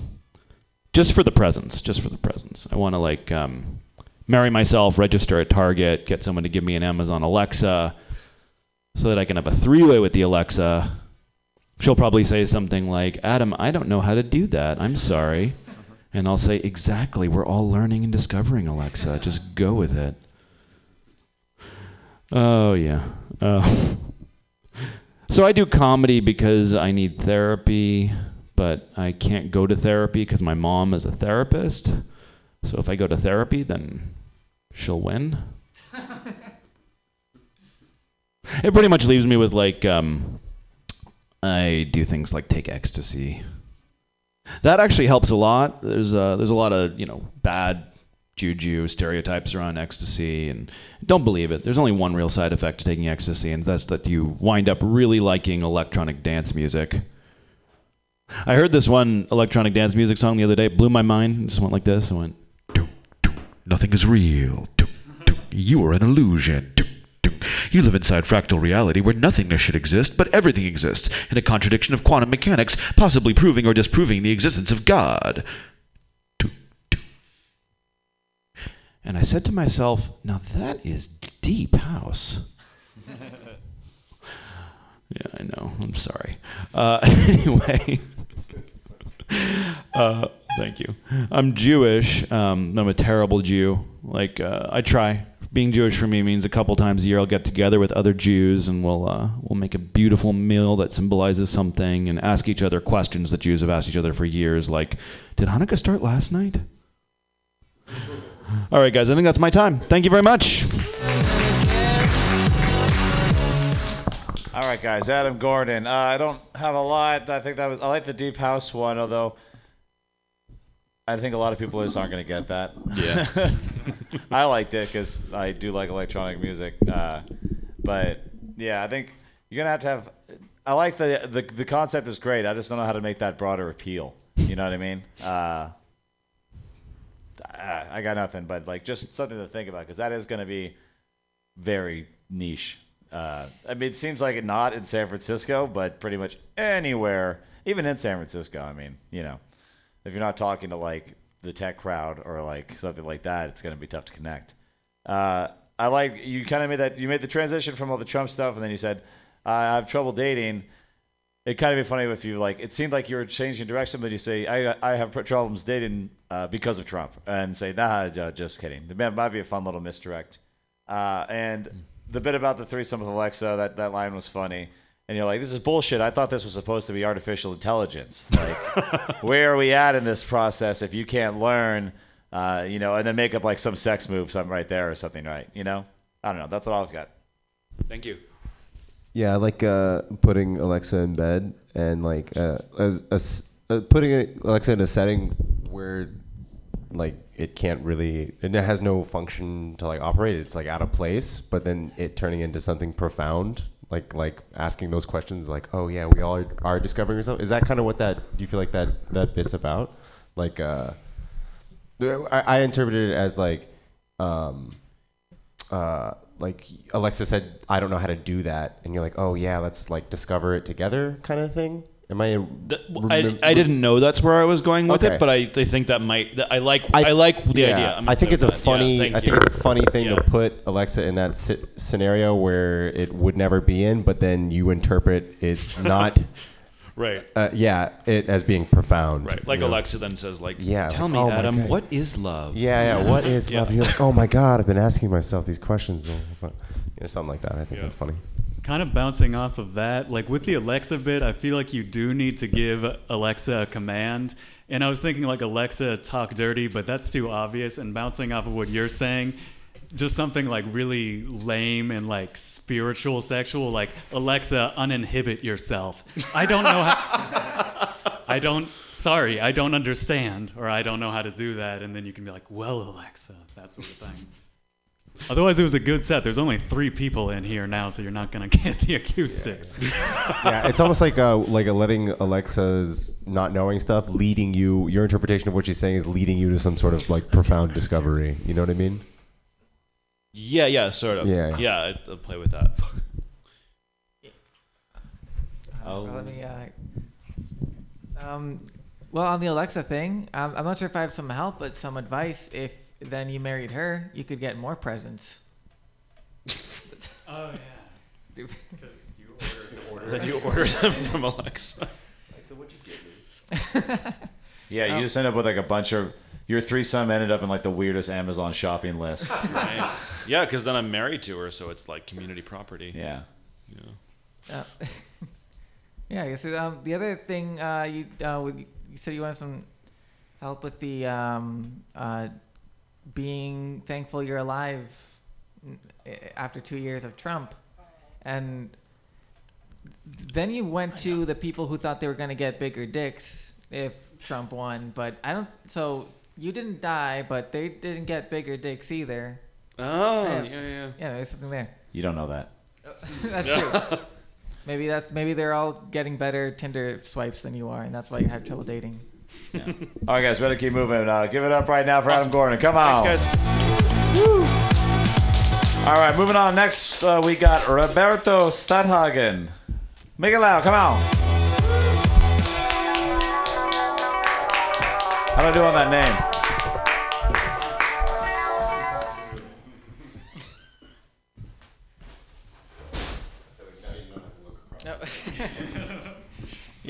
just for the presence, just for the presence. I want to like um, marry myself, register at Target, get someone to give me an Amazon Alexa, so that I can have a three-way with the Alexa. She'll probably say something like, "Adam, I don't know how to do that. I'm sorry." And I'll say, "Exactly. We're all learning and discovering, Alexa. Just go with it." Oh yeah. Uh, So I do comedy because I need therapy, but I can't go to therapy because my mom is a therapist. So if I go to therapy, then she'll win. it pretty much leaves me with like um, I do things like take ecstasy. That actually helps a lot. There's a, there's a lot of you know bad juju stereotypes around ecstasy, and don't believe it. There's only one real side effect to taking ecstasy, and that's that you wind up really liking electronic dance music. I heard this one electronic dance music song the other day. It blew my mind. It just went like this. I went, "Doo, doo, nothing is real. Doo, doo, you are an illusion. You live inside fractal reality where nothingness should exist, but everything exists, in a contradiction of quantum mechanics, possibly proving or disproving the existence of God. And I said to myself, now that is deep house. Yeah, I know. I'm sorry. Uh, anyway, uh, thank you. I'm Jewish. Um, I'm a terrible Jew. Like uh, I try. Being Jewish for me means a couple times a year I'll get together with other Jews and we'll uh, we'll make a beautiful meal that symbolizes something and ask each other questions that Jews have asked each other for years. Like, did Hanukkah start last night? All right, guys. I think that's my time. Thank you very much. All right, guys. Adam Gordon. Uh, I don't have a lot. I think that was. I like the deep house one, although I think a lot of people just aren't going to get that. Yeah. I liked it because I do like electronic music. Uh, but yeah, I think you're gonna have to have. I like the, the the concept is great. I just don't know how to make that broader appeal. You know what I mean? Uh, I I got nothing, but like just something to think about because that is going to be very niche. Uh, I mean, it seems like it not in San Francisco, but pretty much anywhere, even in San Francisco. I mean, you know, if you're not talking to like the tech crowd or like something like that, it's going to be tough to connect. Uh, I like you kind of made that you made the transition from all the Trump stuff, and then you said I have trouble dating. It kind of be funny if you like. It seemed like you were changing direction, but you say I I have problems dating uh, because of Trump, and say nah, just kidding. Might might be a fun little misdirect. Uh, and the bit about the threesome with Alexa, that that line was funny. And you're like, this is bullshit. I thought this was supposed to be artificial intelligence. Like, where are we at in this process if you can't learn, uh, you know, and then make up like some sex move, something right there or something, right? You know? I don't know. That's what I've got. Thank you. Yeah, I like uh, putting Alexa in bed and like uh, as, as, uh, putting Alexa in a setting where like it can't really and it has no function to like operate. It's like out of place, but then it turning into something profound, like like asking those questions, like oh yeah, we all are, are discovering ourselves. Is that kind of what that? Do you feel like that that bit's about? Like uh, I, I interpreted it as like um, uh, like Alexa said, I don't know how to do that, and you're like, oh yeah, let's like discover it together, kind of thing. Am I? I, I didn't know that's where I was going with Okay. it, but I, I think that might. I like I, like the yeah, idea. I'm I think it's a that. funny. Yeah, I think you. it's a funny thing Yeah. to put Alexa in that si- scenario where it would never be in, but then you interpret it not. Right. Uh, yeah, it as being profound. Right. Like you know? Alexa then says, like, yeah, tell me, oh Adam, what is love? Yeah, yeah. What is love? You're like, oh my god, I've been asking myself these questions. Like, you know, something like that. I think that's funny. Kind of bouncing off of that, like with the Alexa bit, I feel like you do need to give Alexa a command. And I was thinking like Alexa talk dirty, but that's too obvious. And bouncing off of what you're saying, just something like really lame and like spiritual sexual, like Alexa uninhibit yourself. I don't know how. I don't. Sorry, I don't understand, or I don't know how to do that. And then you can be like, well, Alexa, that sort of thing. Otherwise, it was a good set. There's only three people in here now, so you're not gonna get the acoustics. yeah, it's almost like uh, like a letting Alexa's not knowing stuff leading you. Your interpretation of what she's saying is leading you to some sort of like profound discovery. You know what I mean? Yeah, yeah, sort of. Yeah. Yeah, I, I'll play with that. Uh, Let me. Uh, um, well, on the Alexa thing, um, I'm not sure if I have some help, but some advice. If then you married her, you could get more presents. Oh yeah. Stupid. Then you order them from Alexa. Alexa, what'd you give me? Yeah, you just end up with like a bunch of your threesome ended up in like the weirdest Amazon shopping list. Right. Yeah, because then I'm married to her, so it's like community property. Yeah. You know. Uh, Yeah, I guess um, the other thing uh, you uh, you said you wanted some help with the um, uh, being thankful you're alive after two years of Trump, and then you went to the people who thought they were going to get bigger dicks if Trump won, but I don't. So you didn't die, but they didn't get bigger dicks either. Oh, yeah, yeah. Yeah, there's something there. You don't know that. that's true. Maybe that's maybe they're all getting better Tinder swipes than you are, and that's why you have trouble dating. All right, guys, better keep moving. Uh, give it up right now for Adam Gordon. Come on. Thanks, guys. All right, moving on. Next, uh, we got Roberto Stadhagen. Make it loud. Come on. How do I do on that name?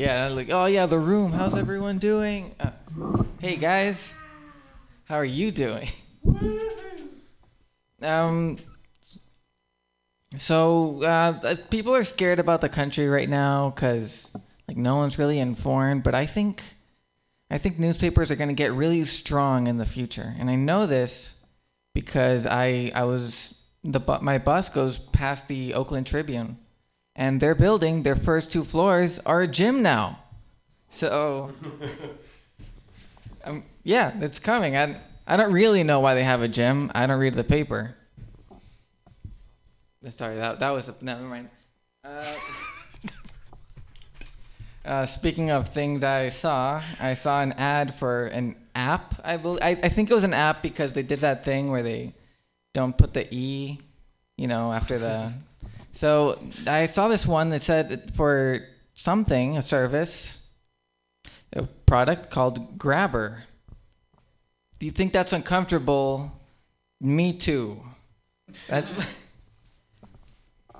Yeah, like, oh yeah, the room. How's everyone doing? Uh, hey guys, how are you doing? um, so uh, uh, people are scared about the country right now because like no one's really informed. But I think, I think newspapers are going to get really strong in the future, and I know this because I I was the my bus goes past the Oakland Tribune and their building, their first two floors are a gym now. So, um, yeah, it's coming. I, I don't really know why they have a gym. I don't read the paper. Sorry, that that was a, never mind. Uh, uh, speaking of things I saw, I saw an ad for an app. I bel I, I think it was an app because they did that thing where they don't put the e, you know, after the. So I saw this one that said for something, a service, a product called Grabber. Do you think that's uncomfortable? Me too. That's.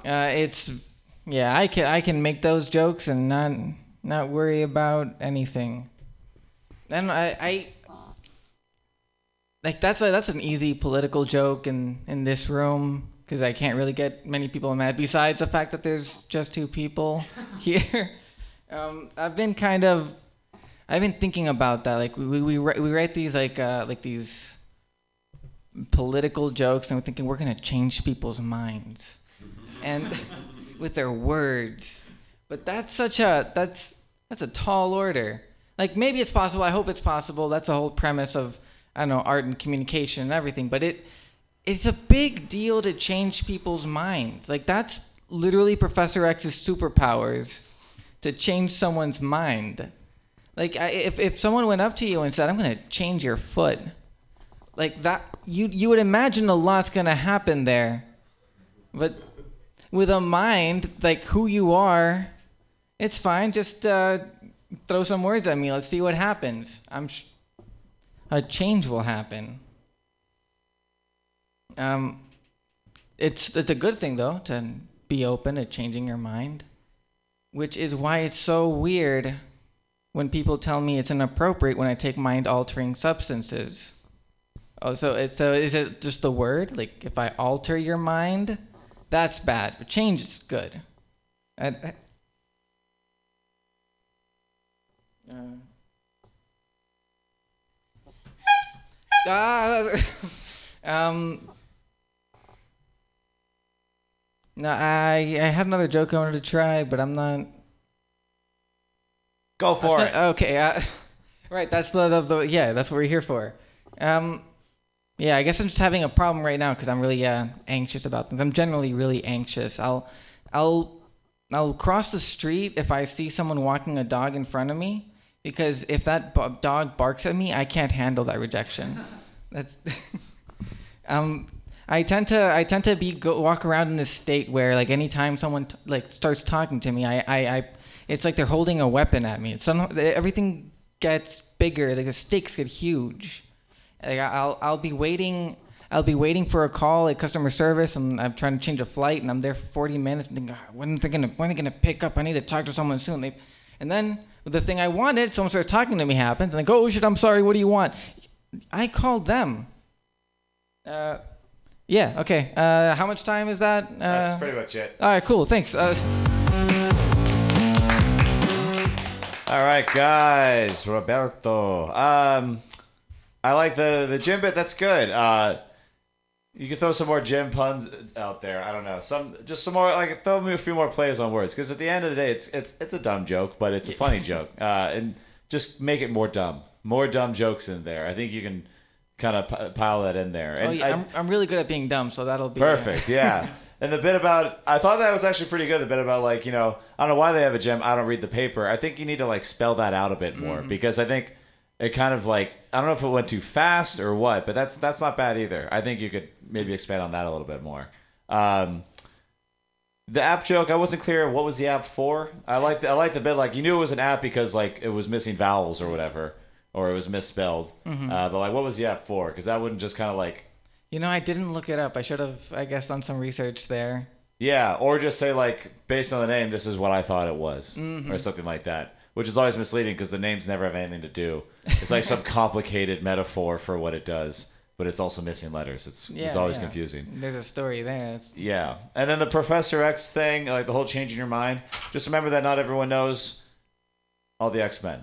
Uh, it's yeah, I can I can make those jokes and not not worry about anything. And I, I like that's a that's an easy political joke in in this room because I can't really get many people mad. Besides the fact that there's just two people here, um, I've been kind of I've been thinking about that. Like we we we write, we write these like uh, like these political jokes, and we're thinking we're gonna change people's minds, and with their words. But that's such a that's that's a tall order. Like maybe it's possible. I hope it's possible. That's the whole premise of I don't know art and communication and everything. But it it's a big deal to change people's minds. Like that's literally Professor X's superpowers to change someone's mind. Like I, if if someone went up to you and said, "I'm going to change your foot," like that, you you would imagine a lot's going to happen there. But with a mind like who you are, it's fine. Just uh, throw some words at me. Let's see what happens. I'm sh- a change will happen. Um, it's it's a good thing though to be open to changing your mind, which is why it's so weird when people tell me it's inappropriate when I take mind altering substances. Oh, so so is it just the word? Like if I alter your mind, that's bad. But change is good. I, I- uh, ah, um. No, I I had another joke I wanted to try, but I'm not. Go for gonna- it. Okay, uh, right. That's the, the, the yeah. That's what we're here for. Um, yeah. I guess I'm just having a problem right now because I'm really uh, anxious about things. I'm generally really anxious. I'll I'll I'll cross the street if I see someone walking a dog in front of me because if that b- dog barks at me, I can't handle that rejection. That's um. I tend to I tend to be go, walk around in this state where like anytime someone t- like starts talking to me, I, I, I it's like they're holding a weapon at me. It's some everything gets bigger. Like the stakes get huge. Like I'll I'll be waiting. I'll be waiting for a call at customer service, and I'm trying to change a flight, and I'm there for 40 minutes. I'm thinking, "Ah, when they gonna when are they gonna pick up? I need to talk to someone soon. They, and then the thing I wanted, someone starts talking to me happens, and I go, oh shit, I'm sorry. What do you want? I called them. Uh, yeah. Okay. Uh, how much time is that? Uh, That's pretty much it. All right. Cool. Thanks. Uh, All right, guys. Roberto. Um, I like the the gym bit. That's good. Uh, you can throw some more gym puns out there. I don't know. Some just some more like throw me a few more plays on words because at the end of the day, it's it's it's a dumb joke, but it's a funny joke. Uh, and just make it more dumb. More dumb jokes in there. I think you can kind of p- pile that in there. oh, yeah, I- I'm, I'm really good at being dumb, so that'll be uh, Perfect. Yeah. and the bit about I thought that was actually pretty good. The bit about like you know I don't know why they have a gem. I don't read the paper. I think you need to like spell that out a bit more Mhm. because I think it kind of like I don't know if it went too fast or what, but that's that's not bad either. I think you could maybe expand on that a little bit more. Um, the app joke, I wasn't clear what was the app for. I like I like the bit like you knew it was an app because like it was missing vowels or whatever, or it was misspelled. Mhm. Uh, but like, what was the app for? Because that wouldn't just kind of like You know, I didn't look it up. I should have, I guess, done some research there. Yeah, or just say like based on the name, this is what I thought it was, Mhm. or something like that, which is always misleading because the names never have anything to do. It's like some complicated metaphor for what it does, but it's also missing letters. It's Yeah, it's always yeah. confusing. There's a story there. It's, Yeah, and then the Professor X thing, like the whole changing your mind. Just remember that not everyone knows all the X Men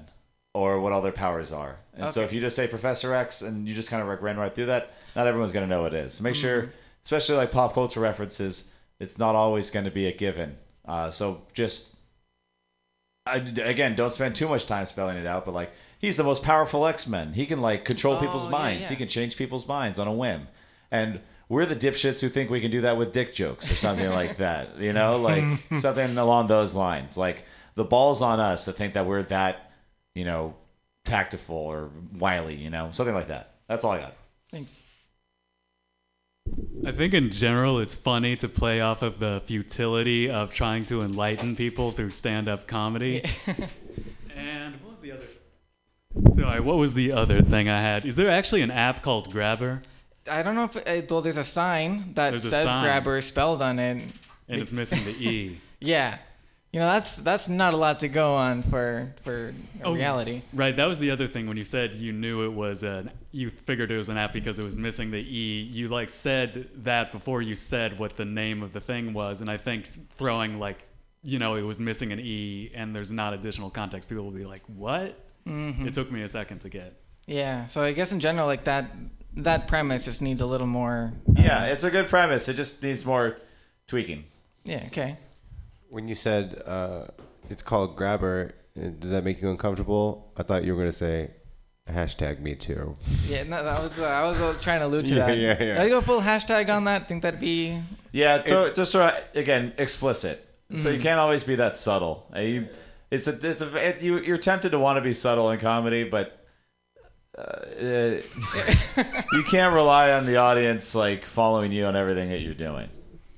or what all their powers are, and so if you just say Professor X and you just kind of like ran right through that, not everyone's gonna know what it is. So make sure, Mhm. especially like pop culture references, it's not always going to be a given. Uh, so just I, again, don't spend too much time spelling it out. But like, he's the most powerful X Men. He can like control people's Oh, yeah, minds. yeah. He can change people's minds on a whim. And we're the dipshits who think we can do that with dick jokes or something like that. You know, like something along those lines. Like the ball's on us to think that we're that, you know, tactful or wily. You know, something like that. That's all I got. Thanks. I think in general it's funny to play off of the futility of trying to enlighten people through stand-up comedy. and what was the other? Sorry, what was the other thing I had? Is there actually an app called Grabber? I don't know if, uh, well, there's a sign that There's says sign. grabber spelled on it. And it's missing the E. Yeah. You know, that's that's not a lot to go on for for Oh, reality. Right, that was the other thing when you said you knew it was an you figured it was an app because it was missing the E. You like said that before you said what the name of the thing was, and I think throwing like you know it was missing an E and there's not additional context, people will be like, "What?" Mhm. It took me a second to get. Yeah. So I guess in general, like that that premise just needs a little more. Yeah, it's a good premise. It just needs more tweaking. Yeah. Okay. When you said uh, it's called Grabber, uh, does that make you uncomfortable? I thought you were gonna say hashtag Me Too. Yeah. No, that was uh, I was uh, trying to allude to Yeah, that. yeah, yeah. Did I go full hashtag on that? Think that'd be. Yeah, throw, just sort of again explicit. So you Mhm. can't always be that subtle. Uh, You, it's a, it's a, it, you, you're tempted to want to be subtle in comedy, but uh, you can't rely on the audience like following you on everything that you're doing.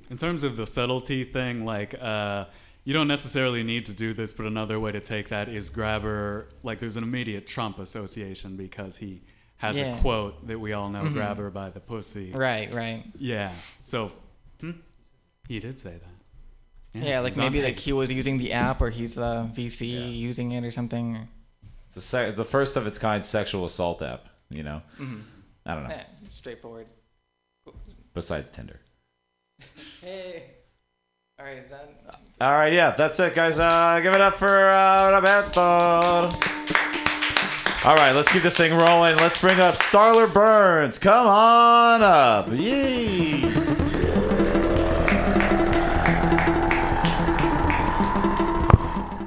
In terms of the subtlety thing, like uh, you don't necessarily need to do this, but another way to take that is Grabber. Like there's an immediate Trump association because he has Yeah. a quote that we all know: Mhm. "Grab her by the pussy." Right, right. Yeah. So hmm, he did say that. Yeah, like maybe like he was using the app or he's a VC using it or something. It's the, sec- the first of its kind sexual assault app. You know, Mhm. I don't know. Yeah, straightforward. Besides Tinder. Hey. All right, is that? All right, yeah, that's it, guys. Uh, give it up for uh, Roberto. All right, let's keep this thing rolling. Let's bring up Starler Burns. Come on up. Yee.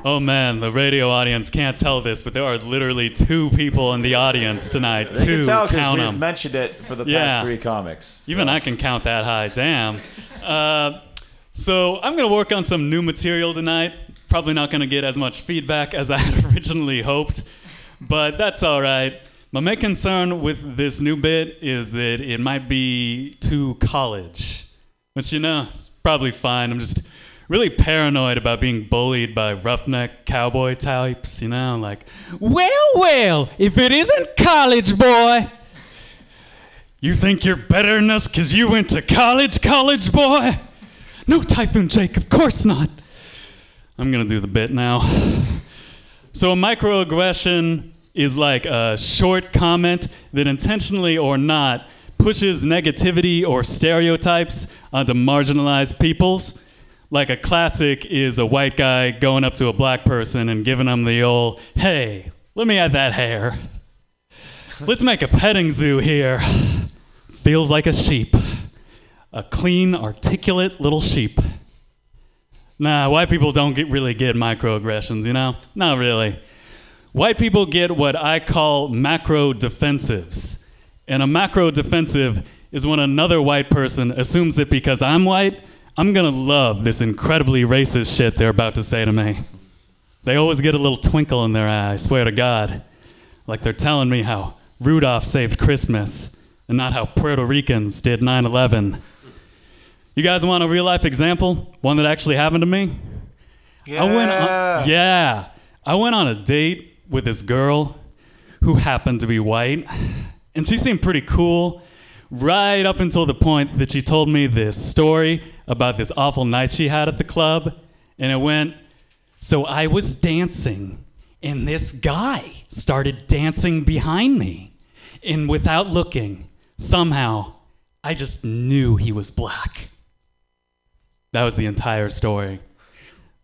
Oh man, the radio audience can't tell this, but there are literally two people in the audience tonight. They two, can tell because count we've 'em. mentioned it for the past Yeah. three comics. Even I can count that high. Damn. Uh, so I'm gonna work on some new material tonight. Probably not gonna get as much feedback as I had originally hoped, but that's all right. My main concern with this new bit is that it might be too college, which you know it's probably fine. I'm just really paranoid about being bullied by roughneck cowboy types. You know, like, well, well, if it isn't college boy. You think you're better than us because you went to college, college boy? No, Typhoon Jake, of course not. I'm going to do the bit now. So, a microaggression is like a short comment that intentionally or not pushes negativity or stereotypes onto marginalized peoples. Like a classic is a white guy going up to a black person and giving them the old, hey, let me add that hair. Let's make a petting zoo here. Feels like a sheep. A clean, articulate little sheep. Nah, white people don't get, really get microaggressions, you know? Not really. White people get what I call macro defensives. And a macro defensive is when another white person assumes that because I'm white, I'm gonna love this incredibly racist shit they're about to say to me. They always get a little twinkle in their eye, I swear to God. Like they're telling me how Rudolph saved Christmas and not how Puerto Ricans did 9 11. You guys want a real life example? One that actually happened to me? I went on, yeah. I went on a date with this girl who happened to be white, and she seemed pretty cool right up until the point that she told me this story about this awful night she had at the club. And it went, So I was dancing, and this guy started dancing behind me. And without looking, somehow, I just knew he was black. That was the entire story.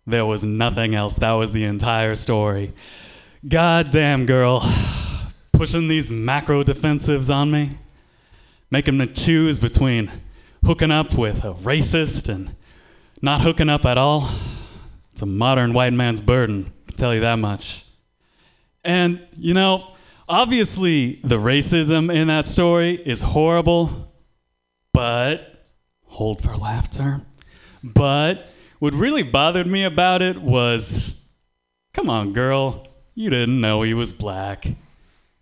There was nothing else. That was the entire story. God damn, girl. Pushing these macro defensives on me, making me choose between hooking up with a racist and not hooking up at all. It's a modern white man's burden, I can tell you that much. And, you know, obviously the racism in that story is horrible, but hold for laughter. But what really bothered me about it was come on, girl, you didn't know he was black.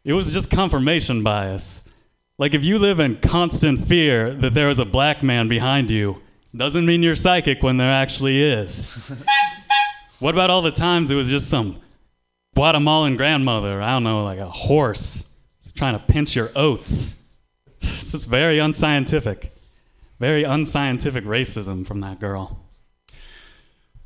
It was just confirmation bias. Like if you live in constant fear that there is a black man behind you, doesn't mean you're psychic when there actually is. what about all the times it was just some Guatemalan grandmother, I don't know, like a horse trying to pinch your oats? It's just very unscientific. Very unscientific racism from that girl.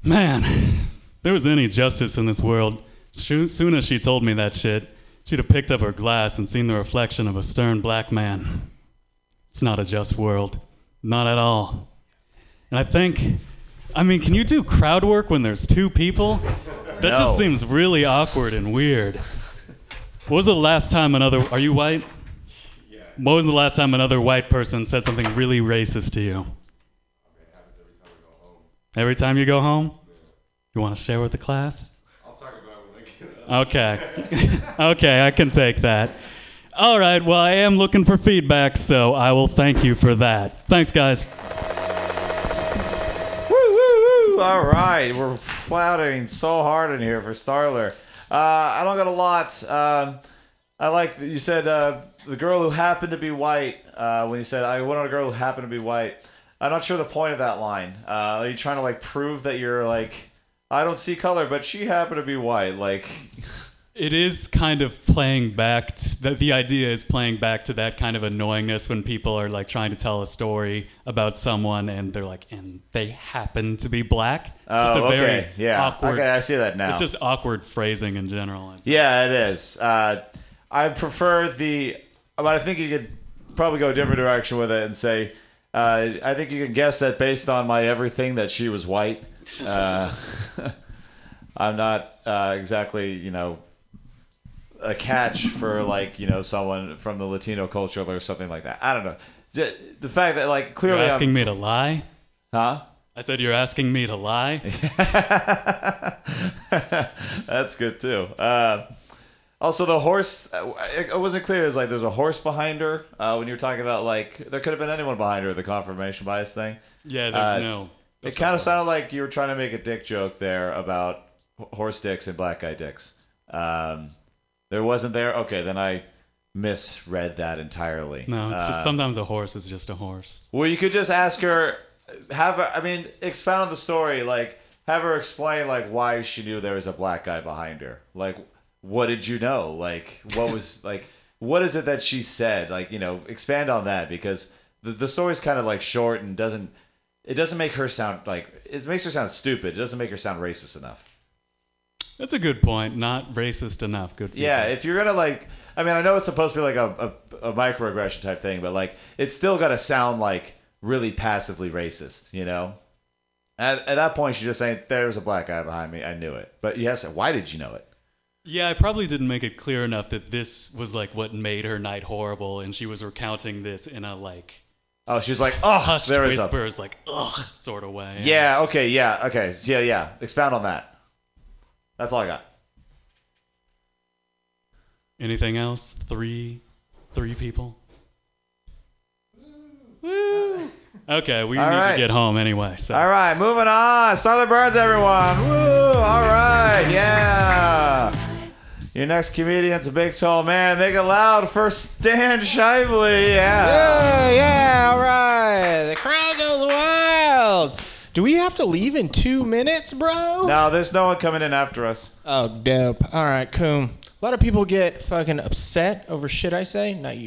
Man, if there was any justice in this world, soon as she told me that shit, she'd have picked up her glass and seen the reflection of a stern black man. It's not a just world. Not at all. And I think, I mean, can you do crowd work when there's two people? That just seems really awkward and weird. What was the last time another, are you white? Yeah. What was the last time another white person said something really racist to you? It happens every time we go home. Every time you go home? You want to share with the class? I'll talk about when I get up. Okay. okay, I can take that. All right, well, I am looking for feedback, so I will thank you for that. Thanks, guys. Woo, woo, woo. All right. We're clouding so hard in here for Starler. Uh, I don't got a lot. Um, I like you said uh, the girl who happened to be white. Uh, when you said I went on a girl who happened to be white. I'm not sure the point of that line. Uh, are you trying to like prove that you're like I don't see color, but she happened to be white? Like, It is kind of playing back. To, the, the idea is playing back to that kind of annoyingness when people are like trying to tell a story about someone and they're like, and they happen to be black. just a Oh, very okay. Yeah. awkward. Okay, I see that now. It's just awkward phrasing in general. It's- Yeah, it is. Uh, I prefer the, but I think you could probably go a different direction with it and say, uh, I think you can guess that based on my everything that she was white. Uh, I'm not uh, exactly, you know, a catch for like you know someone from the Latino culture or something like that. I don't know. Ju- The fact that like clearly You're asking I'm, me to lie? Huh? I said you're asking me to lie? That's good too. Uh, also, the horse. It wasn't clear. It was like there's a horse behind her. Uh, when you were talking about like there could have been anyone behind her. The confirmation bias thing. Yeah, there's Uh, no- It kind of sounded like you were trying to make a dick joke there about horse dicks and black guy dicks. Um, there wasn't there. Okay, then I misread that entirely. No, it's Uh, just sometimes a horse is just a horse. well, you could just ask her, have her, I mean, expound on the story, like have her explain like why she knew there was a black guy behind her. Like, what did you know? Like, what was like, what is it that she said? Like, you know, expand on that because the the story's kind of like short and doesn't it doesn't make her sound like it makes her sound stupid. It doesn't make her sound racist enough. That's a good point. Not racist enough. Good. Yeah, if you're gonna like, I mean, I know it's supposed to be like a, a, a microaggression type thing, but like, it's still gotta sound like really passively racist, you know? At, at that point, she's just saying, "There's a black guy behind me. I knew it." But yes, why did you know it? Yeah, I probably didn't make it clear enough that this was like what made her night horrible, and she was recounting this in a like Oh, she's like, "Oh, hushed there is a whispers, like ugh, sort of way. Yeah. Okay. Yeah. Okay. Yeah. Yeah. Expound on that. That's all I got. Anything else? Three, three people. Okay, we All need right. to get home anyway. So. All right, moving on. Starler Burns, everyone. Woo! All right, yeah. Your next comedian's a big, tall man. Make it loud for Stan Shively. Yeah. Yeah, yeah, all right. The crowd goes wild. Do we have to leave in two minutes, bro? No, there's no one coming in after us. Oh, dope. All right, coom. A lot of people get fucking upset over shit I say. Not you